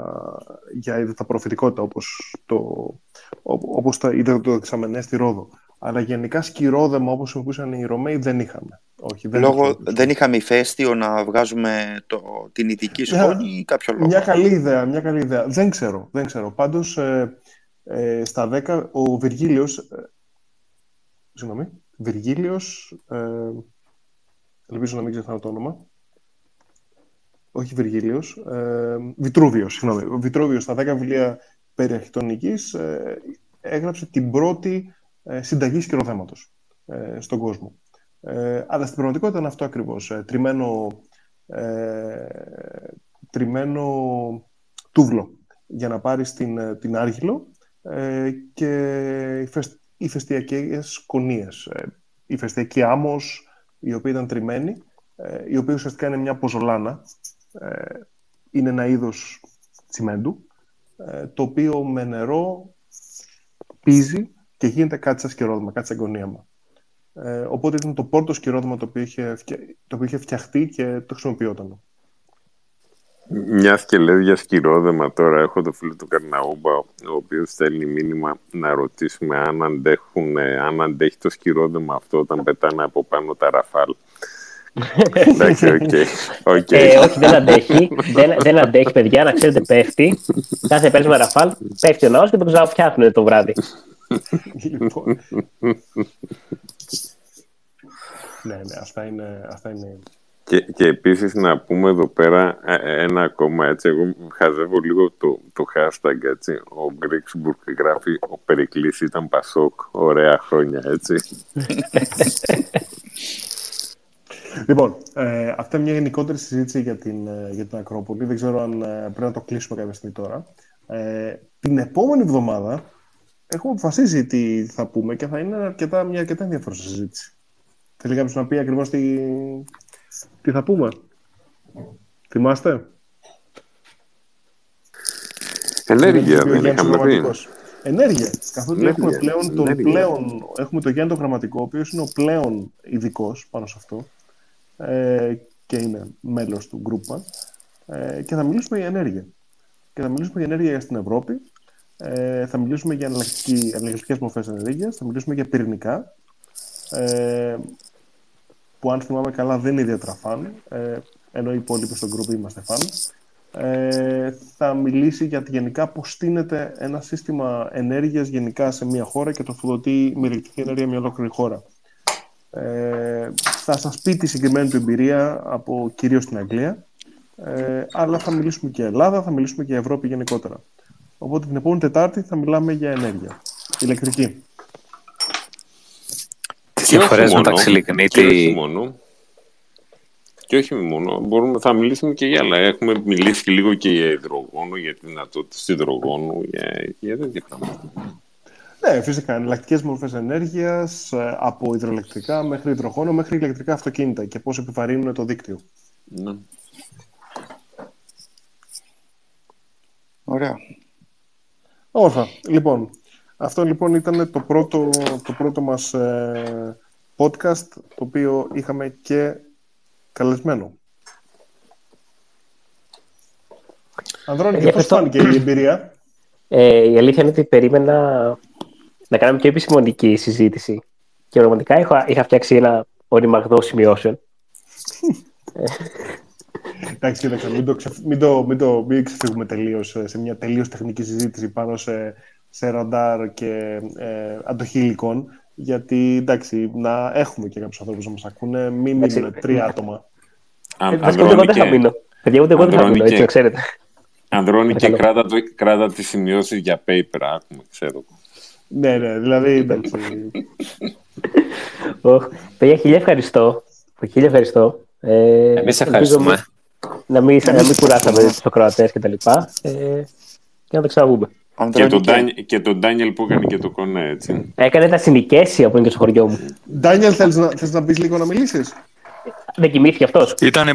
για τα προφητικότητα, όπως, το, όπως τα είδατε το εξαμενέ στη Ρόδο. Αλλά γενικά σκυρόδεμα όπως χρησιμοποιούσαν οι Ρωμαίοι δεν είχαμε. Όχι, δεν, λόγω, δεν είχαμε ηφαίστειο να βγάζουμε το, την ειδική σκόνη ή κάποιο λόγο. Μια καλή ιδέα, μια καλή ιδέα. Δεν ξέρω, δεν ξέρω. Πάντως ε, ε, στα 10 ο Βυργίλιος... Ε, συγγνώμη, Βυργίλιος, ε, ελπίζω να μην ξεχνάω το όνομα, όχι Βυργίλιος, ε, Βιτρούβιος, συγγνώμη. Ο Βιτρούβιος στα 10 βιβλία περί αρχιτεκτονικής ε, έγραψε την πρώτη ε, συνταγή σκηροθέματος ε, στον κόσμο. Ε, αλλά στην πραγματικότητα είναι αυτό ακριβώς. Ε, τριμμένο, ε, τριμμένο τούβλο για να πάρεις την, ε, την Άργυλο ε, και ηφαιστειακές κονίες. Ε, ηφαιστειακή άμμος, η οποία ήταν τριμμένη, ε, η οποία ουσιαστικά είναι μια ποζολάνα. Ε, είναι ένα είδος τσιμέντου, ε, το οποίο με νερό πίζει και γίνεται κάτι σαν σκερόδημα, κάτι σαν γωνίαμα. Ε, οπότε ήταν το πρώτο σκερόδημα το οποίο είχε, το οποίο είχε φτιαχτεί και το χρησιμοποιόταν. Μιας και λες για σκυρόδεμα τώρα, έχω το φίλο του Καρναούμπα, ο οποίος στέλνει μήνυμα να ρωτήσουμε αν, αντέχουν, αν αντέχει το σκυρόδεμα αυτό όταν πετάνε από πάνω τα ραφάλ. Εντάξει, οκ. Ε, όχι, δεν αντέχει. δεν, δεν αντέχει, παιδιά, να ξέρετε, πέφτει. Κάθε πέρασμα ραφάλ, πέφτει ο ναός και το ξαναφτιάχνουν το βράδυ. λοιπόν. ναι, ναι, αυτά είναι, αυτά είναι και, και επίσης να πούμε εδώ πέρα ε, ένα ακόμα έτσι, εγώ χαζεύω λίγο το, το hashtag έτσι, ο Γκρίξμπουργκ γράφει ο Περικλής ήταν Πασόκ, ωραία χρόνια έτσι. Λοιπόν, ε, αυτή είναι μια γενικότερη συζήτηση για την, ε, για την Ακρόπολη. Δεν ξέρω αν ε, πρέπει να το κλείσουμε κάποια στιγμή τώρα. Ε, την επόμενη εβδομάδα έχουμε αποφασίσει τι θα πούμε και θα είναι αρκετά, μια αρκετά ενδιαφέρουσα συζήτηση. Θέλει κάποιος να πει ακριβώς τι, τι θα πούμε; Θυμάστε; Ενέργεια δεν είχαμε πει. Ενέργεια. Καθότι έχουμε πλέον τον πλέον, έχουμε τον Γιάννη το Γραμματικό, ο οποίος είναι ο πλέον ειδικός πάνω σε αυτό ε, και είναι μέλος του group μας ε, και θα μιλήσουμε για ενέργεια. Και θα μιλήσουμε για ενέργεια στην Ευρώπη, ε, θα μιλήσουμε για εναλλακτικές μορφές ενέργειας, θα μιλήσουμε για πυρηνικά, ε, που αν θυμάμαι καλά δεν είναι ιδιαίτερα φαν, ε, ενώ οι υπόλοιποι στον group είμαστε φαν. Ε, θα μιλήσει για γενικά πώς στείνεται ένα σύστημα ενέργειας γενικά σε μια χώρα και το φουδοτεί με ηλεκτρική ενέργεια μια ολόκληρη χώρα. Ε, θα σας πει τη συγκεκριμένη του εμπειρία από κυρίως την Αγγλία, ε, αλλά θα μιλήσουμε και Ελλάδα, θα μιλήσουμε και Ευρώπη γενικότερα. Οπότε την επόμενη Τετάρτη θα μιλάμε για ενέργεια, ηλεκτρική. Τι διαφορέ μεταξύ λιγνίτη. Και όχι μόνο. Και όχι μόνο. Μπορούμε, θα μιλήσουμε και για άλλα. Έχουμε μιλήσει λίγο και για υδρογόνο, για τη δυνατότητα του υδρογόνου, για, για τέτοια πράγματα. Ναι, φυσικά. Εναλλακτικές μορφές ενέργειας ε, από υδροελεκτρικά μέχρι υδρογόνο μέχρι ηλεκτρικά αυτοκίνητα και πώς επιβαρύνουν το δίκτυο. Ναι. Ωραία. Όρθα. Λοιπόν, αυτό λοιπόν ήταν το πρώτο, το πρώτο μας ε, podcast, το οποίο είχαμε και καλεσμένο. Ανδρώνη, και πώς φάνηκε η εμπειρία; Ε, η αλήθεια είναι ότι περίμενα να κάνουμε και επιστημονική συζήτηση. Και πραγματικά είχα, είχα φτιάξει ένα οριμαγδό σημειώσεων. Εντάξει, κοίταξε, μην το, μην το, μην το μην ξεφύγουμε τελείως σε μια τελείως τεχνική συζήτηση πάνω σε, σε ραντάρ και ε, αντοχή υλικών. Γιατί εντάξει, να έχουμε και κάποιους ανθρώπους να μας ακούνε, μην μείνουν τρία άτομα. Βασικά, εγώ δεν θα μείνω. Παιδιά, ούτε εγώ δεν θα μείνω, έτσι να ξέρετε. Ανδρώνει και κράτα, το, κράτα τις σημειώσεις για paper, άκουμε, ξέρω. Ναι, ναι, δηλαδή, εντάξει. Παιδιά, χίλια ευχαριστώ. Χίλια ευχαριστώ. Ε, Εμείς ευχαριστούμε. Να μην, να μην κουράσαμε τους ακροατές και τα λοιπά. Ε, και να τα ξαναβούμε. Και τον, και... και τον Ντάνιελ που έκανε και το κονέ, έτσι. Έκανε τα συνοικέσια που είναι και στο χωριό μου. Ντάνιελ, θέλεις να, θες να πεις λίγο να μιλήσεις; Δεν κοιμήθηκε αυτός. Ήτανε...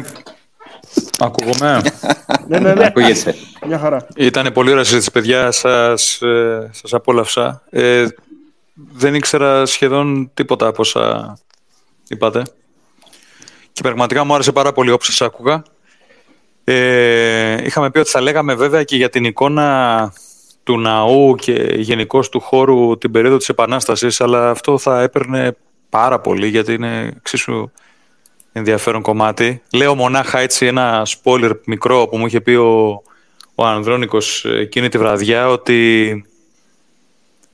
Ακούγομαι; ναι, ναι, ναι. Ακούγεσαι. Μια χαρά. Ήταν πολύ ωραία συζήτηση, παιδιά. Σας, ε, σας απόλαυσα. Ε, δεν ήξερα σχεδόν τίποτα από όσα είπατε. Και πραγματικά μου άρεσε πάρα πολύ όπως σας άκουγα. Ε, είχαμε πει ότι θα λέγαμε βέβαια και για την εικόνα του ναού και γενικώ του χώρου την περίοδο της Επανάστασης, αλλά αυτό θα έπαιρνε πάρα πολύ γιατί είναι εξίσου ενδιαφέρον κομμάτι. Λέω μονάχα έτσι ένα spoiler μικρό που μου είχε πει ο, ο Ανδρώνικος εκείνη τη βραδιά ότι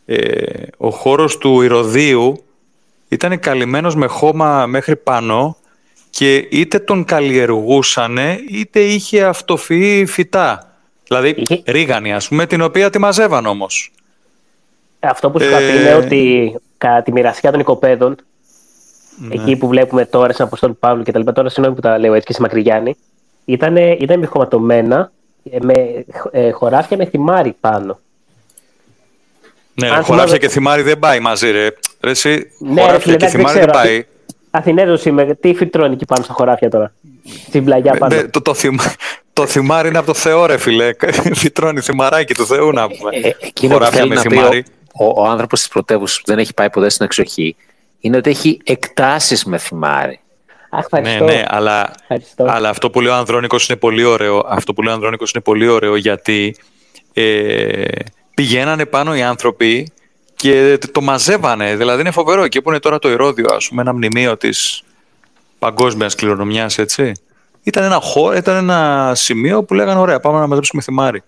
ε, ο χώρος του Ηρωδίου ήταν καλυμμένος με χώμα μέχρι πάνω και είτε τον καλλιεργούσανε είτε είχε αυτοφυή φυτά. Δηλαδή Είχε- ρίγανη ας πούμε, την οποία τη μαζεύαν όμως. Αυτό που σου είχα πει Ε, είναι ότι κατά τη μοιρασιά των οικοπαίδων, Ναι. εκεί που βλέπουμε τώρα στην Αποστόλη Παύλου και τα λοιπά, τώρα συγγνώμη που τα λέω έτσι και στη Μακρυγιάννη, ήταν, ήταν μυχωματωμένα ε, με ε, χωράφια με θυμάρι πάνω. Ναι, Αν ρε, χωράφια θυμάμαι- και θυμάρι δεν πάει μαζί, ρε. ρε εσύ, Ναι, ρε χωράφια φίλε, και εντάξει, θυμάρι δεν δεν ξέρω. πάει. Αθηνέζος είμαι, τι φυτρώνει εκεί πάνω στα χωράφια τώρα. Στην πλαγιά Ε, πάνω. ναι, το, το, θυμ- το θυμάρι είναι από το Θεό, ρε φίλε. Φυτρώνει θυμαράκι του Θεού να πούμε. Ε, εκείνο που Χωράφια θέλει με να πει θυμάρι. ο, ο, ο άνθρωπος της πρωτεύουσας που δεν έχει πάει ποτέ στην εξοχή είναι ότι έχει εκτάσεις με θυμάρι. Αχ, Ναι, ευχαριστώ. ναι, αλλά, Ευχαριστώ. αλλά αυτό που λέει ο Ανδρώνικος είναι πολύ ωραίο. Αυτό που λέει ο Ανδρώνικος είναι πολύ ωραίο γιατί ε, πηγαίνανε πάνω οι άνθρωποι και το μαζεύανε. Δηλαδή είναι φοβερό. Εκεί που είναι τώρα το Ηρώδιο, ας πούμε, ένα μνημείο της παγκόσμιας κληρονομιάς, έτσι. Ήταν ένα, χώρο, ήταν ένα σημείο που λέγανε ωραία, πάμε να μαζέψουμε θυμάρι.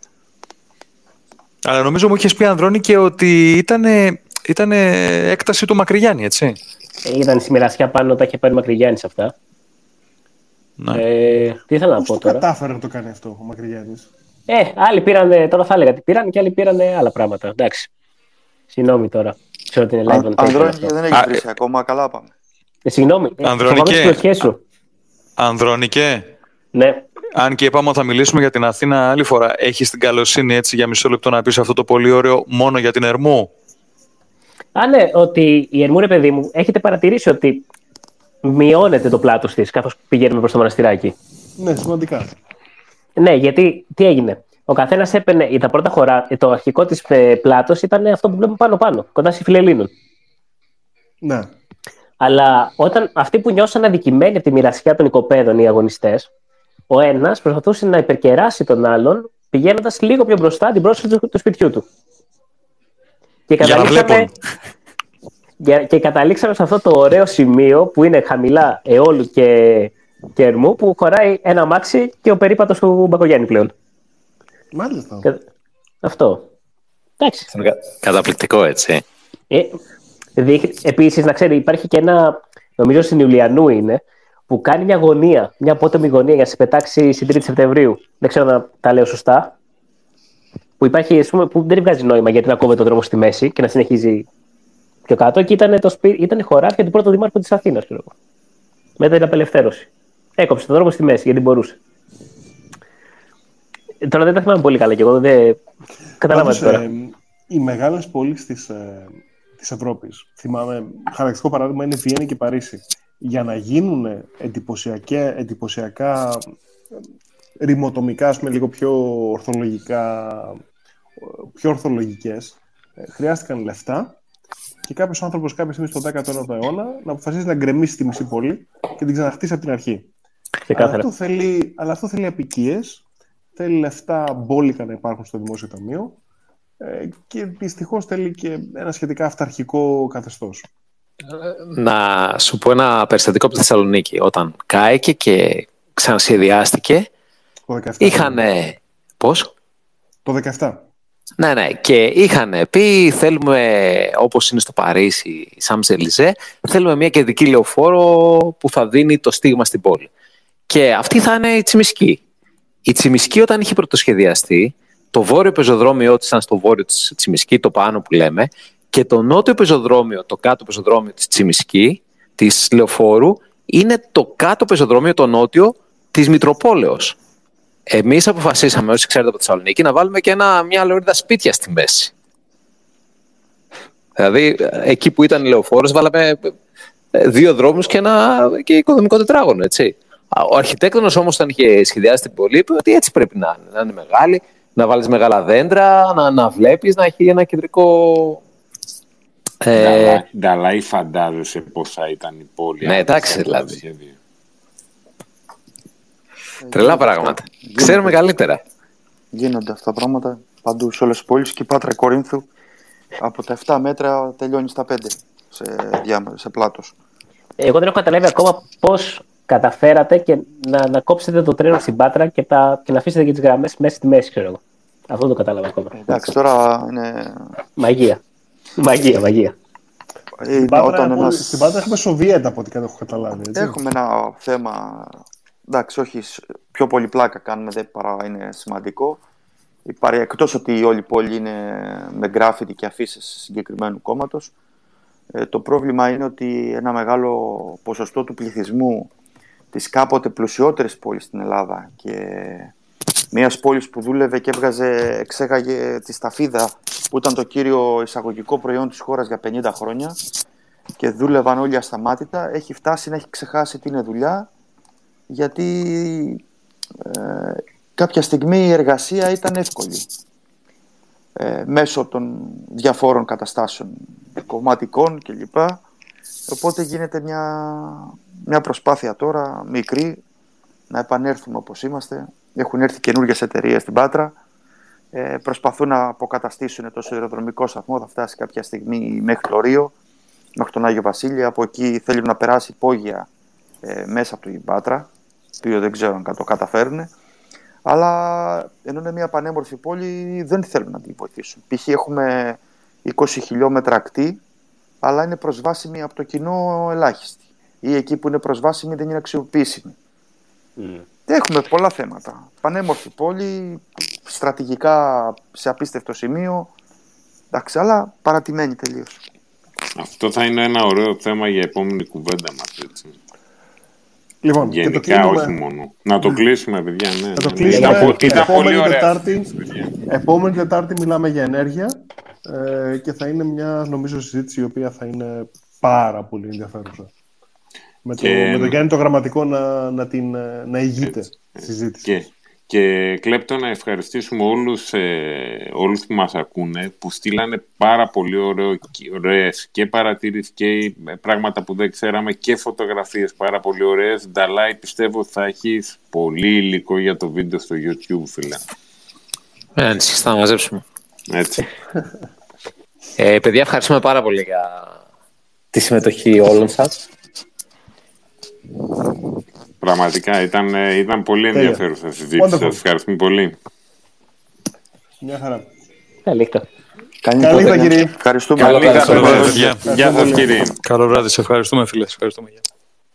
Αλλά νομίζω μου είχες πει Ανδρώνη και ότι ήταν, ήταν έκταση του Μακρυγιάννη, έτσι. Ε, Ήταν στη μοιρασιά πάνω, τα είχε πάρει Μακρυγιάννης αυτά. Ναι. Ε, τι ήθελα να Πώς πω το τώρα; κατάφερε να το κάνει αυτό ο Μακρυγιάννης; Ε, άλλοι πήραν, τώρα θα έλεγα τι πήραν και άλλοι πήραν άλλα πράγματα. Εντάξει. Συγγνώμη τώρα. Ξέρω ότι είναι live on tape Ανδρώνη αυτό. δεν έχει Α, βρει ακόμα, καλά πάμε. Ε, συγγνώμη. Ε, Ανδρώνικε. φοβάμαι τις πλοκές σου. Ανδρώνικε, Ναι. αν και είπαμε ότι θα μιλήσουμε για την Αθήνα άλλη φορά, έχεις την καλοσύνη έτσι για μισό λεπτό να πεις αυτό το πολύ ωραίο μόνο για την Ερμού; Α, ναι, ότι η Ερμούρε, παιδί μου, έχετε παρατηρήσει ότι μειώνεται το πλάτος της καθώς πηγαίνουμε προς το μοναστηράκι; Ναι, σημαντικά. Ναι, γιατί τι έγινε; Ο καθένας έπαιρνε τα πρώτα χωρά. Το αρχικό της πλάτος ήταν αυτό που βλέπουμε πάνω-πάνω, κοντά στη Φιλελλήνων. Ναι. Αλλά όταν αυτοί που νιώσαν αδικημένοι από τη μοιρασιά των οικοπαίδων, οι αγωνιστές, ο ένας προσπαθούσε να υπερκεράσει τον άλλον πηγαίνοντας λίγο πιο μπροστά την πρόσφατη του, του σπιτιού του. Και Για να καταλήξαμε, βλέπουν. για- και καταλήξαμε σε αυτό το ωραίο σημείο που είναι χαμηλά αιώλου και, και ερμού που χωράει ένα αμάξι και ο περίπατος του Μπακογιάννη πλέον. Μάλιστα. Κα- Αυτό. Εντάξει. Είναι κα- Καταπληκτικό, έτσι. Ε, δείχνει- επίσης, να ξέρει, υπάρχει και ένα, νομίζω στην Ιουλιανού είναι, που κάνει μια γωνία, μια απότομη γωνία για να σε πετάξει στην 3η Σεπτεμβρίου. Δεν ξέρω να τα λέω σωστά. Που υπάρχει, ας πούμε, που δεν βγάζει νόημα γιατί να κόβει τον δρόμος στη μέση και να συνεχίζει πιο κάτω. Και ήταν, το σπί... ήταν χωράφια του πρώτου δημάρχου της Αθήνας, ξέρω εγώ. Μετά την απελευθέρωση. Έκοψε τον δρόμο στη μέση γιατί μπορούσε. Ε, Τώρα δεν τα θυμάμαι πολύ καλά και εγώ δεν. Καταλάβατε Πάντως, τώρα. ε, οι μεγάλες πόλεις της, ε, της Ευρώπης, θυμάμαι, χαρακτηριστικό παράδειγμα είναι Βιέννη και Παρίσι. Για να γίνουν εντυπωσιακά, εντυπωσιακά ε, ρημοτομικά, ας πούμε, λίγο πιο ορθολογικά, πιο ορθολογικές, ε, χρειάστηκαν λεφτά και κάποιος άνθρωπος κάποια στιγμή στον 19ο αιώνα να αποφασίσει να γκρεμίσει τη μισή πόλη και την ξαναχτίσει από την αρχή. Αλλά Ξεκάθαρα. αυτό, θέλει, αλλά αυτό θέλει απικίες, θέλει λεφτά μπόλικα να υπάρχουν στο δημόσιο ταμείο ε, και δυστυχώς θέλει και ένα σχετικά αυταρχικό καθεστώς. Να σου πω ένα περιστατικό από τη Θεσσαλονίκη. Όταν κάηκε και ξανασχεδιάστηκε, Το 17. είχαν. Πώς; Το 17. Ναι, ναι. Και είχαν πει, θέλουμε, όπως είναι στο Παρίσι, Σάμ Ελιζέ, θέλουμε μια κεντρική λεωφόρο που θα δίνει το στίγμα στην πόλη. Και αυτή θα είναι η Τσιμισκή. Η Τσιμισκή όταν είχε πρωτοσχεδιαστεί, το βόρειο πεζοδρόμιο της ήταν στο βόρειο της Τσιμισκή, το πάνω που λέμε, και το νότιο πεζοδρόμιο, το κάτω πεζοδρόμιο της Τσιμισκή, της λεωφόρου, είναι το κάτω πεζοδρόμιο, το νότιο, της Μητροπόλεως. Εμείς αποφασίσαμε, όσοι ξέρετε από τη Θεσσαλονίκη, να βάλουμε και ένα, μια λωρίδα σπίτια στη μέση. Δηλαδή, εκεί που ήταν η λεωφόρος, βάλαμε ε, δύο δρόμους και ένα και οικοδομικό τετράγωνο, έτσι. Α, Ο αρχιτέκτονος όμως, όταν είχε σχεδιάσει την πόλη, είπε ότι έτσι πρέπει να είναι. Να είναι μεγάλη, να βάλεις μεγάλα δέντρα, να, να βλέπεις, να έχει ένα κεντρικό... Ε, Νταλά- Νταλάι φαντάζεσαι πώς θα ήταν η πόλη. Ναι, αν εντάξει, είχε αυτό το δηλαδή. Σχέδιο. τρελά πράγματα. Ξέρουμε καλύτερα. Γίνονται αυτά τα πράγματα παντού σε όλες τις πόλεις και η Πάτρα Κορίνθου από τα 7 μέτρα τελειώνει στα 5 σε, διάμετρο, σε πλάτος. Εγώ δεν έχω καταλάβει ακόμα πώς καταφέρατε και να, να κόψετε το τρένο στην Πάτρα και, τα, και να αφήσετε και τις γραμμές μέσα στη μέση, ξέρω εγώ. Αυτό δεν το κατάλαβα ακόμα. Εντάξει, τώρα είναι... Μαγεία. Μαγεία, μαγεία. Στην Πάτρα, ένας... στην Πάτρα έχουμε Σοβιέτα από ό,τι έχω καταλάβει. Έτσι. Έχουμε ένα θέμα, εντάξει, όχι πιο πολύ πλάκα κάνουμε, δεν παρά είναι σημαντικό. Υπάρχει, εκτός ότι όλη η πόλη είναι με γκράφιτι και αφήσει συγκεκριμένου κόμματος, ε, το πρόβλημα είναι ότι ένα μεγάλο ποσοστό του πληθυσμού της κάποτε πλουσιότερης πόλης στην Ελλάδα και μιας πόλης που δούλευε και έβγαζε, εξέγαγε τη σταφίδα που ήταν το κύριο εισαγωγικό προϊόν της χώρας για 50 χρόνια και δούλευαν όλοι ασταμάτητα, έχει φτάσει να έχει ξεχάσει τι είναι δουλειά γιατί ε, κάποια στιγμή η εργασία ήταν εύκολη ε, μέσω των διαφόρων καταστάσεων κομματικών κλπ. Οπότε γίνεται μια, μια προσπάθεια τώρα μικρή να επανέλθουμε όπως είμαστε. Έχουν έρθει καινούργιες εταιρείες στην Πάτρα. Ε, προσπαθούν να αποκαταστήσουν το σιδηροδρομικό σταθμό. Θα φτάσει κάποια στιγμή μέχρι το Ρίο, μέχρι τον Άγιο Βασίλειο. Από εκεί θέλουν να περάσει υπόγεια ε, μέσα από την Πάτρα, το οποίο δεν ξέρω αν το καταφέρουν. Αλλά ενώ είναι μια πανέμορφη πόλη, δεν θέλουν να την βοηθήσουν. Π.χ. έχουμε 20 χιλιόμετρα ακτή, αλλά είναι προσβάσιμη από το κοινό ελάχιστη. Ή εκεί που είναι προσβάσιμη δεν είναι αξιοποιήσιμη. Mm. Έχουμε πολλά θέματα. Πανέμορφη πόλη, στρατηγικά σε απίστευτο σημείο. Εντάξει, αλλά παρατημένη τελείως. Αυτό θα είναι ένα ωραίο θέμα για επόμενη κουβέντα μας, έτσι. Λοιπόν, Γενικά, και το όχι μόνο. Να το κλείσουμε, παιδιά. Ναι, να το ναι, κλείσουμε. ναι. Ήταν, ήταν επόμενη, πολύ ωραία. τετάρτη, επόμενη Τετάρτη μιλάμε για ενέργεια ε, και θα είναι μια, νομίζω, συζήτηση η οποία θα είναι πάρα πολύ ενδιαφέρουσα. Με, Και- το, με το Γιάννη το γραμματικό να, να, την, ε, να ηγείται Έτσι, στη συζήτηση. Και, και κλέπτο να ευχαριστήσουμε όλους, ε, όλους που μας ακούνε που στείλανε πάρα πολύ ωραίο, ωραίες και παρατήρησεις και ε, πράγματα που δεν ξέραμε και φωτογραφίες πάρα πολύ ωραίες. Νταλάι πιστεύω ότι θα έχεις πολύ υλικό για το βίντεο στο YouTube φίλε. Ε, ανησυχείς, θα μαζέψουμε. Έτσι. Ε, παιδιά, ευχαριστούμε πάρα πολύ για τη συμμετοχή όλων σας. Πραγματικά ήταν, ε, ήταν πολύ Τέλεια. ενδιαφέρουσα συζήτηση. Wonderful. Σας ευχαριστούμε πολύ. Μια χαρά. Καλή νύχτα. Καλή Καλή νύχτα, νύχτα, παιδιά. κύριε. Ευχαριστούμε. Καλή Καλή νύχτα, νύχτα. παιδιά. Γεια σας κύριε. Καλό βράδυ, σε ευχαριστούμε φίλε. Σε ευχαριστούμε. Γεια.